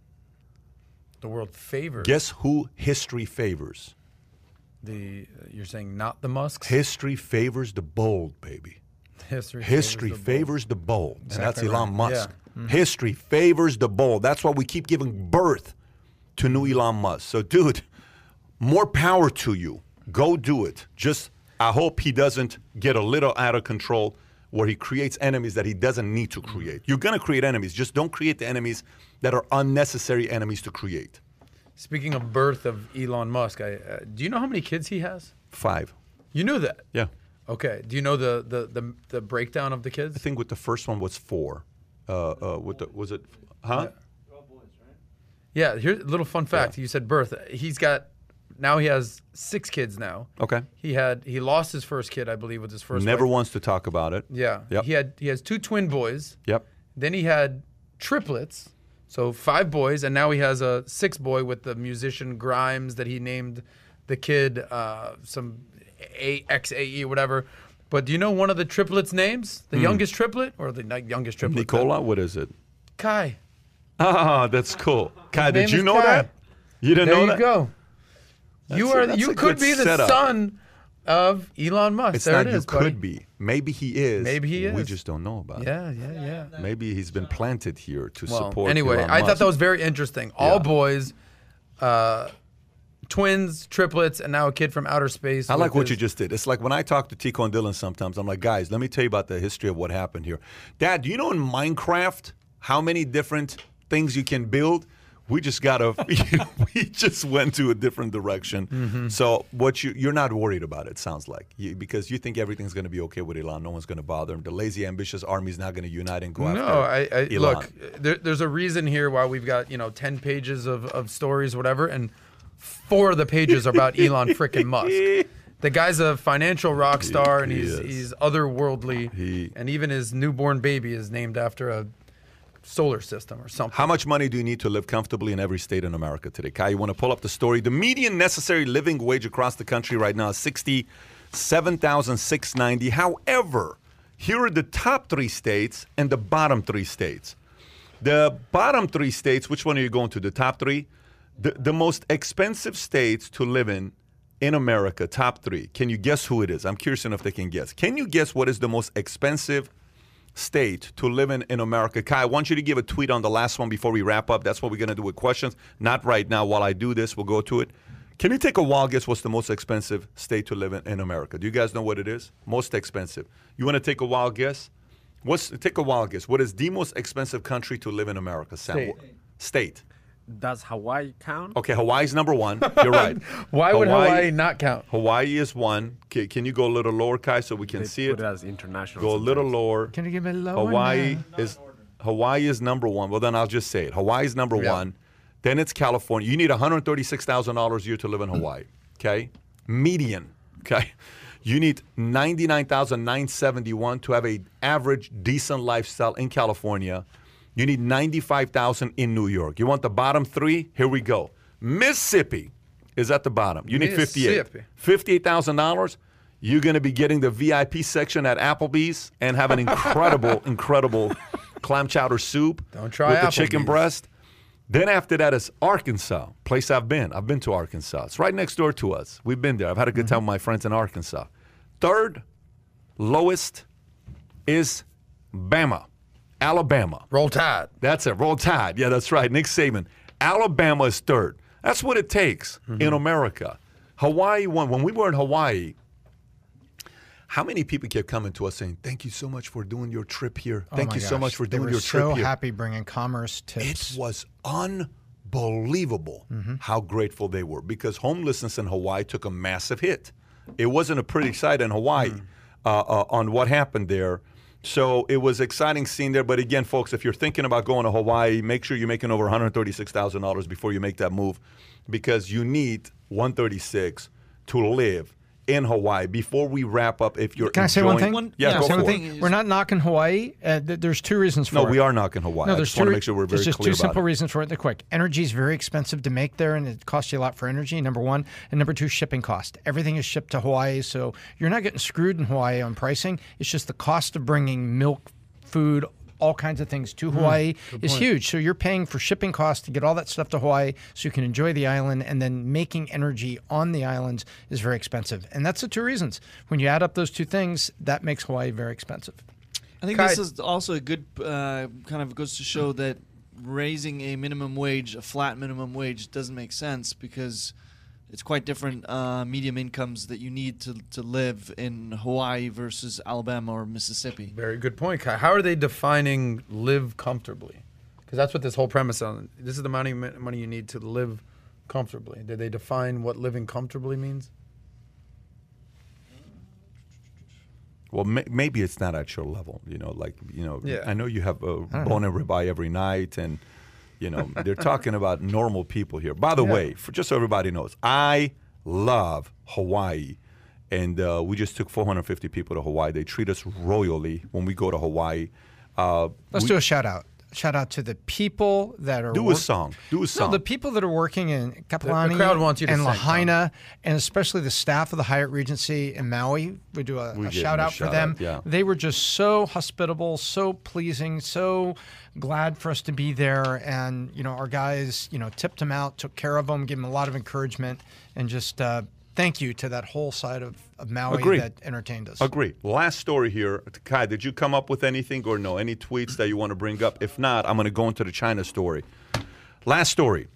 the world favors Guess who history favors? the. You're saying not the Musks. History favors the bold, baby. History. History favors the bold. the bold. and that's Elon. Musk. Yeah. Mm-hmm. History favors the bold. That's why we keep giving birth to new Elon Musk. So, dude, more power to you. Go do it. Just, I hope he doesn't get a little out of control where he creates enemies that he doesn't need to create. You're going to create enemies. Just don't create the enemies that are unnecessary enemies to create. Speaking of birth of Elon Musk, I, uh, do you know how many kids he has? Five. You knew that. Yeah. Okay. Do you know the the the, the breakdown of the kids? I think with the first one was four. Uh, uh, with the, was it, huh? Yeah. Here's a little fun fact. You said birth. He's got now he has six kids now. Okay. He had he lost his first kid, I believe, with his first. Never wife. wants to talk about it. Yeah. Yep. He had he has two twin boys. Yep. Then he had triplets, so five boys, and now he has a sixth boy with the musician Grimes that he named the kid uh, some A X A E whatever. But do you know one of the triplets' names? The youngest triplet or the youngest triplet? Nicola, what is it? Kai. Ah, that's cool. Kai, did you know Kai. that? You didn't There know you that? go. you That's a- are that's you could be the setup. son of Elon Musk. It's there not it you buddy. could be. Maybe he is. Maybe he is. We just don't know about it. Yeah, yeah, yeah. Maybe he's been planted here to support. Well, support. anyway, Elon I thought that was very interesting. All Yeah. boys, uh, twins, triplets, and now a kid from outer space. I like what you just did. It's like when I talk to Tico and Dylan sometimes, I'm like, guys, let me tell you about the history of what happened here. Dad, do you know in Minecraft how many different things you can build? We just gotta, we just went to a different direction. Mm-hmm. So what you you're not worried about it sounds like you, because you think everything's gonna be okay with Elon. No one's gonna bother him. The lazy, ambitious army's not gonna unite and go No, after I, I look. There, there's a reason here why we've got you know ten pages of, of stories, whatever, and four of the pages are about Elon frickin' Musk. The guy's a financial rock star, and he's is. he's otherworldly, He- and even his newborn baby is named after a solar system or something. How much money do you need to live comfortably in every state in America today? Kai, you want to pull up the story? The median necessary living wage across the country right now is sixty-seven thousand six ninety. However, here are the top three states and the bottom three states. The bottom three states, which one are you going to? The top three? The, the most expensive states to live in in America, top three. Can you guess who it is? I'm curious enough they can guess. Can you guess what is the most expensive state to live in in America? Kai, I want you to give a tweet on the last one before we wrap up. That's what we're going to do with questions. Not right now. While I do this, we'll go to it. Can you take a wild guess what's the most expensive state to live in in America? Do you guys know what it is? Most expensive. You want to take a wild guess? What's take a wild guess? What is the most expensive country to live in America? Sam? State. State. Does Hawaii count? Okay, Hawaii's number one. You're right. Why would Hawaii not count? Hawaii is one. Can, can you go a little lower, Kai, so we can They see put it? it as international. Go a little lower. Can you give me a lower? Hawaii now? is Hawaii is number one. Well, then I'll just say it. Hawaii's number Yeah. one. Then it's California. You need one hundred thirty-six thousand dollars a year to live in Hawaii. Okay, median. Okay, you need ninety-nine thousand nine seventy-one to have a average decent lifestyle in California. You need ninety-five thousand in New York. You want the bottom three? Here we go. Mississippi is at the bottom. You need 58. $58,000. You're going to be getting the VIP section at Applebee's and have an incredible, incredible clam chowder soup Don't try with the chicken Applebee's. breast. Then after that is Arkansas, place I've been. I've been to Arkansas. It's right next door to us. We've been there. I've had a good Mm-hmm. time with my friends in Arkansas. Third lowest is Bama, Alabama. Roll Tide. That's it. Roll Tide. Yeah, that's right. Nick Saban. Alabama is third. That's what it takes Mm-hmm. in America. Hawaii won. When we were in Hawaii, how many people kept coming to us saying, "Thank you so much for doing your trip here. Oh Thank you so much for doing your trip so here." happy bringing commerce tips. It was unbelievable Mm-hmm. how grateful they were because homelessness in Hawaii took a massive hit. It wasn't a pretty sight in Hawaii Mm. uh, uh, on what happened there. So it was exciting seeing there. But again, folks, if you're thinking about going to Hawaii, make sure you're making over $136,000 before you make that move because you need 136 to live in Hawaii. Before we wrap up, if you're Can I say one thing? One- yeah, yeah, go Say for one it. thing. We're not knocking Hawaii. Uh, th- there's two reasons for No, it. No, we are knocking Hawaii. No, I there's just want two- to make sure we're very just clear two simple it. reasons for it. They're quick. Energy is very expensive to make there, and it costs you a lot for energy. Number one, and number two, shipping cost. Everything is shipped to Hawaii, so you're not getting screwed in Hawaii on pricing. It's just the cost of bringing milk, food, all kinds of things Hmm, to Hawaii is huge. So you're paying for shipping costs to get all that stuff to Hawaii, so you can enjoy the island, and then making energy on the islands is very expensive. And that's the two reasons. When you add up those two things, that makes Hawaii very expensive. I think Kai- this is also a good uh, kind of goes to show that raising a minimum wage, a flat minimum wage, doesn't make sense because it's quite different uh, medium incomes that you need to, to live in Hawaii versus Alabama or Mississippi. Very good point, Kai. How are they defining live comfortably? Because that's what this whole premise on. This is the amount of money you need to live comfortably. Did they define what living comfortably means? Well, may, maybe it's not at your level. You know, like you know, Yeah. I know you have a bone and ribeye every night, and you know they're talking about normal people here. By the Yeah. way, for just so everybody knows, I love Hawaii, and uh, we just took 450 people to Hawaii. They treat us royally when we go to Hawaii. Uh, Let's we- do a shout out. Shout out to the people that are Do a work- song. Do a No, song. the people that are working in Kaanapali crowd wants you to and sing, Lahaina, and especially the staff of the Hyatt Regency in Maui. We do a, We a shout them a out for them. out, yeah. They were just so hospitable, so pleasing, so glad for us to be there. And you know, our guys, you know, tipped them out, took care of them, gave them a lot of encouragement, and just uh, thank you to that whole side of, of Maui that entertained us. Agree. Last story here. Kai, did you come up with anything or no? Any tweets that you want to bring up? If not, I'm going to go into the China story. Last story.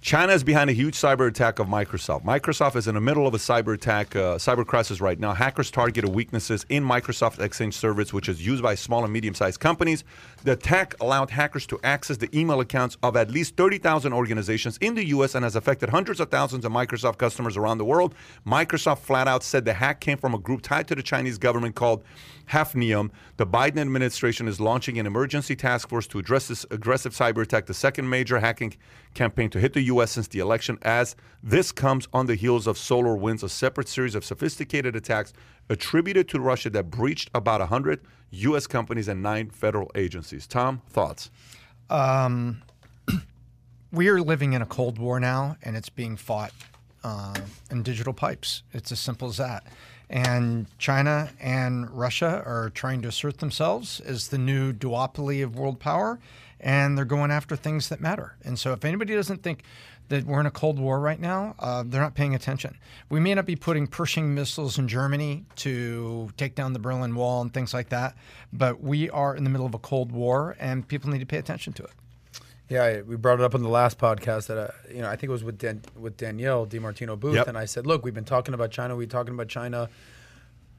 China is behind a huge cyber attack of Microsoft. Microsoft is in the middle of a cyber attack, uh, cyber crisis right now. Hackers targeted weaknesses in Microsoft Exchange service, which is used by small and medium-sized companies. The attack allowed hackers to access the email accounts of at least 30,000 organizations in the U.S. and has affected hundreds of thousands of Microsoft customers around the world. Microsoft flat out said the hack came from a group tied to the Chinese government called Hafnium. The Biden administration is launching an emergency task force to address this aggressive cyber attack, the second major hacking campaign to hit the U.S. since the election, as this comes on the heels of SolarWinds, a separate series of sophisticated attacks attributed to Russia that breached about 100 U.S. companies and nine federal agencies. Tom, thoughts? we are living in a Cold War now, and it's being fought uh, in digital pipes. It's as simple as that. And China and Russia are trying to assert themselves as the new duopoly of world power, and they're going after things that matter. And so, if anybody doesn't think that we're in a Cold War right now, uh, they're not paying attention. We may not be putting Pershing missiles in Germany to take down the Berlin Wall and things like that, but we are in the middle of a Cold War, and people need to pay attention to it. Yeah, I- we brought it up on the last podcast that uh, you know I think it was with Dan, with Danielle DiMartino Booth, Yep. and I said, look, we've been talking about China, we're talking about China.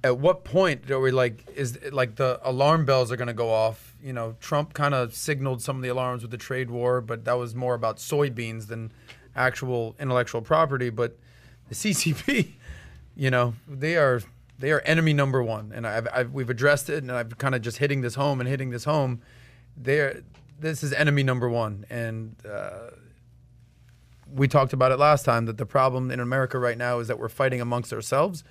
At what point are we like is like the alarm bells are going to go off? You know, Trump kind of signaled some of the alarms with the trade war, but that was more about soybeans than actual intellectual property. But the CCP, you know, they are they are enemy number one, and I've, I've we've addressed it, and I've kind of just hitting this home and hitting this home. They're this is enemy number one, and uh, we talked about it last time that the problem in America right now is that we're fighting amongst ourselves,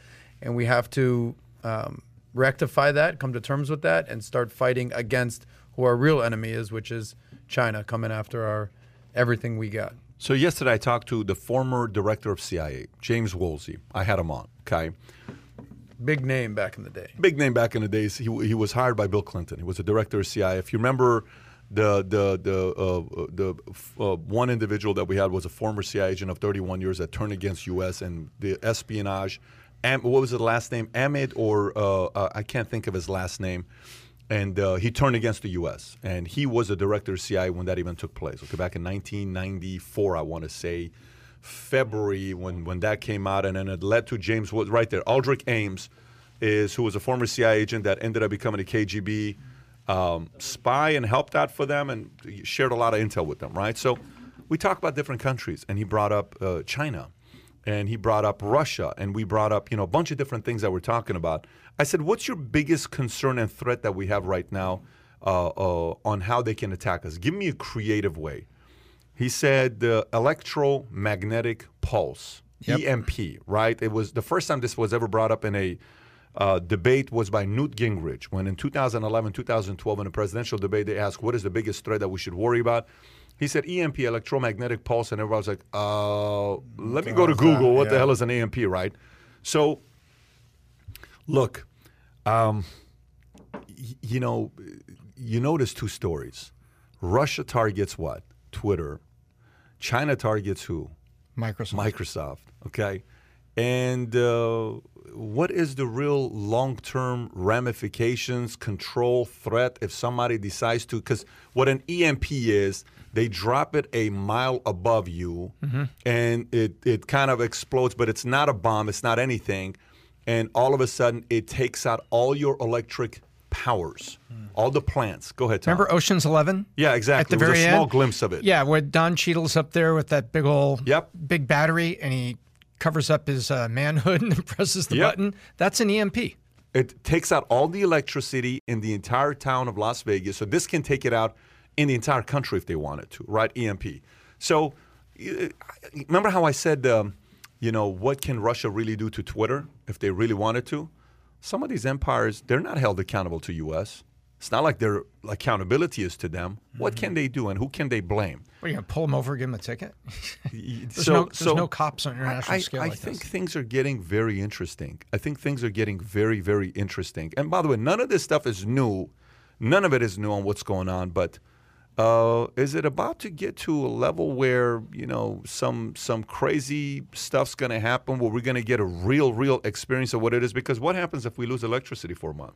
and we have to um, rectify that, come to terms with that, and start fighting against who our real enemy is, which is China coming after our everything we got. So yesterday I talked to the former director of CIA, James Woolsey. I had him on. Okay, Big name back in the day. big name back in the days. He, he was hired by Bill Clinton. He was a director of CIA. If you remember, the the the uh, the uh, one individual that we had was a former CIA agent of 31 years that turned against U.S. and the espionage. Am, what was the last name? Ahmed or uh, uh, I can't think of his last name. And uh, he turned against the U.S. and he was the director of CIA when that even took place. Okay, back in 1994, I want to say. February when, when that came out, and then it led to James Wood right there. Aldrich Ames is who was a former CIA agent that ended up becoming a KGB um, spy and helped out for them and shared a lot of intel with them, right? So we talk about different countries, and he brought up uh, China, and he brought up Russia, and we brought up you know a bunch of different things that we're talking about. I said, "What's your biggest concern and threat that we have right now uh, uh, on how they can attack us? Give me a creative way." He said the electromagnetic pulse, EMP, right? It was the first time this was ever brought up in a uh, debate was by Newt Gingrich when in 2011, 2012, in a presidential debate, they asked, what is the biggest threat that we should worry about? He said EMP, electromagnetic pulse, and everybody was like, uh, let me go to Google. What the hell is an EMP, right? So, look, um, y- you know, you notice two stories. Russia targets what? Twitter. China targets who? Microsoft. Microsoft. Okay. And uh, what is the real long term ramifications, control, threat if somebody decides to? Because what an EMP is, they drop it a mile above you mm-hmm. and it, it kind of explodes, but it's not a bomb, it's not anything. And all of a sudden, it takes out all your electric powers, hmm. all the plants. Go ahead, Tom. Remember Ocean's Eleven? Yeah, exactly. At the It very a small end? glimpse of it. Yeah, where Don Cheadle's up there with that big old Yep. big battery, and he covers up his uh, manhood and presses the Yep. button. That's an EMP. It takes out all the electricity in the entire town of Las Vegas. So this can take it out in the entire country if they wanted to, right? EMP. So uh, remember how I said, um, you know, what can Russia really do to Twitter if they really wanted to? Some of these empires, they're not held accountable to U.S. It's not like their accountability is to them. What can they do and who can they blame? What, are you going to pull him over, and give him a ticket? Y- There's, no, there's no cops on international I, scale I like think this. things are getting very interesting. I think things are getting very, very interesting. And by the way, none of this stuff is new. None of it is new on what's going on. But uh, is it about to get to a level where you know some some crazy stuff's going to happen, where we're going to get a real, real experience of what it is? Because what happens if we lose electricity for a month?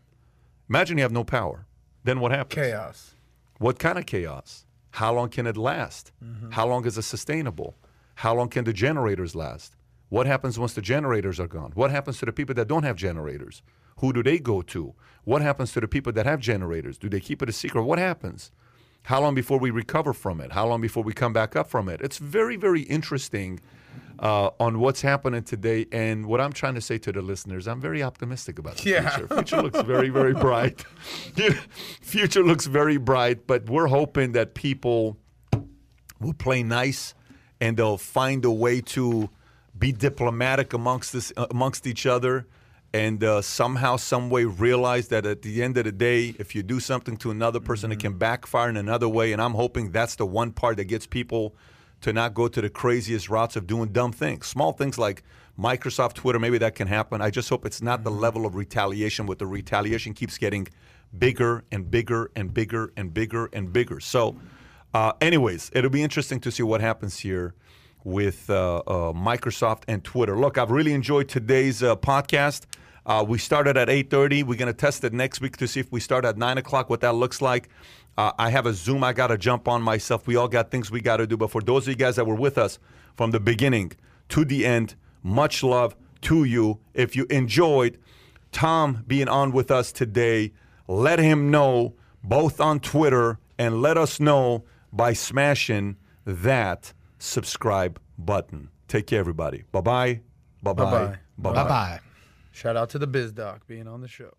Imagine you have no power. Then what happens? Chaos. What kind of chaos? How long can it last? Mm-hmm. How long is it sustainable? How long can the generators last? What happens once the generators are gone? What happens to the people that don't have generators? Who do they go to? What happens to the people that have generators? Do they keep it a secret? What happens? How long before we recover from it? How long before we come back up from it? It's very, very interesting uh, on what's happening today. And what I'm trying to say to the listeners, I'm very optimistic about the Yeah. future. Future looks very, very bright. future looks very bright, but we're hoping that people will play nice and they'll find a way to be diplomatic amongst this, amongst each other and uh, somehow, some way, realize that at the end of the day, if you do something to another person, it can backfire in another way. And I'm hoping that's the one part that gets people to not go to the craziest routes of doing dumb things. Small things like Microsoft, Twitter, maybe that can happen. I just hope it's not the level of retaliation, where the retaliation keeps getting bigger and bigger and bigger and bigger and bigger. So, uh, anyways, it'll be interesting to see what happens here with uh, uh, Microsoft and Twitter. Look, I've really enjoyed today's uh, podcast. Uh, we started at 8.30. We're going to test it next week to see if we start at 9 o'clock, what that looks like. Uh, I have a Zoom I got to jump on myself. We all got things we got to do. But for those of you guys that were with us from the beginning to the end, much love to you. If you enjoyed Tom being on with us today, let him know both on Twitter and let us know by smashing that subscribe button. Take care, everybody. Bye bye. Bye bye. Bye-bye. Bye Bye bye. Shout out to the Biz Doc being on the show.